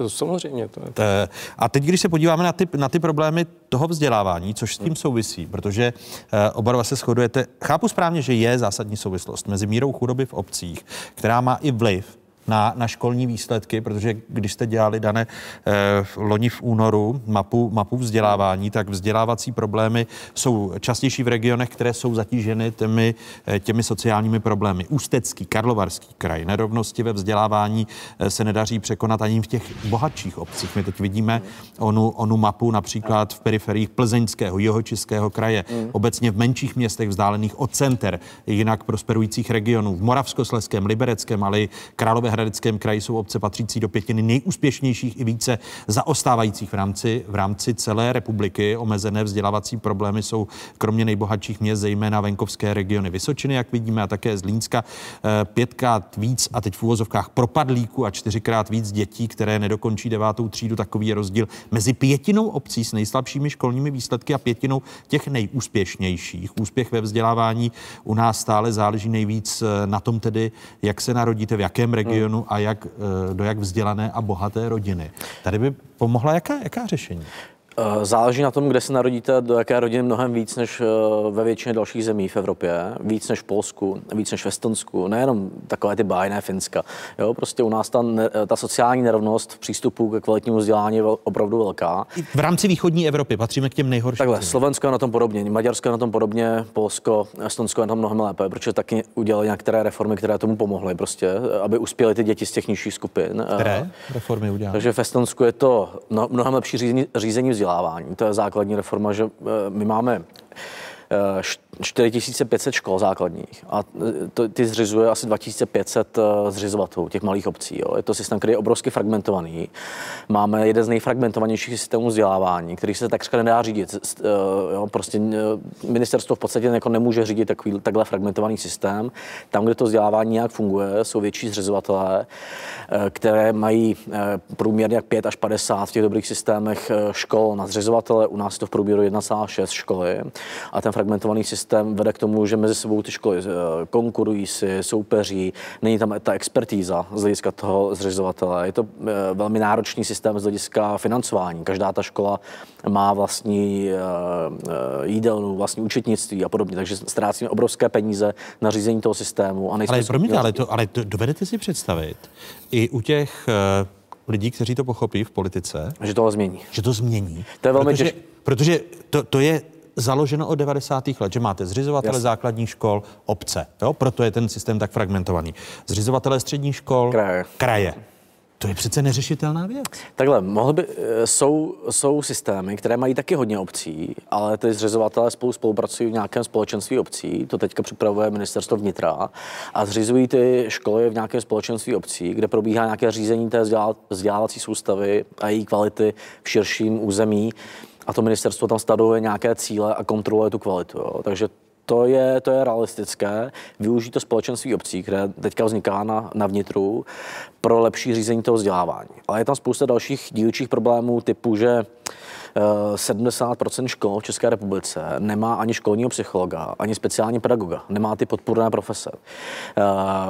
Samozřejmě. To je. A teď, když se podíváme na ty, na ty problémy toho vzdělávání, což s tím souvisí, protože uh, oba dva se shodujete, chápu správně, že je zásadní souvislost mezi mírou chudoby v obcích, která má i vliv na, na školní výsledky, protože když jste dělali, dané eh, loni v únoru mapu, mapu vzdělávání, tak vzdělávací problémy jsou častější v regionech, které jsou zatíženy těmi, eh, těmi sociálními problémy. Ústecký, Karlovarský kraj, nerovnosti ve vzdělávání eh, se nedaří překonat ani v těch bohatších obcích. My teď vidíme onu, onu mapu například v periferiích Plzeňského, Jihočeského kraje, mm. obecně v menších městech vzdálených od center, jinak prosperujících regionů, v Moravskosleském, Libereckém, ale i Králové Královéhradeckém kraji jsou obce patřící do pětiny nejúspěšnějších i více zaostávajících v rámci, v rámci celé republiky. Omezené vzdělávací problémy jsou kromě nejbohatších měst, zejména venkovské regiony Vysočiny, jak vidíme, a také z Línska. Eh, pětkrát víc a teď v úvozovkách propadlíků a čtyřikrát víc dětí, které nedokončí devátou třídu. Takový je rozdíl mezi pětinou obcí s nejslabšími školními výsledky a pětinou těch nejúspěšnějších. Úspěch ve vzdělávání u nás stále záleží nejvíc eh, na tom tedy, jak se narodíte, v jakém regionu, regionu a jak, eh, do jak vzdělané a bohaté rodiny. Tady by pomohla jaká, jaká řešení? Eh, záleží na tom, kde se narodíte, do jaké rodiny mnohem víc než eh, ve většině dalších zemí v Evropě. Víc než v Polsku, víc než v Estonsku, nejenom takové ty bájné Finska. Jo, prostě u nás ta, ta sociální nerovnost v přístupu ke kvalitnímu vzdělání je opravdu velká. V rámci východní Evropy patříme k těm nejhorším. Takhle, Slovensko je na tom podobně, Maďarsko je na tom podobně, Polsko, Estonsko je na tom mnohem lépe, protože taky udělali některé reformy, které tomu pomohly, prostě, aby uspěly ty děti z těch nižších skupin. Které reformy udělali? Takže v Estonsku je to mnohem lepší řízení, řízení vzdělání vzdělávání. To je základní reforma, že eh, my máme 4500 škol základních a to, ty zřizuje asi 2500 zřizovatelů těch malých obcí. Jo. Je to systém, který je obrovsky fragmentovaný. Máme jeden z nejfragmentovanějších systémů vzdělávání, který se takřka nedá řídit. Jo. Prostě ministerstvo v podstatě jako nemůže řídit takový, takhle fragmentovaný systém. Tam, kde to vzdělávání nějak funguje, jsou větší zřizovatelé, které mají průměrně jak 5 až 50 v těch dobrých systémech škol na zřizovatele. U nás je to v průměru 1,6 školy. A ten fragmentovaný systém vede k tomu, že mezi sebou ty školy eh, konkurují si, soupeří, není tam ta expertíza z hlediska toho zřizovatele. Je to eh, velmi náročný systém z hlediska financování. Každá ta škola má vlastní eh, jídelnu, vlastní účetnictví a podobně, takže ztrácíme obrovské peníze na řízení toho systému. A ale promiňte, ale, to, ale to dovedete si představit i u těch lidí, kteří to pochopí v politice. Že to změní. Že to změní. To je velmi protože, těž... protože to, to je založeno od 90. let, že máte zřizovatele Jasne. základních škol, obce. Jo? Proto je ten systém tak fragmentovaný. Zřizovatele středních škol, kraje. kraje. To je přece neřešitelná věc. Takhle, mohl by, eh, jsou, jsou systémy, které mají taky hodně obcí, ale ty zřizovatelé spolu spolupracují v nějakém společenství obcí, to teďka připravuje ministerstvo vnitra, a zřizují ty školy v nějakém společenství obcí, kde probíhá nějaké řízení té vzdělávací soustavy a její kvality v širším území a to ministerstvo tam stanovuje nějaké cíle a kontroluje tu kvalitu. Jo. Takže to je, to je realistické. Využít to společenství obcí, které teďka vzniká na, na vnitru, pro lepší řízení toho vzdělávání. Ale je tam spousta dalších dílčích problémů typu, že 70% škol v České republice nemá ani školního psychologa, ani speciální pedagoga, nemá ty podpůrné profese. Eh,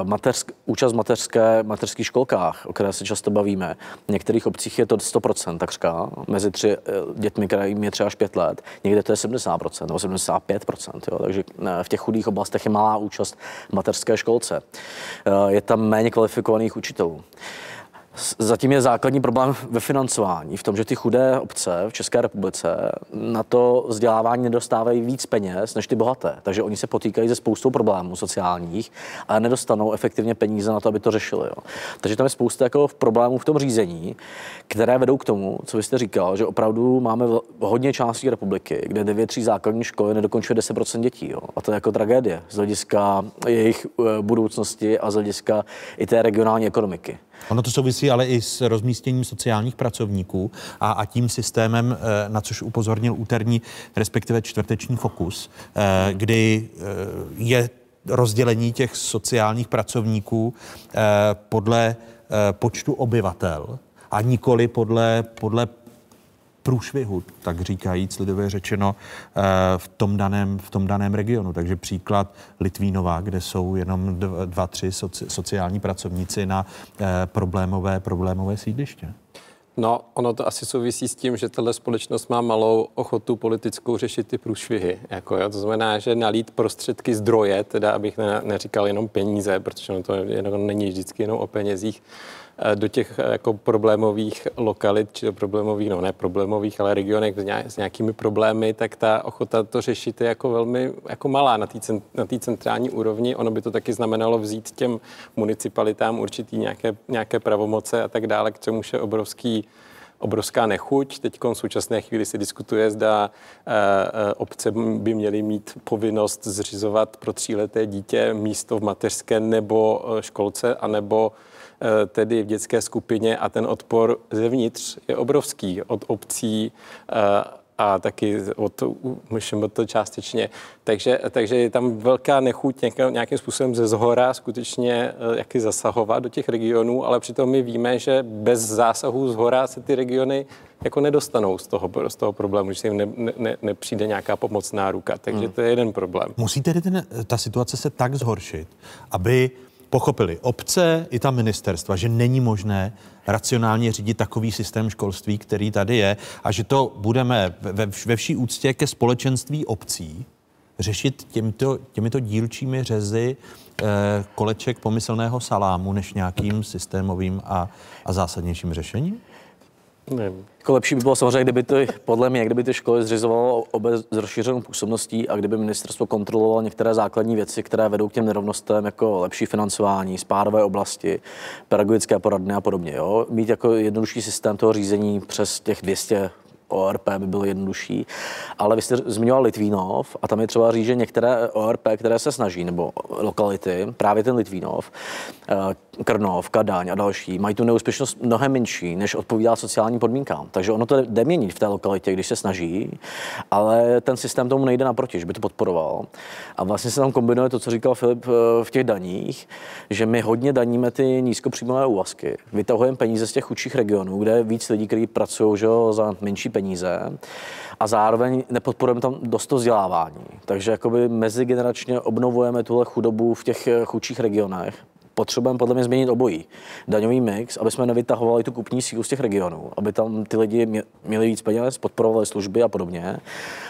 mateřsk, účast v mateřské, mateřských školkách, o které se často bavíme, v některých obcích je to 100% takřka, mezi tři eh, dětmi, které jim je třeba až 5 let, někde to je 70% nebo 75%, jo, takže eh, v těch chudých oblastech je malá účast v mateřské školce. Je tam méně kvalifikovaných učitelů. Zatím je základní problém ve financování, v tom, že ty chudé obce v České republice na to vzdělávání nedostávají víc peněz než ty bohaté. Takže oni se potýkají se spoustou problémů sociálních, ale nedostanou efektivně peníze na to, aby to řešili. Jo. Takže tam je spousta jako problémů v tom řízení, které vedou k tomu, co vy jste říkal, že opravdu máme hodně částí republiky, kde 9 tří základní školy nedokončuje 10% dětí. Jo. A to je jako tragédie z hlediska jejich eh, budoucnosti a z hlediska i té regionální ekonomiky. Ono to souvisí ale i s rozmístěním sociálních pracovníků a, a tím systémem, eh, na což upozornil úterní, respektive čtvrteční fokus, eh, kdy eh, je rozdělení těch sociálních pracovníků podle počtu obyvatel a nikoli podle, podle průšvihu, tak říkajíc, lidově řečeno, eh, v tom daném, v tom daném regionu. Takže příklad Litvínova, kde jsou jenom dva, tři soci, sociální pracovníci na eh, problémové, problémové sídliště. No, ono to asi souvisí s tím, že tahle společnost má malou ochotu politickou řešit ty průšvihy. Jako, jo? To znamená, že nalít prostředky zdroje, teda abych ne, neříkal jenom peníze, protože to jenom, není vždycky jenom o penězích, do těch eh, jako problémových lokalit, či do problémových, no ne problémových, ale regionech s nějakými problémy, tak ta ochota to řešit je jako velmi jako malá na té na centrální úrovni. Ono by to taky znamenalo vzít těm municipalitám určitý nějaké, nějaké pravomoce a tak dále, k čemu je obrovský obrovská nechuť. Teď v současné chvíli se diskutuje, zda e, obce by měly mít povinnost zřizovat pro tříleté dítě místo v mateřské nebo školce, anebo Eh, tedy v dětské skupině a ten odpor zevnitř je obrovský od obcí eh, a taky od to částečně. Takže, takže je tam velká nechuť nějakým způsobem ze zhora skutečně eh, jaký zasahovat do těch regionů, ale přitom my víme, že bez zásahu z hora se ty regiony jako nedostanou z toho, z toho problému, že se jim ne, ne, nepřijde nějaká pomocná ruka. Takže hmm. to je jeden problém. Musí tedy ten, ta situace se tak zhoršit, aby pochopili obce i ta ministerstva, že není možné racionálně řídit takový systém školství, který tady je a že to budeme ve, ve vší úctě ke společenství obcí řešit těmito, těmito dílčími řezy eh, koleček pomyslného salámu než nějakým systémovým a, a zásadnějším řešením? Jako lepší by bylo samozřejmě, kdyby ty, podle mě, kdyby ty školy zřizovalo obec s rozšířenou působností a kdyby ministerstvo kontrolovalo některé základní věci, které vedou k těm nerovnostem, jako lepší financování, spádové oblasti, pedagogické poradny a podobně. Jo? Mít jako jednodušší systém toho řízení přes těch 200 ORP by bylo jednodušší. Ale vy jste zmiňoval Litvínov a tam je třeba říct, že některé ORP, které se snaží, nebo lokality, právě ten Litvínov, eh, Krnov, Kadaň a další, mají tu neúspěšnost mnohem menší, než odpovídá sociálním podmínkám. Takže ono to jde měnit v té lokalitě, když se snaží, ale ten systém tomu nejde naproti, že by to podporoval. A vlastně se tam kombinuje to, co říkal Filip eh, v těch daních, že my hodně daníme ty nízkopříjmové úvazky. Vytahujeme peníze z těch chudších regionů, kde je víc lidí, kteří pracují že, za menší peníze a zároveň nepodporujeme tam dost to vzdělávání. Takže jakoby mezigeneračně obnovujeme tuhle chudobu v těch chudších regionech potřebujeme podle mě změnit obojí. Daňový mix, aby jsme nevytahovali tu kupní sílu z těch regionů, aby tam ty lidi měli víc peněz, podporovali služby a podobně.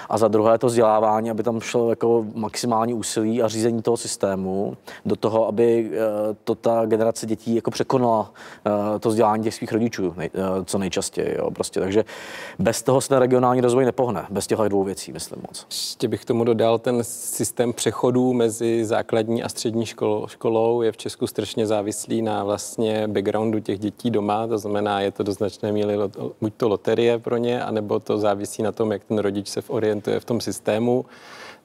A za druhé to vzdělávání, aby tam šlo jako maximální úsilí a řízení toho systému do toho, aby eh, to ta generace dětí jako překonala eh, to vzdělání těch svých rodičů nej, eh, co nejčastěji. Jo, prostě. Takže bez toho se regionální rozvoj nepohne, bez těch dvou věcí, myslím moc. Ještě bych tomu dodal, ten systém přechodů mezi základní a střední školou, školou je v Česku strašně závislý na vlastně backgroundu těch dětí doma, to znamená, je to do značné míry buď to loterie pro ně, anebo to závisí na tom, jak ten rodič se orientuje v tom systému.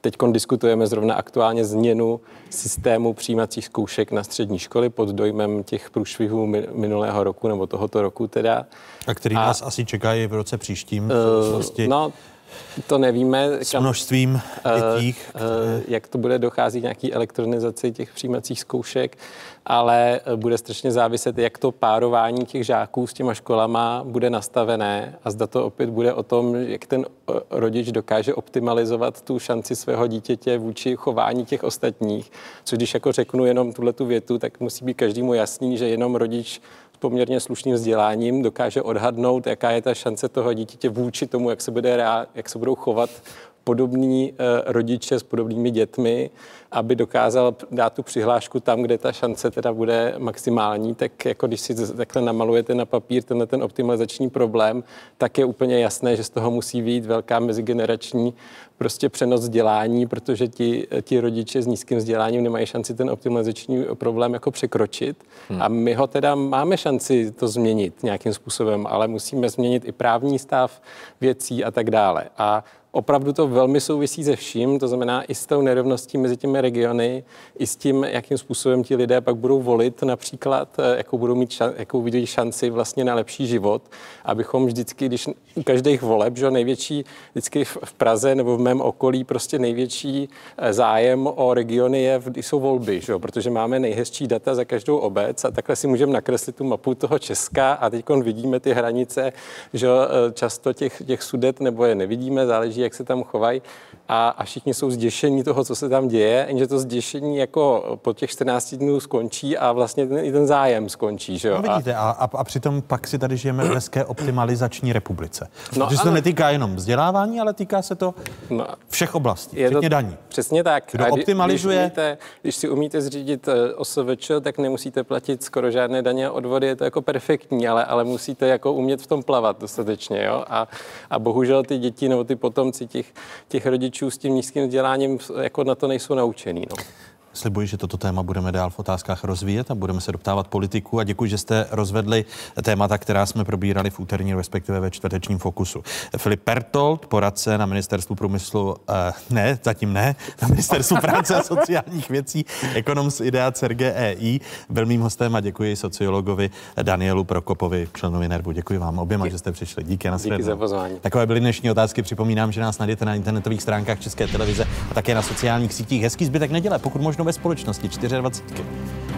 Teď diskutujeme zrovna aktuálně změnu systému přijímacích zkoušek na střední školy pod dojmem těch průšvihů minulého roku nebo tohoto roku teda. A který nás a, asi čekají v roce příštím. Uh, no, to nevíme. S množstvím eh, dětí. Uh, uh, jak to bude dochází k nějaký elektronizaci těch přijímacích zkoušek ale eh, bude strašně záviset, jak to párování těch žáků s těma školama bude nastavené a zda to opět bude o tom, jak ten eh, rodič dokáže optimalizovat tu šanci svého dítěte vůči chování těch ostatních. Což když jako řeknu jenom tuhle tu větu, tak musí být každému jasný, že jenom rodič poměrně slušným vzděláním dokáže odhadnout, jaká je ta šance toho dítěte vůči tomu, jak se, bude jak se budou chovat podobní eh, rodiče s podobnými dětmi, aby dokázal dát tu přihlášku tam, kde ta šance teda bude maximální, tak jako když si takhle namalujete na papír tenhle ten optimalizační problém, tak je úplně jasné, že z toho musí být velká mezigenerační prostě přenos vzdělání, protože ti, ti rodiče s nízkým vzděláním nemají šanci ten optimalizační problém jako překročit. Hmm. A my ho teda máme šanci to změnit nějakým způsobem, ale musíme změnit i právní stav věcí a tak dále. A opravdu to velmi souvisí se vším, to znamená i s tou nerovností mezi těmi regiony, i s tím, jakým způsobem ti lidé pak budou volit například, eh, jakou budou mít šan, jakou vidí šanci vlastně na lepší život, abychom vždycky, když u každých voleb, že největší vždycky v Praze nebo v mém okolí prostě největší eh, zájem o regiony je, jsou volby, že? protože máme nejhezčí data za každou obec a takhle si můžeme nakreslit tu mapu toho Česka a teď vidíme ty hranice, že eh, často těch, těch sudet nebo je nevidíme, záleží, jak se tam chovají a, a všichni jsou zděšení toho, co se tam děje, jenže to zděšení jako po těch 14 dnů skončí a vlastně ten, i ten zájem skončí. Že jo? No vidíte, a, a, a přitom pak si tady žijeme v hezké optimalizační republice. No, Protože se to netýká jenom vzdělávání, ale týká se to no, všech oblastí, je včetně to, daní. Přesně tak. Kdo a optimalizuje... Když, umíte, když si umíte zřídit eh, OSVČ, tak nemusíte platit skoro žádné daně a odvody, je to jako perfektní, ale, ale musíte jako umět v tom plavat dostatečně. Jo? A, a bohužel ty děti nebo ty potomci těch, těch rodičů s tím nízkým vzděláním jako na to nejsou naučený. No. Slibuji, že toto téma budeme dál v otázkách rozvíjet a budeme se doptávat politiku a děkuji, že jste rozvedli témata, která jsme probírali v úterní, respektive ve čtvrtečním fokusu. Filip Pertold, poradce na ministerstvu průmyslu, eh, ne, zatím ne, na ministerstvu práce a sociálních věcí, ekonom z IDEA CERG EI, byl mým hostem a děkuji sociologovi Danielu Prokopovi, členovi Nervu. Děkuji vám oběma, že jste přišli. Díky, na Díky za pozvání. Takové byly dnešní otázky. Připomínám, že nás najdete na internetových stránkách České televize a také na sociálních sítích. Hezký zbytek neděle, pokud možno ve společnosti 24.